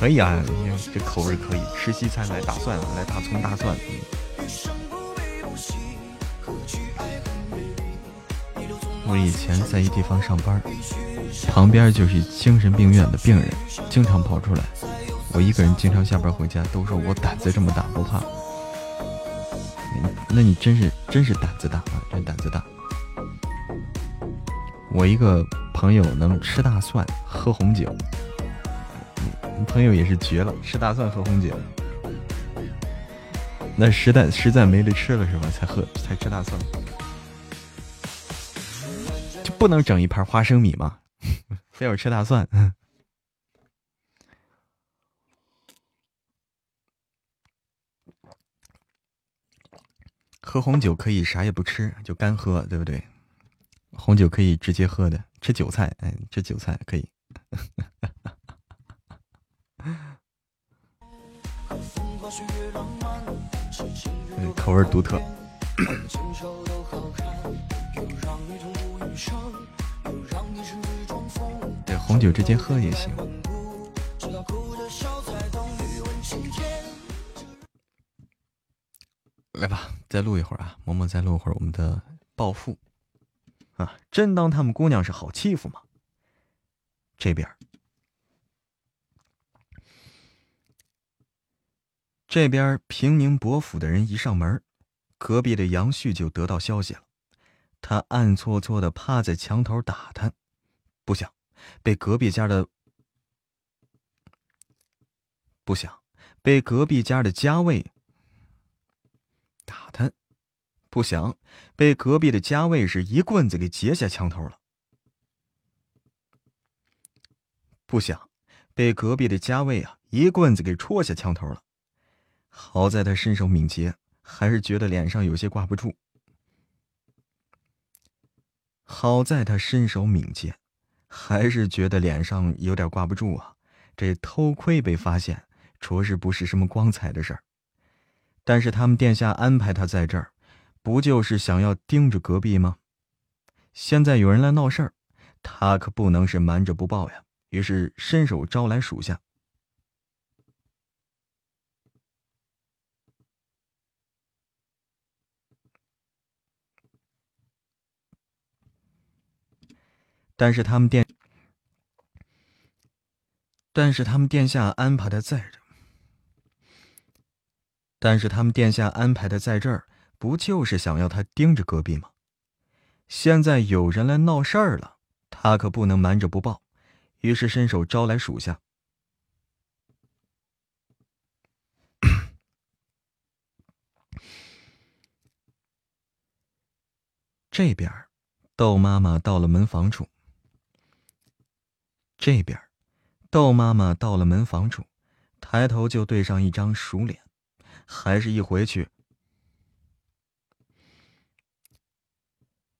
可以啊，这口味可以。吃西餐来大蒜，来大葱大蒜。我以前在一地方上班，旁边就是精神病院的病人，经常跑出来。我一个人经常下班回家，都说我胆子这么大，不怕。那你真是真是胆子大啊！真胆子大。我一个朋友能吃大蒜喝红酒，朋友也是绝了，吃大蒜喝红酒。那实在实在没得吃了是吧？才喝才吃大蒜，就不能整一盘花生米吗？(laughs) 非要吃大蒜？喝红酒可以啥也不吃，就干喝，对不对？红酒可以直接喝的，吃韭菜，哎，吃韭菜可以。口味独特。(coughs) 对，红酒直接喝也行。来吧，再录一会儿啊！萌萌再录会儿我们的暴富啊！真当他们姑娘是好欺负吗？这边，这边平宁伯府的人一上门，隔壁的杨旭就得到消息了。他暗搓搓的趴在墙头打探，不想被隔壁家的不想被隔壁家的家卫。打探，不想被隔壁的家卫是一棍子给截下墙头了。不想被隔壁的家卫啊一棍子给戳下墙头了。好在他身手敏捷，还是觉得脸上有些挂不住。好在他身手敏捷，还是觉得脸上有点挂不住啊。这偷窥被发现，着实不是什么光彩的事儿。但是他们殿下安排他在这儿，不就是想要盯着隔壁吗？现在有人来闹事儿，他可不能是瞒着不报呀。于是伸手招来属下。但是他们殿，但是他们殿下安排的在这。但是他们殿下安排的在这儿，不就是想要他盯着隔壁吗？现在有人来闹事儿了，他可不能瞒着不报，于是伸手招来属下。这边，豆妈妈到了门房处。这边，豆妈妈到了门房处，抬头就对上一张熟脸，还是一回去。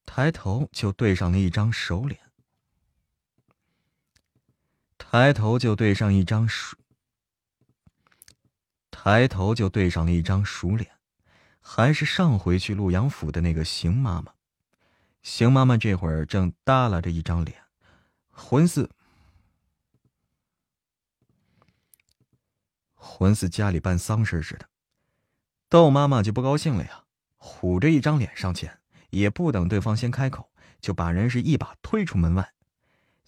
抬头就对上了一张熟脸，抬头就对上一张熟，抬头就对上了一张熟脸，还是上回去陆阳府的那个邢妈妈。邢妈妈这会儿正耷拉着一张脸，魂似浑似家里办丧事似的。窦妈妈就不高兴了呀，虎着一张脸上前，也不等对方先开口，就把人是一把推出门外，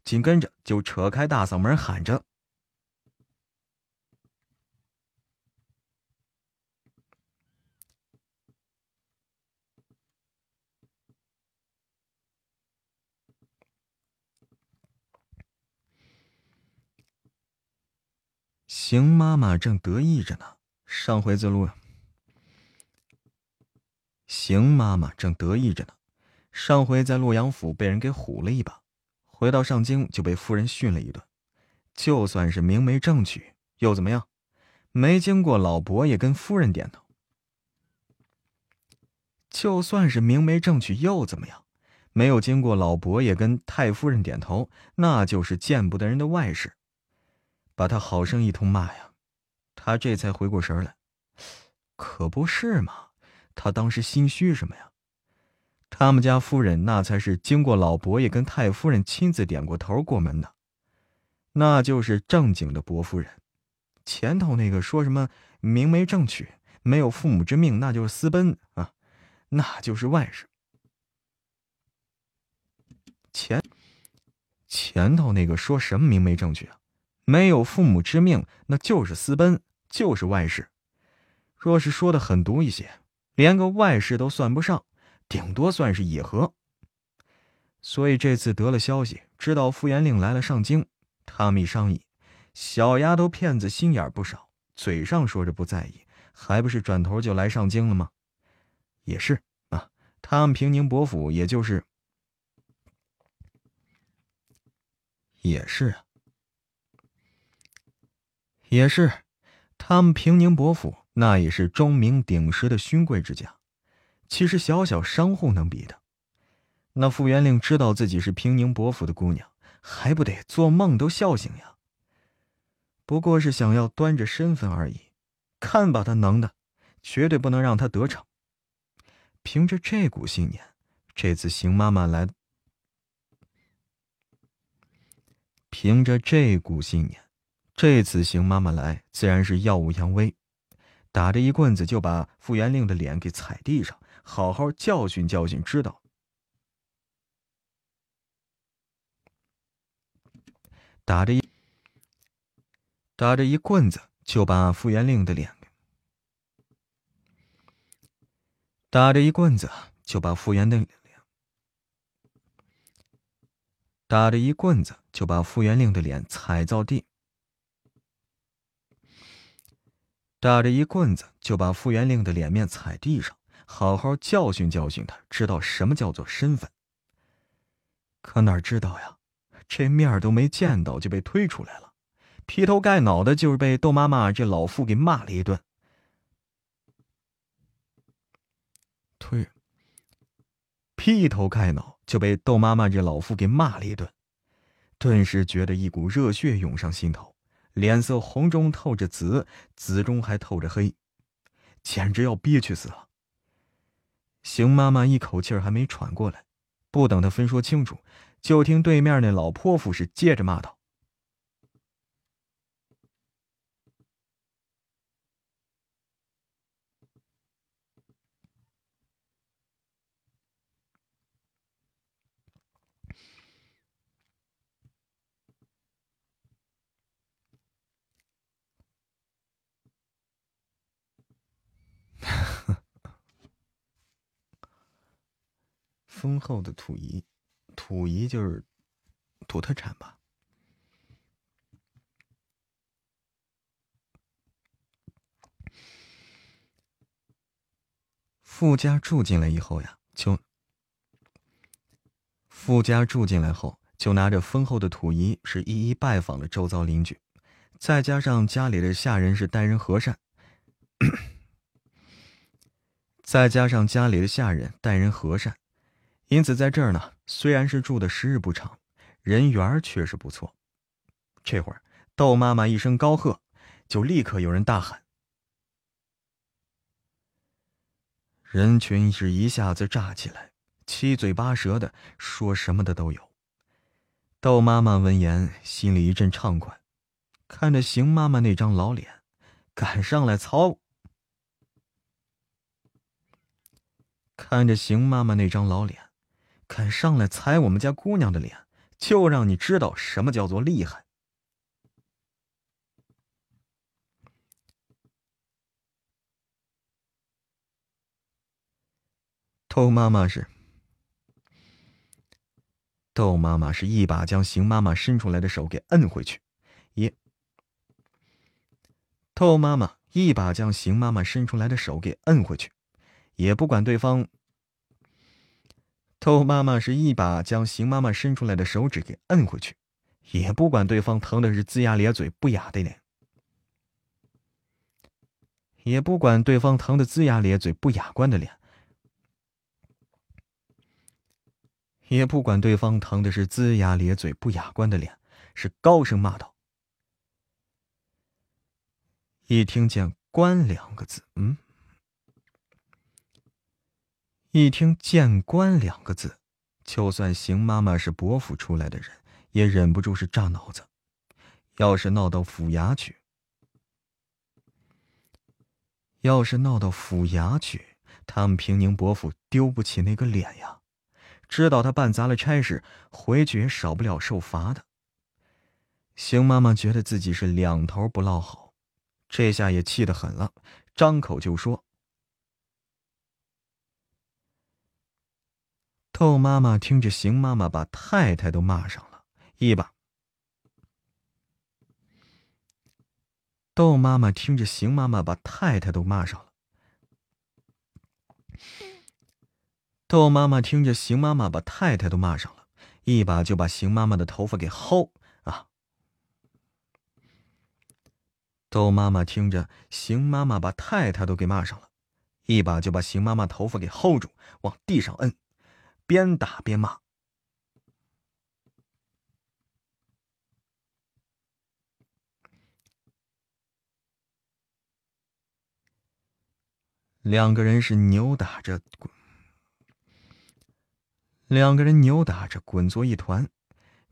紧跟着就扯开大嗓门喊着。邢妈妈正得意着呢，上回在陆。邢妈妈正得意着呢，上回在洛阳府被人给唬了一把，回到上京就被夫人训了一顿。就算是明媒正娶，又怎么样？没经过老伯爷跟夫人点头。就算是明媒正娶又怎么样？没有经过老伯爷跟太夫人点头，那就是见不得人的外事。把他好生一通骂呀，他这才回过神来。可不是嘛，他当时心虚什么呀？他们家夫人那才是经过老伯爷跟太夫人亲自点过头过门的，那就是正经的伯夫人。前头那个说什么明媒正娶，没有父母之命，那就是私奔啊，那就是外事。前前头那个说什么明媒正娶啊？没有父母之命，那就是私奔，就是外事。若是说的狠毒一些，连个外事都算不上，顶多算是野合。所以这次得了消息，知道傅元令来了上京，他们一商议，小丫头片子心眼不少，嘴上说着不在意，还不是转头就来上京了吗？也是啊，他们平宁伯府，也就是，也是啊。也是，他们平宁伯府那也是钟鸣鼎食的勋贵之家，岂是小小商户能比的？那傅元令知道自己是平宁伯府的姑娘，还不得做梦都笑醒呀？不过是想要端着身份而已，看把他能的，绝对不能让他得逞。凭着这股信念，这次邢妈妈来，凭着这股信念。这次邢妈妈来，自然是耀武扬威，打着一棍子就把傅元令的脸给踩地上，好好教训教训，知道？打着一打着一棍子就把傅元令的脸，打着一棍子就把傅元令脸，打着一棍子就把傅元令的脸踩到地。打着一棍子就把傅元令的脸面踩地上，好好教训教训他，知道什么叫做身份。可哪知道呀，这面都没见到就被推出来了，劈头盖脑的就是被豆妈妈这老妇给骂了一顿。推，劈头盖脑就被豆妈妈这老妇给骂了一顿，顿时觉得一股热血涌上心头。脸色红中透着紫，紫中还透着黑，简直要憋屈死了。邢妈妈一口气儿还没喘过来，不等她分说清楚，就听对面那老泼妇是接着骂道。丰厚的土宜，土宜就是土特产吧。富家住进来以后呀，就富家住进来后，就拿着丰厚的土仪，是一一拜访了周遭邻居，再加上家里的下人是待人和善，(coughs) 再加上家里的下人待人和善，因此在这儿呢，虽然是住的时日不长，人缘却是不错。这会儿，窦妈妈一声高喝，就立刻有人大喊，人群是一下子炸起来，七嘴八舌的说什么的都有。窦妈妈闻言，心里一阵畅快，看着邢妈妈那张老脸，赶上来操。看着邢妈妈那张老脸，敢上来踩我们家姑娘的脸，就让你知道什么叫做厉害。窦妈妈是，窦妈妈是一把将邢妈妈伸出来的手给摁回去，也，窦妈妈一把将邢妈妈伸出来的手给摁回去，也不管对方。窦妈妈是一把将邢妈妈伸出来的手指给摁回去，也不管对方疼的是龇牙咧嘴不雅的脸，也不管对方疼的龇牙咧嘴不雅观的脸。也不管对方疼的是龇牙咧嘴不雅观的脸，是高声骂道：“一听见‘官’两个字，嗯，一听见‘官’两个字，就算邢妈妈是伯府出来的人，也忍不住是炸脑子。要是闹到府衙去，要是闹到府衙去，他们平宁伯府丢不起那个脸呀。”知道他办砸了差事，回去也少不了受罚的。邢妈妈觉得自己是两头不落好，这下也气得很了，张口就说：“窦妈妈听着邢妈妈把太太都骂上了，一把。”窦妈妈听着邢妈妈把太太都骂上了。窦妈妈听着邢妈妈把太太都骂上了，一把就把邢妈妈的头发给薅啊！窦妈妈听着邢妈妈把太太都给骂上了，一把就把邢妈妈头发给薅住，往地上摁，边打边骂。两个人是扭打着滚。两个人扭打着，滚作一团。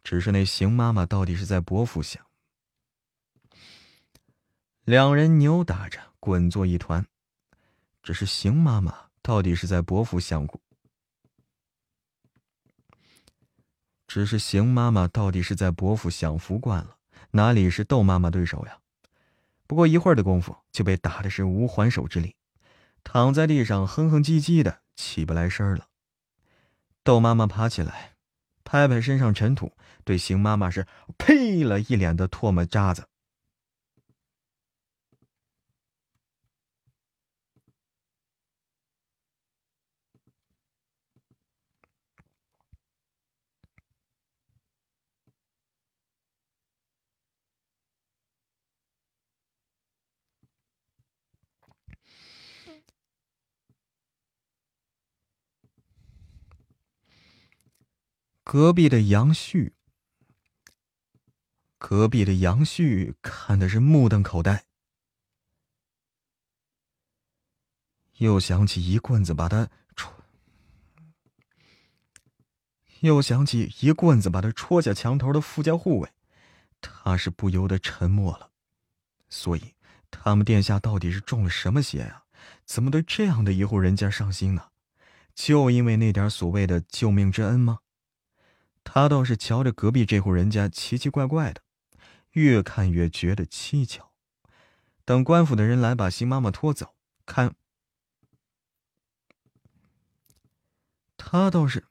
只是那邢妈妈到底是在伯父想。两人扭打着，滚作一团。只是邢妈妈到底是在伯府享过。只是邢妈妈到底是在伯父享福惯了，哪里是窦妈妈对手呀？不过一会儿的功夫，就被打的是无还手之力，躺在地上哼哼唧唧的，起不来身了。窦妈妈爬起来，拍拍身上尘土，对邢妈妈是呸了一脸的唾沫渣子。隔壁的杨旭，隔壁的杨旭看的是目瞪口呆，又想起一棍子把他戳，又想起一棍子把他戳下墙头的富家护卫，他是不由得沉默了。所以，他们殿下到底是中了什么邪呀？怎么对这样的一户人家上心呢？就因为那点所谓的救命之恩吗？他倒是瞧着隔壁这户人家奇奇怪怪的，越看越觉得蹊跷。等官府的人来把新妈妈拖走，看他倒是，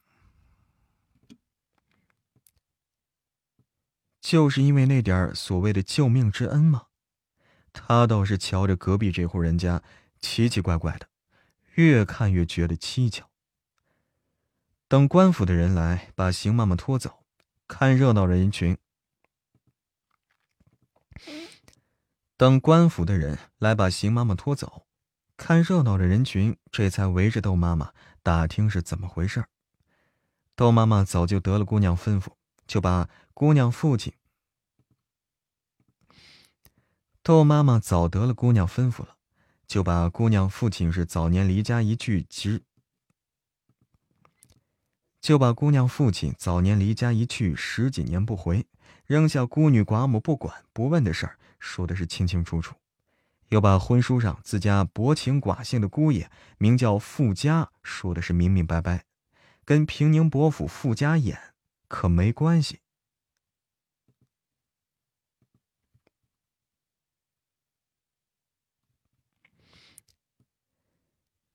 就是因为那点所谓的救命之恩吗？他倒是瞧着隔壁这户人家奇奇怪怪的，越看越觉得蹊跷。等官府的人来把邢妈妈拖走，看热闹的人群。等官府的人来把邢妈妈拖走，看热闹的人群这才围着窦妈妈打听是怎么回事窦妈妈早就得了姑娘吩咐，就把姑娘父亲。窦妈妈早得了姑娘吩咐了，就把姑娘父亲是早年离家一去，直。就把姑娘父亲早年离家一去十几年不回，扔下孤女寡母不管不问的事儿说的是清清楚楚，又把婚书上自家薄情寡性的姑爷名叫傅家说的是明明白白，跟平宁伯府傅家眼可没关系。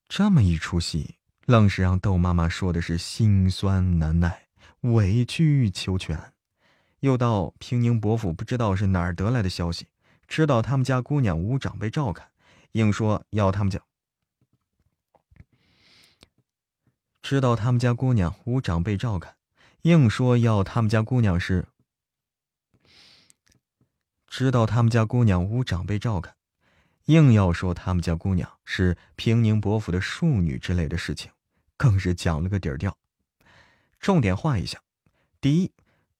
这么一出戏。愣是让窦妈妈说的是心酸难耐、委曲求全，又到平宁伯府，不知道是哪儿得来的消息，知道他们家姑娘无长辈照看，硬说要他们家；知道他们家姑娘无长辈照看，硬说要他们家姑娘是；知道他们家姑娘无长辈照看，硬要说他们家姑娘是平宁伯府的庶女之类的事情。更是讲了个底儿调，重点画一下：第一，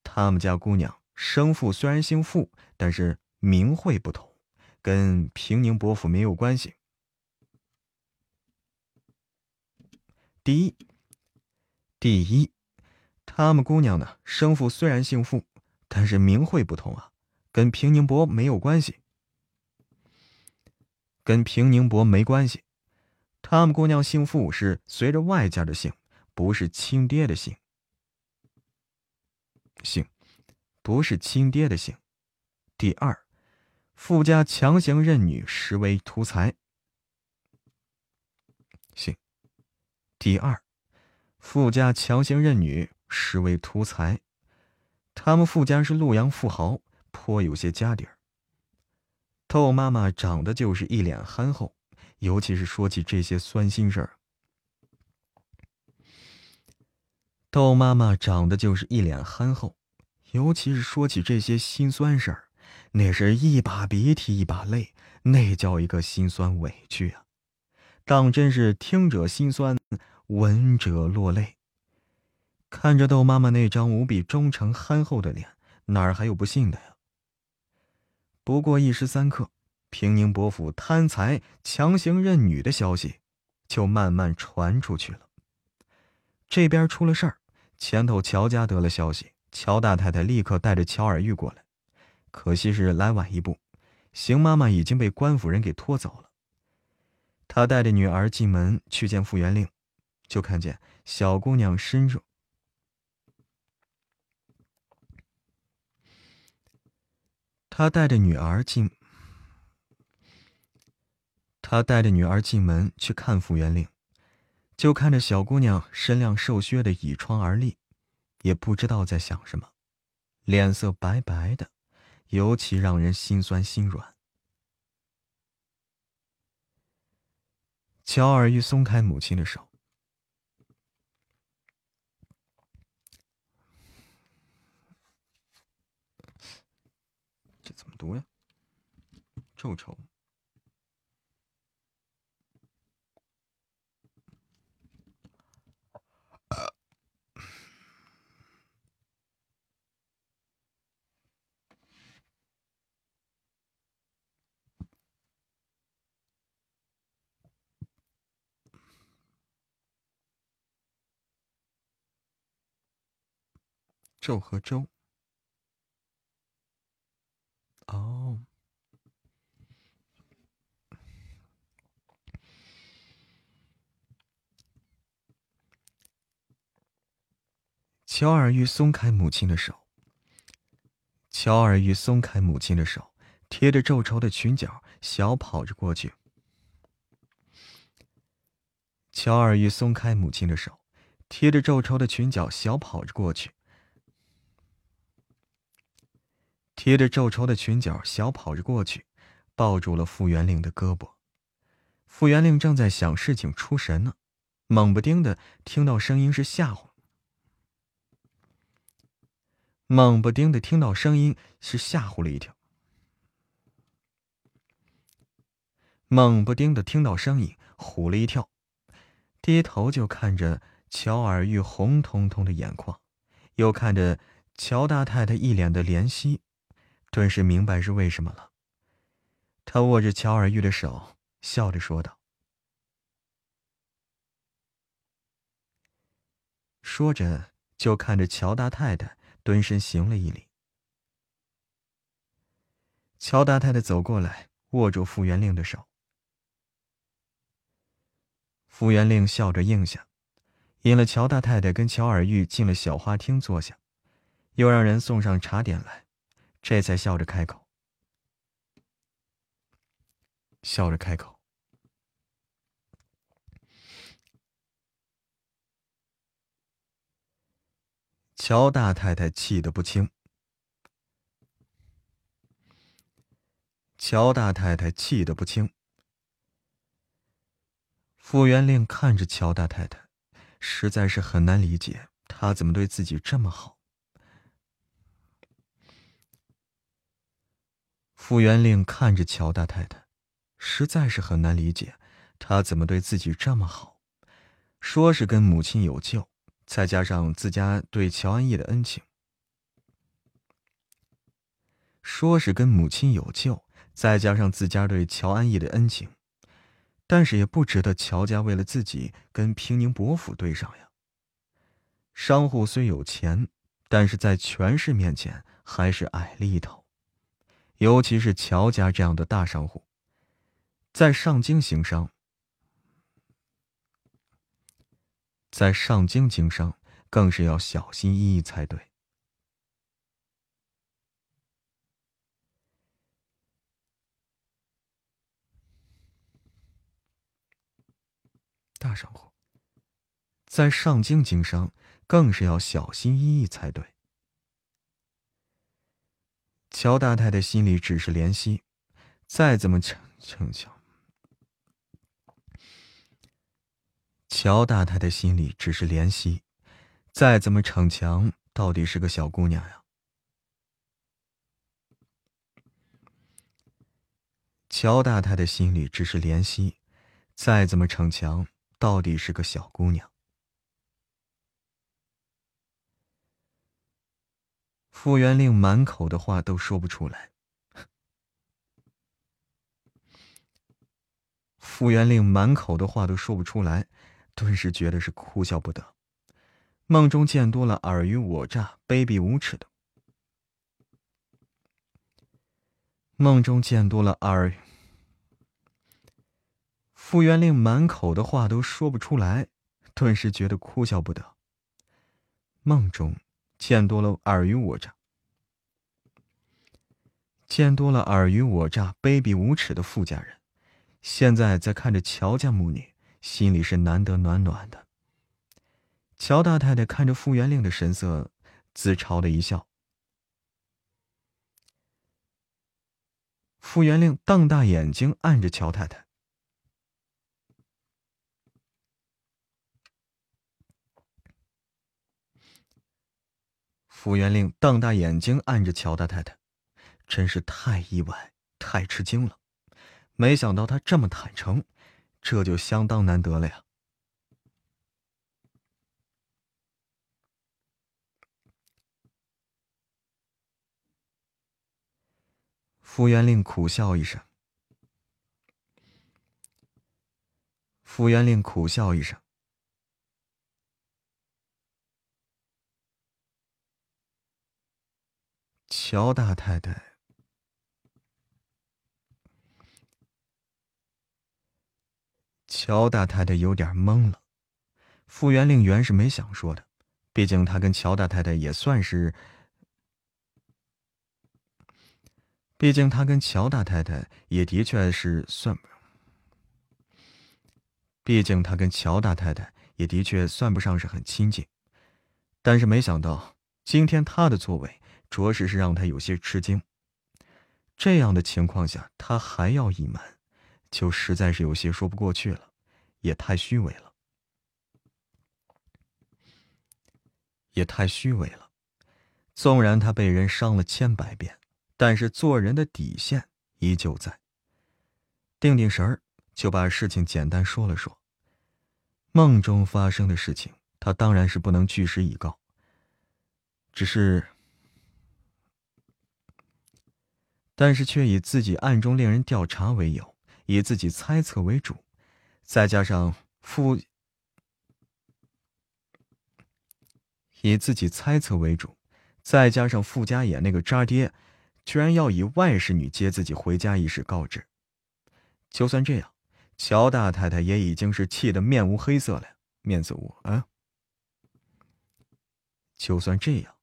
他们家姑娘生父虽然姓傅，但是名讳不同，跟平宁伯府没有关系。第一，第一，他们姑娘呢，生父虽然姓傅，但是名讳不同啊，跟平宁伯没有关系，跟平宁伯没关系。他们姑娘姓傅是随着外家的姓，不是亲爹的姓。姓，不是亲爹的姓。第二，傅家强行认女，实为图财。姓，第二，傅家强行认女，实为图财。他们傅家是洛阳富豪，颇有些家底儿。豆妈妈长得就是一脸憨厚。尤其是说起这些酸心事儿，窦妈妈长得就是一脸憨厚，尤其是说起这些心酸事儿，那是一把鼻涕一把泪，那叫一个心酸委屈啊！当真是听者心酸，闻者落泪。看着豆妈妈那张无比忠诚憨厚的脸，哪儿还有不信的呀？不过一时三刻。平宁伯府贪财强行认女的消息，就慢慢传出去了。这边出了事儿，前头乔家得了消息，乔大太太立刻带着乔尔玉过来。可惜是来晚一步，邢妈妈已经被官府人给拖走了。她带着女儿进门去见傅元令，就看见小姑娘身他。带着女儿进。他带着女儿进门去看傅元令，就看着小姑娘身量瘦削的倚窗而立，也不知道在想什么，脸色白白的，尤其让人心酸心软。乔尔玉松开母亲的手，这怎么读呀？皱皱。周和周。哦，乔尔玉松开母亲的手。乔尔玉松开母亲的手，贴着皱绸的裙角，小跑着过去。乔尔玉松开母亲的手，贴着皱绸的裙角，小跑着过去。提着皱绸的裙角，小跑着过去，抱住了傅元令的胳膊。傅元令正在想事情出神呢，猛不丁的听到声音是吓唬猛不丁的听到声音，是吓唬了一跳。猛不丁的听到声音，唬了一跳，低头就看着乔尔玉红彤彤的眼眶，又看着乔大太太一脸的怜惜，顿时明白是为什么了。他握着乔尔玉的手，笑着说道。说着，就看着乔大太太蹲身行了一礼。乔大太太走过来，握住傅元令的手。傅元令笑着应下，引了乔大太太跟乔尔玉进了小花厅坐下，又让人送上茶点来，这才笑着开口。笑着开口。乔大太太气得不轻。乔大太太气得不轻。傅元令看着乔大太太，实在是很难理解，她怎么对自己这么好。傅元令看着乔大太太，实在是很难理解，她怎么对自己这么好，说是跟母亲有救。再加上自家对乔安义的恩情，说是跟母亲有救，再加上自家对乔安义的恩情，但是也不值得乔家为了自己跟平宁伯府对上呀。商户虽有钱，但是在权势面前还是矮了一头，尤其是乔家这样的大商户，在上京行商。在上京经商，更是要小心翼翼才对。大商户在上京经商，更是要小心翼翼才对。乔大太太心里只是怜惜，再怎么逞逞强。乔大太太心里只是怜惜，再怎么逞强，到底是个小姑娘呀。乔大太太心里只是怜惜，再怎么逞强，到底是个小姑娘。傅元令满口的话都说不出来。傅元令满口的话都说不出来。顿时觉得是哭笑不得，梦中见多了尔虞我诈、卑鄙无耻的，梦中见多了尔。傅元令满口的话都说不出来，顿时觉得哭笑不得。梦中见多了尔虞我诈，见多了尔虞我诈、卑鄙无耻的傅家人，现在在看着乔家母女。心里是难得暖暖的。乔大太太看着傅元令的神色，自嘲的一笑。傅元令瞪大眼睛按着乔太太。傅元令瞪大眼睛按着乔大太太，真是太意外、太吃惊了，没想到他这么坦诚。这就相当难得了呀！傅元令苦笑一声。傅元令苦笑一声。乔大太太。乔大太太有点懵了，傅元令原是没想说的，毕竟他跟乔大太太也算是，毕竟他跟乔大太太也的确是算，毕竟他跟乔大太太也的确算不上是很亲近，但是没想到今天他的作为，着实是让他有些吃惊。这样的情况下，他还要隐瞒。就实在是有些说不过去了，也太虚伪了，也太虚伪了。纵然他被人伤了千百遍，但是做人的底线依旧在。定定神儿，就把事情简单说了说。梦中发生的事情，他当然是不能据实以告。只是，但是却以自己暗中令人调查为由，以自己猜测为主，再加上傅。以自己猜测为主，再加上傅家野那个渣爹，居然要以外甥女接自己回家一事告知。就算这样，乔大太太也已经是气得面无黑色了，面色无啊。就算这样，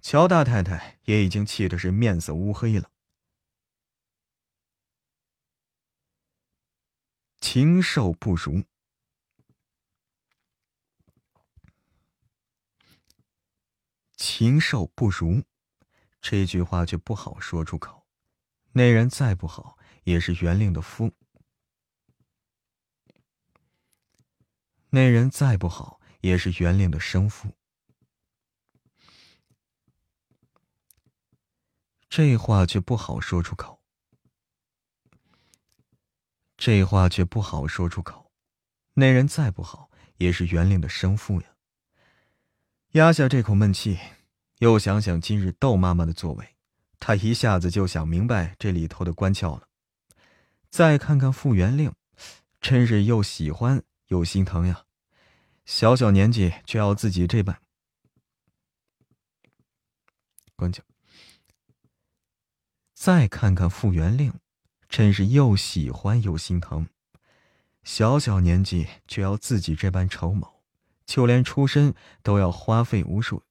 乔大太太也已经气的是面色乌黑了。禽兽不如。禽兽不如，这句话却不好说出口。那人再不好，也是袁令的夫；那人再不好，也是袁令的生父。这话却不好说出口。这话却不好说出口。那人再不好，也是袁令的生父呀。压下这口闷气，又想想今日窦妈妈的作为，他一下子就想明白这里头的关窍了。再看看傅元令，真是又喜欢又心疼呀！小小年纪却要自己这般关窍。再看看傅元令，真是又喜欢又心疼。小小年纪却要自己这般筹谋。就连出身都要花费无数，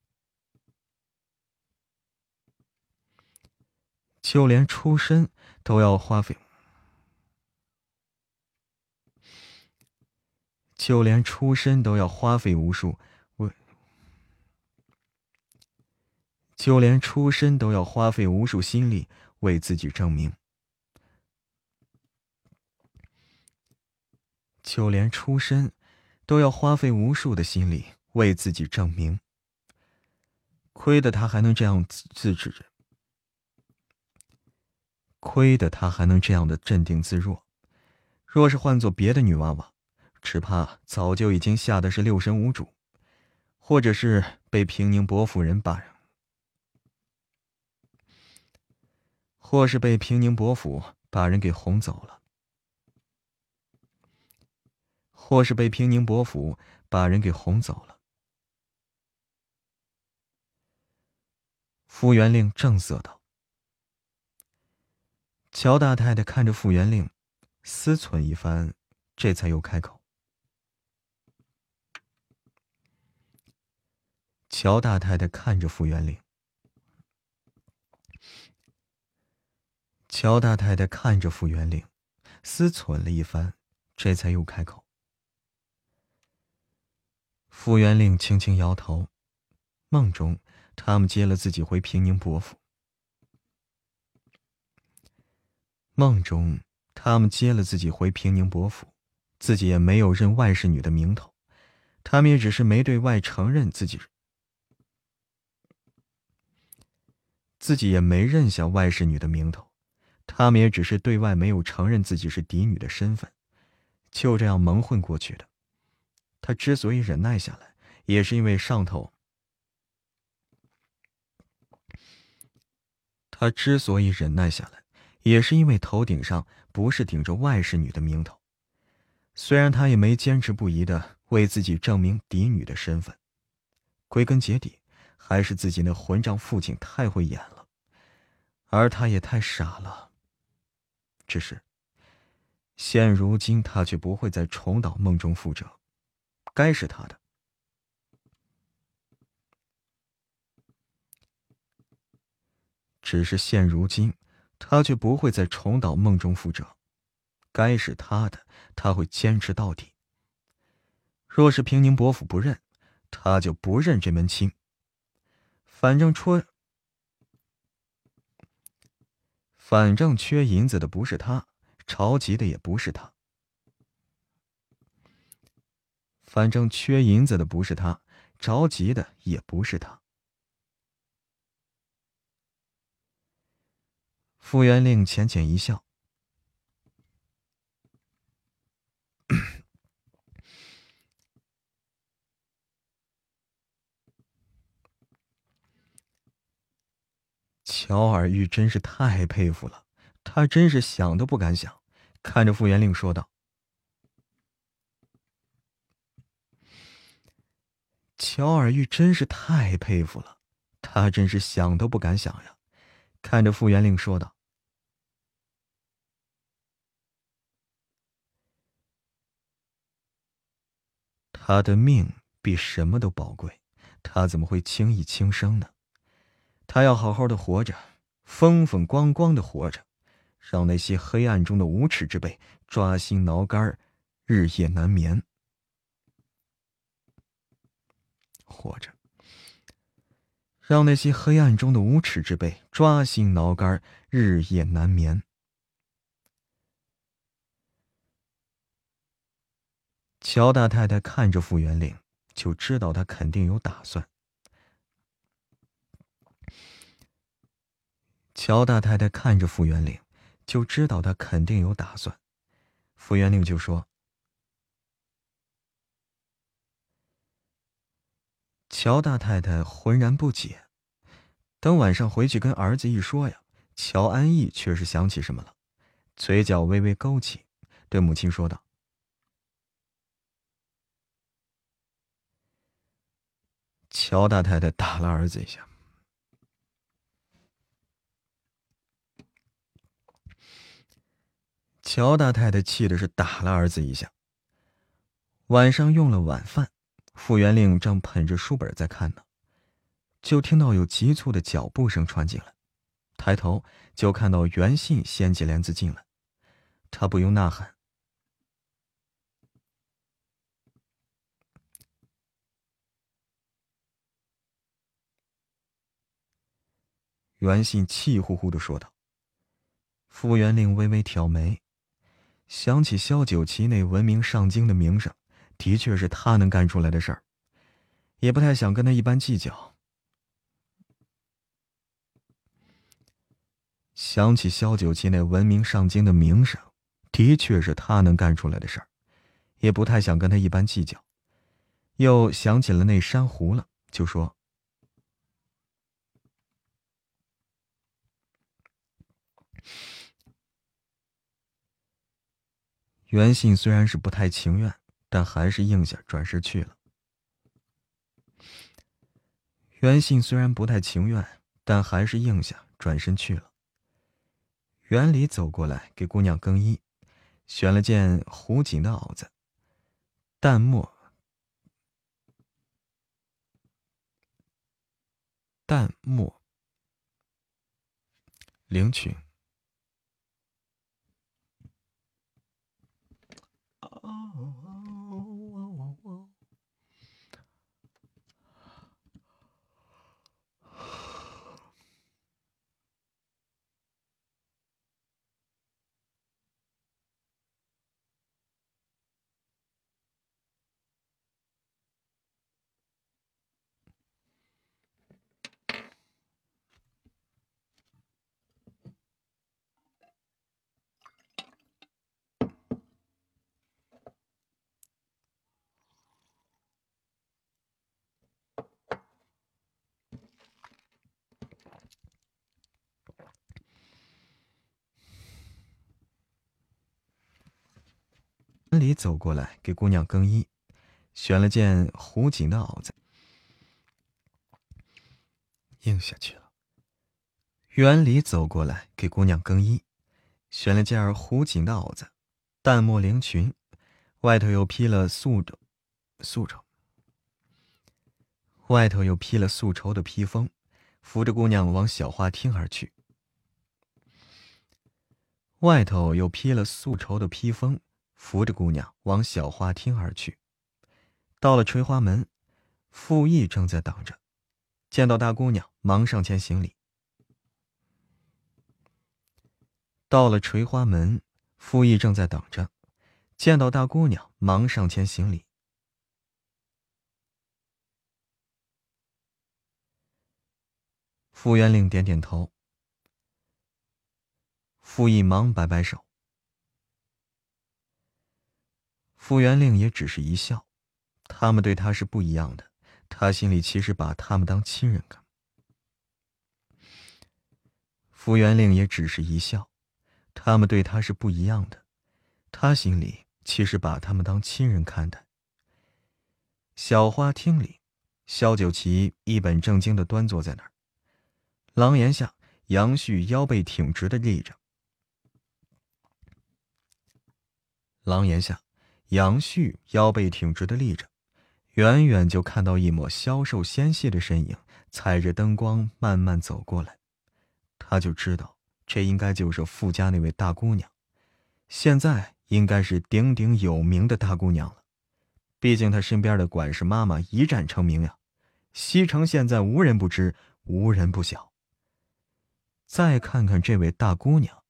就连出身都要花费，就连出身都要花费无数为，就连出身都要花费无数心力为自己证明，就连出身。都要花费无数的心力为自己证明。亏得他还能这样自制着，亏得他还能这样的镇定自若。若是换做别的女娃娃，只怕早就已经吓得是六神无主，或者是被平宁伯夫人把，或是被平宁伯府把人给哄走了。或是被平宁伯府把人给哄走了。傅元令正色道：“乔大太太看着傅元令，思忖一番，这才又开口。”乔大太太看着傅元令，乔大太太看着傅元令，思忖了一番，这才又开口。傅元令轻轻摇头，梦中他们接了自己回平宁伯府。梦中他们接了自己回平宁伯府，自己也没有认外甥女的名头，他们也只是没对外承认自己，自己也没认下外甥女的名头，他们也只是对外没有承认自己是嫡女的身份，就这样蒙混过去的。他之所以忍耐下来，也是因为上头。他之所以忍耐下来，也是因为头顶上不是顶着外室女的名头。虽然他也没坚持不移的为自己证明嫡女的身份，归根结底，还是自己那混账父亲太会演了，而他也太傻了。只是，现如今他却不会再重蹈梦中覆辙。该是他的，只是现如今，他却不会再重蹈梦中覆辙。该是他的，他会坚持到底。若是平宁伯府不认，他就不认这门亲。反正出，反正缺银子的不是他，着急的也不是他。反正缺银子的不是他，着急的也不是他。傅元令浅浅一笑。乔尔玉真是太佩服了，他真是想都不敢想，看着傅元令说道。乔尔玉真是太佩服了，他真是想都不敢想呀。”看着傅元令说道：“他的命比什么都宝贵，他怎么会轻易轻生呢？”他要好好的活着，风风光光的活着，让那些黑暗中的无耻之辈抓心挠肝，日夜难眠。活着，让那些黑暗中的无耻之辈抓心挠肝，日夜难眠。乔大太太看着傅元令，就知道他肯定有打算。乔大太太看着傅元令，就知道他肯定有打算。傅元令就说：“乔大太太浑然不解，等晚上回去跟儿子一说呀，乔安逸却是想起什么了，嘴角微微勾起，对母亲说道：‘乔大太太打了儿子一下。’”乔大太太气的是打了儿子一下。晚上用了晚饭，傅元令正捧着书本在看呢，就听到有急促的脚步声传进来，抬头就看到袁信掀起帘子进来，他不由呐喊。袁信气呼呼的说道。傅元令微微挑眉。想起萧九旗那闻名上京的名声，的确是他能干出来的事儿，也不太想跟他一般计较。想起萧九七那闻名上京的名声，的确是他能干出来的事儿，也不太想跟他一般计较。又想起了那珊瑚了，就说。袁信虽然是不太情愿，但还是应下，转身去了。袁信虽然不太情愿，但还是应下，转身去了。园里走过来给姑娘更衣，选了件湖锦的袄子，淡墨淡墨领裙。里走过来给姑娘更衣，选了件湖锦的袄子，应下去了。园里走过来给姑娘更衣，选了件湖锦的袄子，淡墨绫裙，外头又披了素绸，素绸，外头又披了素绸的披风，扶着姑娘往小花厅而去。外头又披了素绸的披风。扶着姑娘往小花厅而去，到了垂花门，傅毅正在等着，见到大姑娘，忙上前行礼。到了垂花门，傅毅正在等着，见到大姑娘，忙上前行礼。傅元令点点头。傅一忙摆摆手，傅元令也只是一笑。他们对他是不一样的，他心里其实把他们当亲人看。傅元令也只是一笑，他们对他是不一样的，他心里其实把他们当亲人看待。小花厅里，萧九旗一本正经的端坐在那儿，廊檐下，杨旭腰背挺直的立着。廊檐下，杨旭腰背挺直的立着。远远就看到一抹消瘦纤细的身影，踩着灯光慢慢走过来，他就知道这应该就是傅家那位大姑娘，现在应该是鼎鼎有名的大姑娘了。毕竟她身边的管事妈妈一战成名呀，西城现在无人不知，无人不晓。再看看这位大姑娘，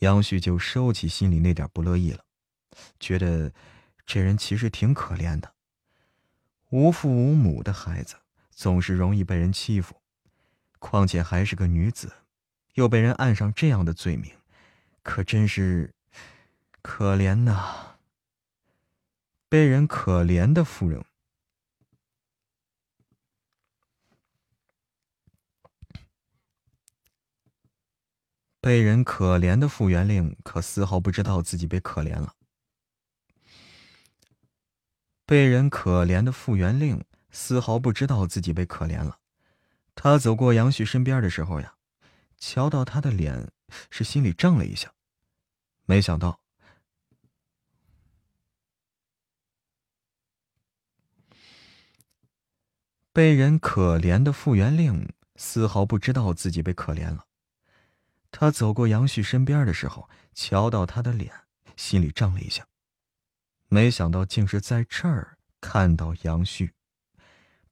杨旭就收起心里那点不乐意了，觉得这人其实挺可怜的。无父无母的孩子总是容易被人欺负，况且还是个女子，又被人按上这样的罪名，可真是可怜呐！被人可怜的妇人，被人可怜的傅元令可丝毫不知道自己被可怜了。被人可怜的傅元令丝毫不知道自己被可怜了。他走过杨旭身边的时候呀，瞧到他的脸，是心里怔了一下。没想到，被人可怜的傅元令丝毫不知道自己被可怜了。他走过杨旭身边的时候，瞧到他的脸，心里怔了一下。没想到竟是在这儿看到杨旭，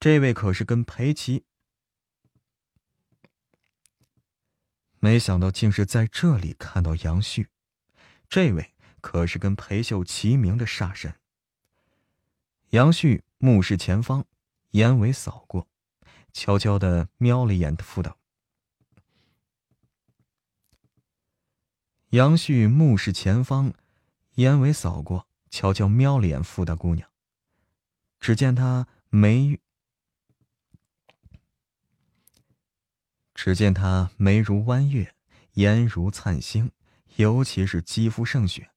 这位可是跟裴齐。没想到竟是在这里看到杨旭，这位可是跟裴秀齐名的煞神。杨旭目视前方，眼尾扫过，悄悄的瞄了一眼副导。杨旭目视前方，眼尾扫过。悄悄瞄了眼傅大姑娘，只见她眉，只见她眉如弯月，眼如灿星，尤其是肌肤胜雪，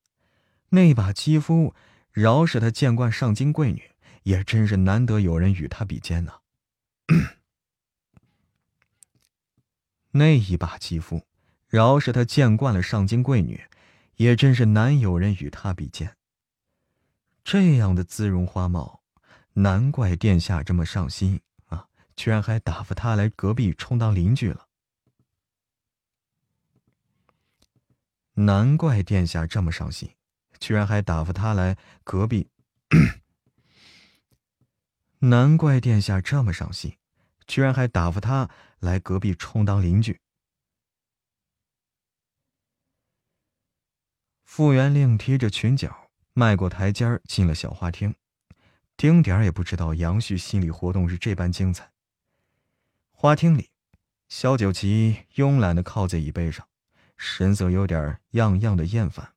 那把肌肤，饶是他见惯上京贵女，也真是难得有人与她比肩呐。那一把肌肤，饶是他见惯了上京贵女，也真是难有人与她比肩。这样的姿容花貌，难怪殿下这么上心啊！居然还打发他来隔壁充当邻居了。难怪殿下这么上心，居然还打发他来隔壁。(coughs) 难怪殿下这么上心，居然还打发他来隔壁充当邻居。傅元令提着裙角。迈过台阶儿，进了小花厅，丁点儿也不知道杨旭心理活动是这般精彩。花厅里，萧九旗慵懒的靠在椅背上，神色有点样样的厌烦，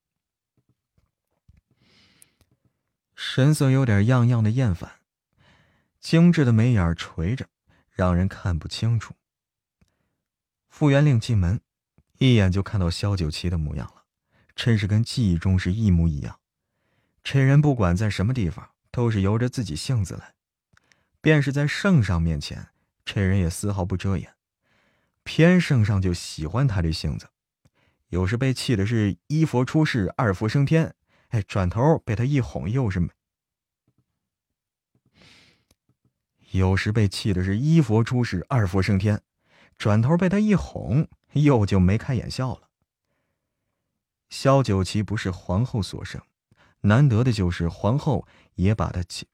神色有点样样的厌烦，精致的眉眼垂着，让人看不清楚。傅元令进门，一眼就看到萧九旗的模样了，真是跟记忆中是一模一样。这人不管在什么地方，都是由着自己性子来；便是在圣上面前，这人也丝毫不遮掩。偏圣上就喜欢他这性子，有时被气的是一佛出世，二佛升天，哎，转头被他一哄，又是；有时被气的是一佛出世，二佛升天，转头被他一哄，又就眉开眼笑了。萧九旗不是皇后所生。难得的就是皇后也把他亲。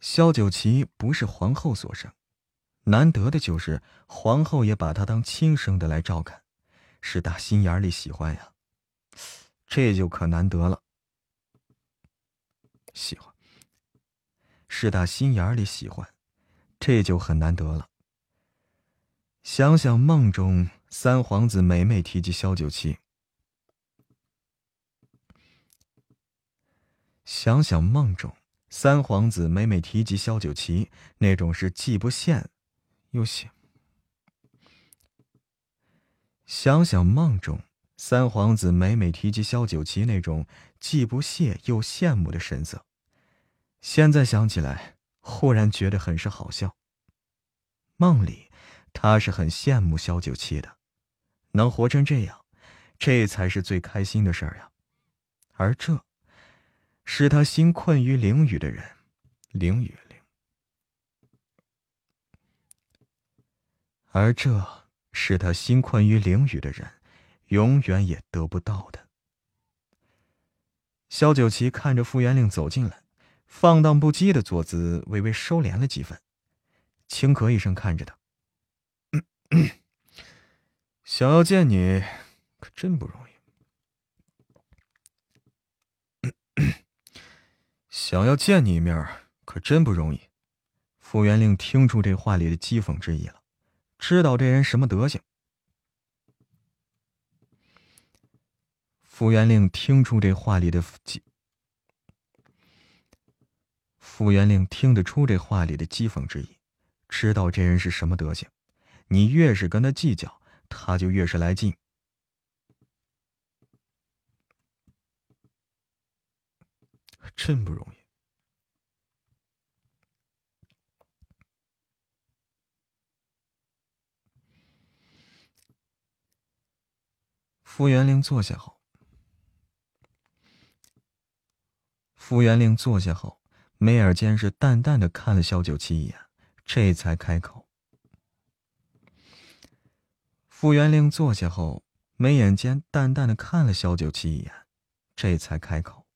萧九旗不是皇后所生，难得的就是皇后也把他当亲生的来照看，是打心眼里喜欢呀，这就可难得了。喜欢，是打心眼里喜欢，这就很难得了。想想梦中三皇子每每提及萧九七，想想梦中三皇子每每提及萧九七，那种是既不羡又羡。想想梦中三皇子每每提及萧九七那种既不屑又羡慕的神色，现在想起来，忽然觉得很是好笑。梦里，他是很羡慕萧九七的，能活成这样，这才是最开心的事儿呀。而这，是他心困于囹圄的人，囹圄囹。而这。是他心困于囹圄的人，永远也得不到的。萧九七看着傅元令走进来，放荡不羁的坐姿微微收敛了几分，轻咳一声看着他：“ (coughs) 想要见你，可真不容易。(coughs) 想要见你一面，可真不容易。”傅元令听出这话里的讥讽之意了。知道这人什么德行？傅元令听出这话里的讥，傅元令听得出这话里的讥讽之意，知道这人是什么德行。你越是跟他计较，他就越是来劲。真不容易。傅元令坐下后，傅元令坐下后，眉眼间是淡淡的看了萧九七一眼，这才开口。傅元令坐下后，眉眼间淡淡的看了萧九七一眼，这才开口。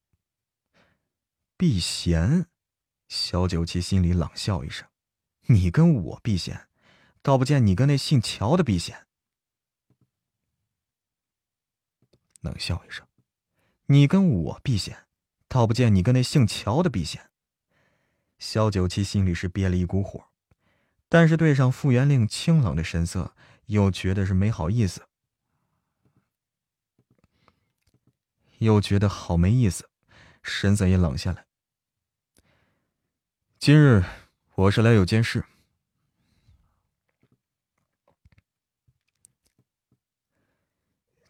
避嫌，萧九七心里冷笑一声：“你跟我避嫌，倒不见你跟那姓乔的避嫌。”冷笑一声：“你跟我避嫌，倒不见你跟那姓乔的避嫌。”萧九七心里是憋了一股火，但是对上傅元令清冷的神色，又觉得是没好意思，又觉得好没意思，神色也冷下来。今日我是来有件事。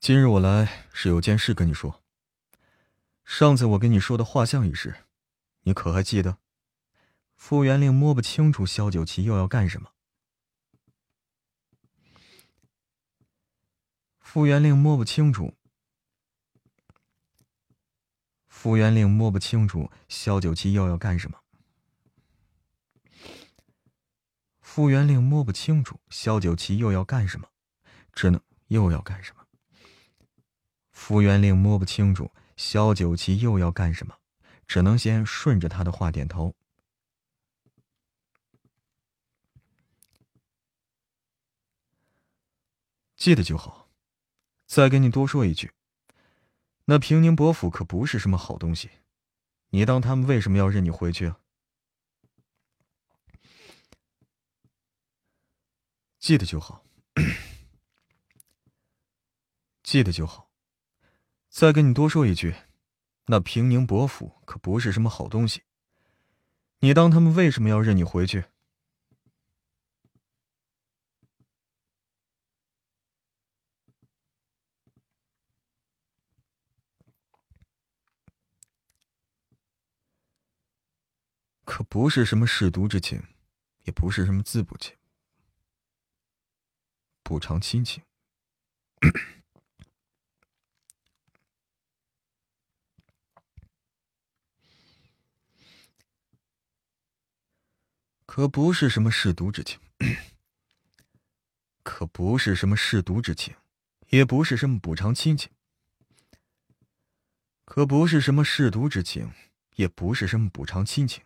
今日我来是有件事跟你说。上次我跟你说的画像一事，你可还记得？傅元令摸不清楚萧九七又要干什么。傅元令摸不清楚。傅元令摸不清楚萧九七又要干什么。傅元令摸不清楚萧九七又要干什么，只能又要干什么。傅元令摸不清楚萧九七又要干什么，只能先顺着他的话点头。记得就好。再跟你多说一句，那平宁伯府可不是什么好东西，你当他们为什么要认你回去啊？记得就好。记得就好。再跟你多说一句，那平宁伯府可不是什么好东西。你当他们为什么要认你回去？可不是什么舐犊之情，也不是什么自补情，补偿亲情。可不是什么舐犊之情，可不是什么舐犊之情，也不是什么补偿亲情。可不是什么舐犊之情，也不是什么补偿亲情。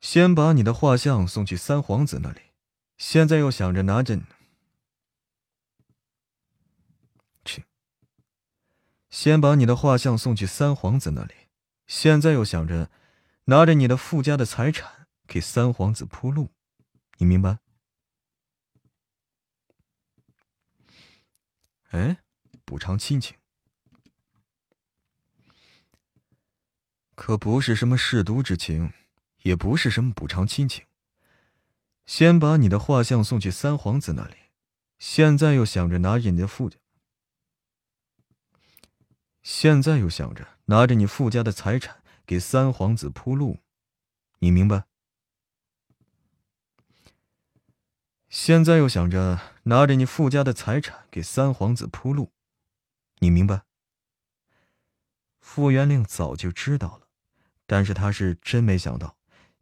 先把你的画像送去三皇子那里，现在又想着拿着，去。先把你的画像送去三皇子那里，现在又想着拿着你的富家的财产。给三皇子铺路，你明白？哎，补偿亲情，可不是什么舐犊之情，也不是什么补偿亲情。先把你的画像送去三皇子那里，现在又想着拿着你的富家，现在又想着拿着你富家的财产给三皇子铺路，你明白？现在又想着拿着你富家的财产给三皇子铺路，你明白？傅元令早就知道了，但是他是真没想到，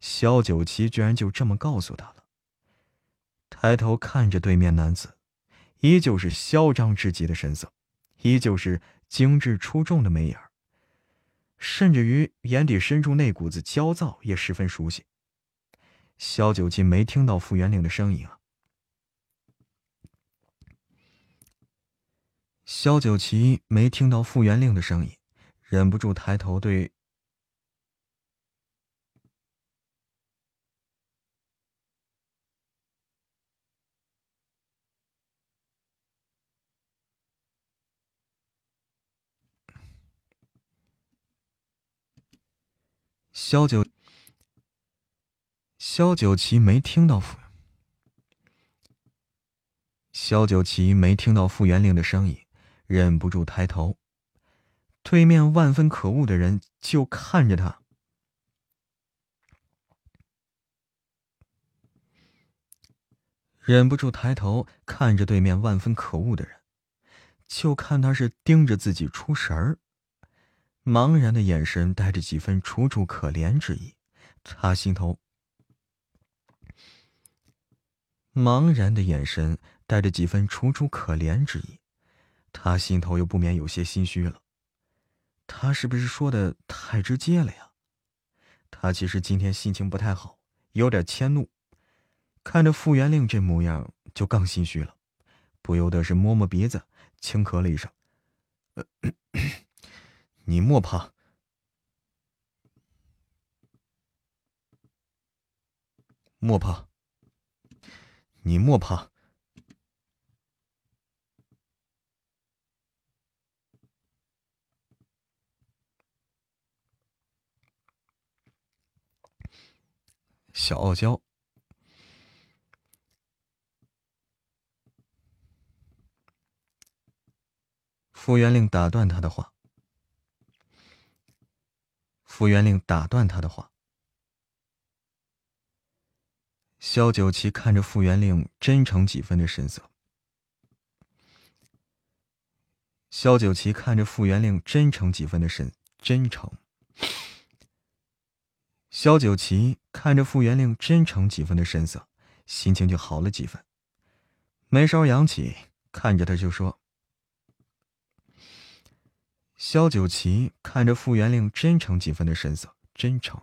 萧九七居然就这么告诉他了。抬头看着对面男子，依旧是嚣张至极的神色，依旧是精致出众的眉眼甚至于眼底深处那股子焦躁也十分熟悉。萧九七没听到傅元令的声音啊。萧九旗没听到傅元令的声音，忍不住抬头对萧九萧九旗没听到傅萧九旗没听到傅元令的声音。忍不住抬头，对面万分可恶的人就看着他。忍不住抬头看着对面万分可恶的人，就看他是盯着自己出神儿，茫然的眼神带着几分楚楚可怜之意。他心头，茫然的眼神带着几分楚楚可怜之意。他心头又不免有些心虚了，他是不是说的太直接了呀？他其实今天心情不太好，有点迁怒，看着傅元令这模样，就更心虚了，不由得是摸摸鼻子，轻咳了一声：“ (coughs) 你莫怕，莫怕，你莫怕。”小傲娇，傅元令打断他的话。傅元令打断他的话。萧九旗看着傅元令真诚几分的神色。萧九旗看着傅元令真诚几分的神真诚。萧九旗看着傅元令真诚几分的神色，心情就好了几分。眉梢扬起，看着他就说：“萧九旗看着傅元令真诚几分的神色，真诚。”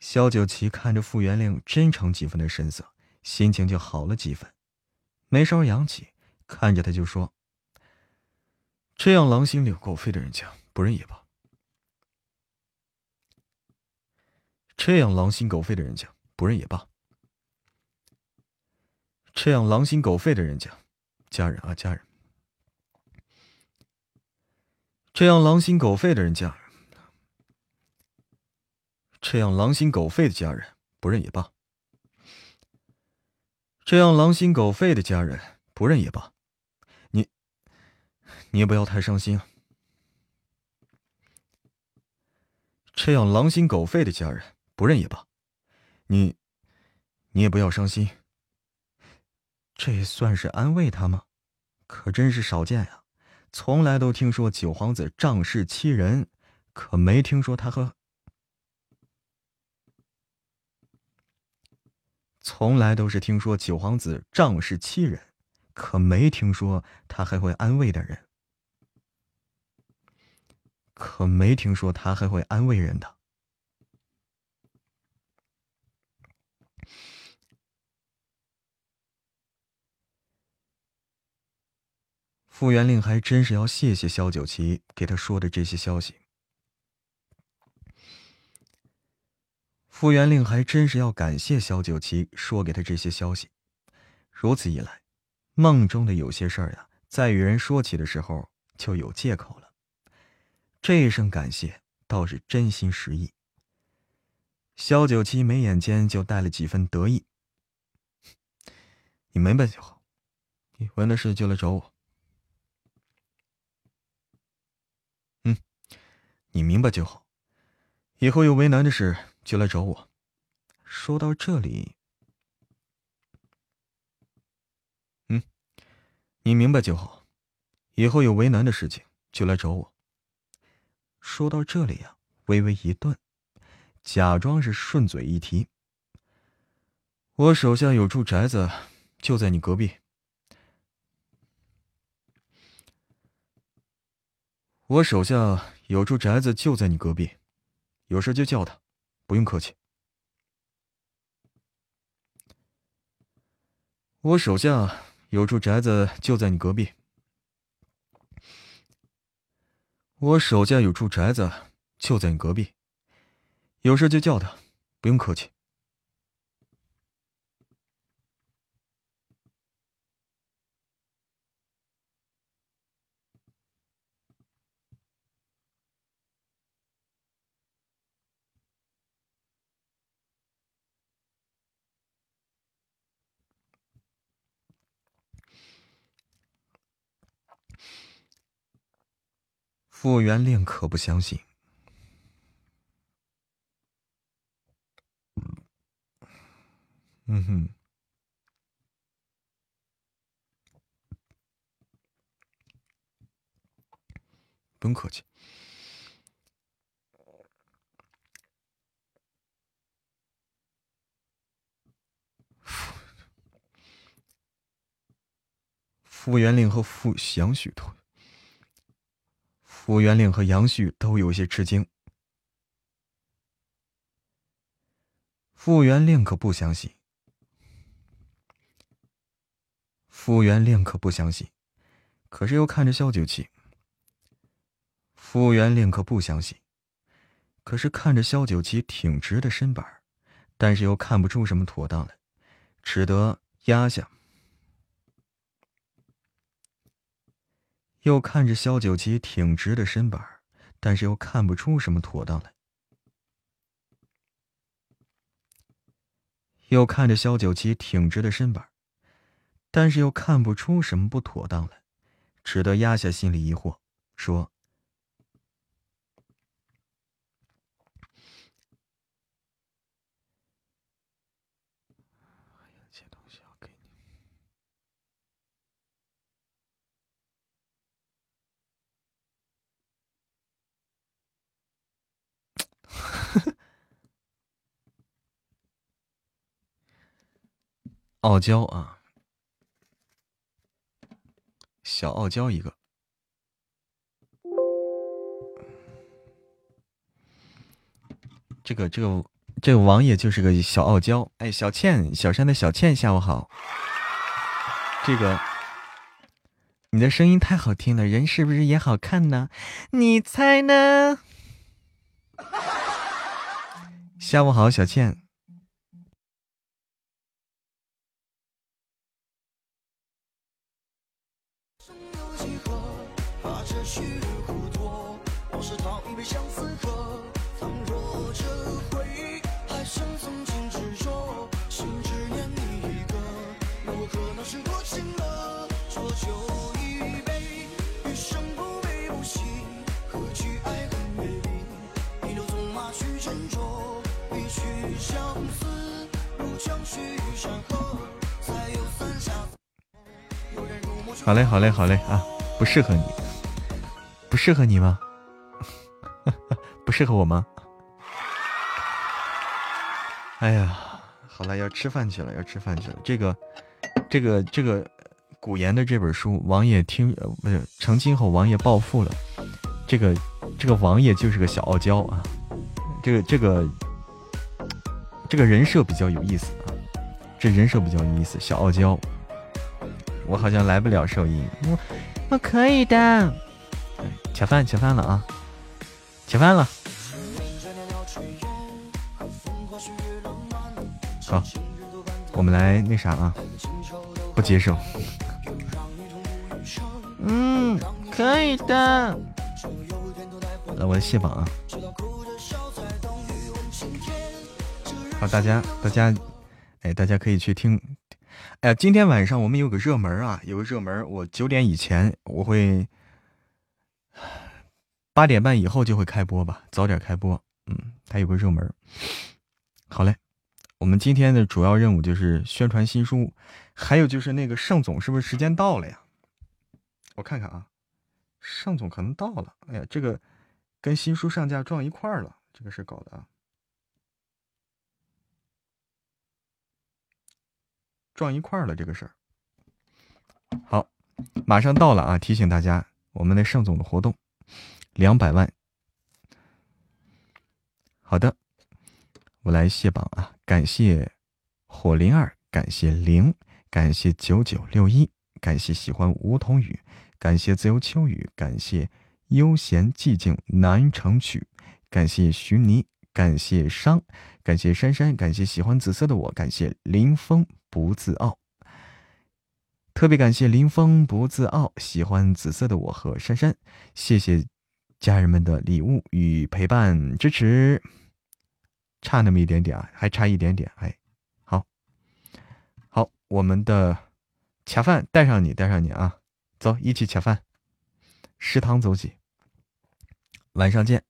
萧九旗看着傅元令真诚几分的神色，心情就好了几分。眉梢扬起，看着他就说：“这样狼心狗肺的人家，不认也罢。”这样狼心狗肺的人家，不认也罢。这样狼心狗肺的人家，家人啊家人。这样狼心狗肺的人家，这样狼心狗肺的家人，不认也罢。这样狼心狗肺的家人，不认也罢。你，你也不要太伤心。这样狼心狗肺的家人。不认也罢，你，你也不要伤心。这算是安慰他吗？可真是少见呀！从来都听说九皇子仗势欺人，可没听说他和……从来都是听说九皇子仗势欺人，可没听说他还会安慰的人，可没听说他还会安慰人的。傅元令还真是要谢谢萧九旗给他说的这些消息。傅元令还真是要感谢萧九旗说给他这些消息，如此一来，梦中的有些事儿呀，在与人说起的时候就有借口了。这一声感谢倒是真心实意。萧九七眉眼间就带了几分得意。(laughs) 你明白就好，有问的事就来找我。你明白就好，以后有为难的事就来找我。说到这里，嗯，你明白就好，以后有为难的事情就来找我。说到这里呀，微微一顿。假装是顺嘴一提，我手下有处宅子，就在你隔壁。我手下有处宅子就在你隔壁，有事就叫他，不用客气。我手下有处宅子就在你隔壁。我手下有处宅子就在你隔壁。有事就叫他，不用客气。傅元令可不相信。嗯哼，不用客气。傅元令和傅杨旭都，傅元令和杨旭都有些吃惊。傅元令可不相信。傅元令可不相信，可是又看着萧九七。傅元令可不相信，可是看着萧九七挺直的身板，但是又看不出什么妥当来，只得压下。又看着萧九七挺直的身板，但是又看不出什么妥当来。又看着萧九七挺直的身板。但是又看不出什么不妥当来，只得压下心里疑惑，说：“傲娇啊！”小傲娇一个，这个这个这个王爷就是个小傲娇。哎，小倩，小山的小倩，下午好。这个，你的声音太好听了，人是不是也好看呢？你猜呢？(laughs) 下午好，小倩。好嘞，好嘞，好嘞啊！不适合你，不适合你吗？(laughs) 不适合我吗？哎呀，好了，要吃饭去了，要吃饭去了。这个，这个，这个古言的这本书，王爷听呃不是成亲后，王爷暴富了。这个，这个王爷就是个小傲娇啊。这个，这个，这个人设比较有意思啊。这人设比较有意思，小傲娇。我好像来不了收音，我我可以的。吃饭吃饭了啊，吃饭了。好，我们来那啥啊，不接受。嗯，可以的。来，我来卸榜啊！好，大家，大家，哎，大家可以去听。哎呀，今天晚上我们有个热门啊，有个热门，我九点以前我会，八点半以后就会开播吧，早点开播。嗯，它有个热门。好嘞，我们今天的主要任务就是宣传新书，还有就是那个盛总是不是时间到了呀？我看看啊，盛总可能到了。哎呀，这个跟新书上架撞一块儿了，这个事搞的啊。撞一块儿了，这个事儿。好，马上到了啊！提醒大家，我们的盛总的活动，两百万。好的，我来卸榜啊！感谢火灵儿，感谢零，感谢九九六一，感谢喜欢梧桐雨，感谢自由秋雨，感谢悠闲寂静南城曲，感谢徐妮，感谢商，感谢珊珊，感谢喜欢紫色的我，感谢林峰。不自傲，特别感谢林峰不自傲，喜欢紫色的我和珊珊，谢谢家人们的礼物与陪伴支持，差那么一点点啊，还差一点点，哎，好，好，我们的恰饭带上你，带上你啊，走，一起恰饭，食堂走起，晚上见。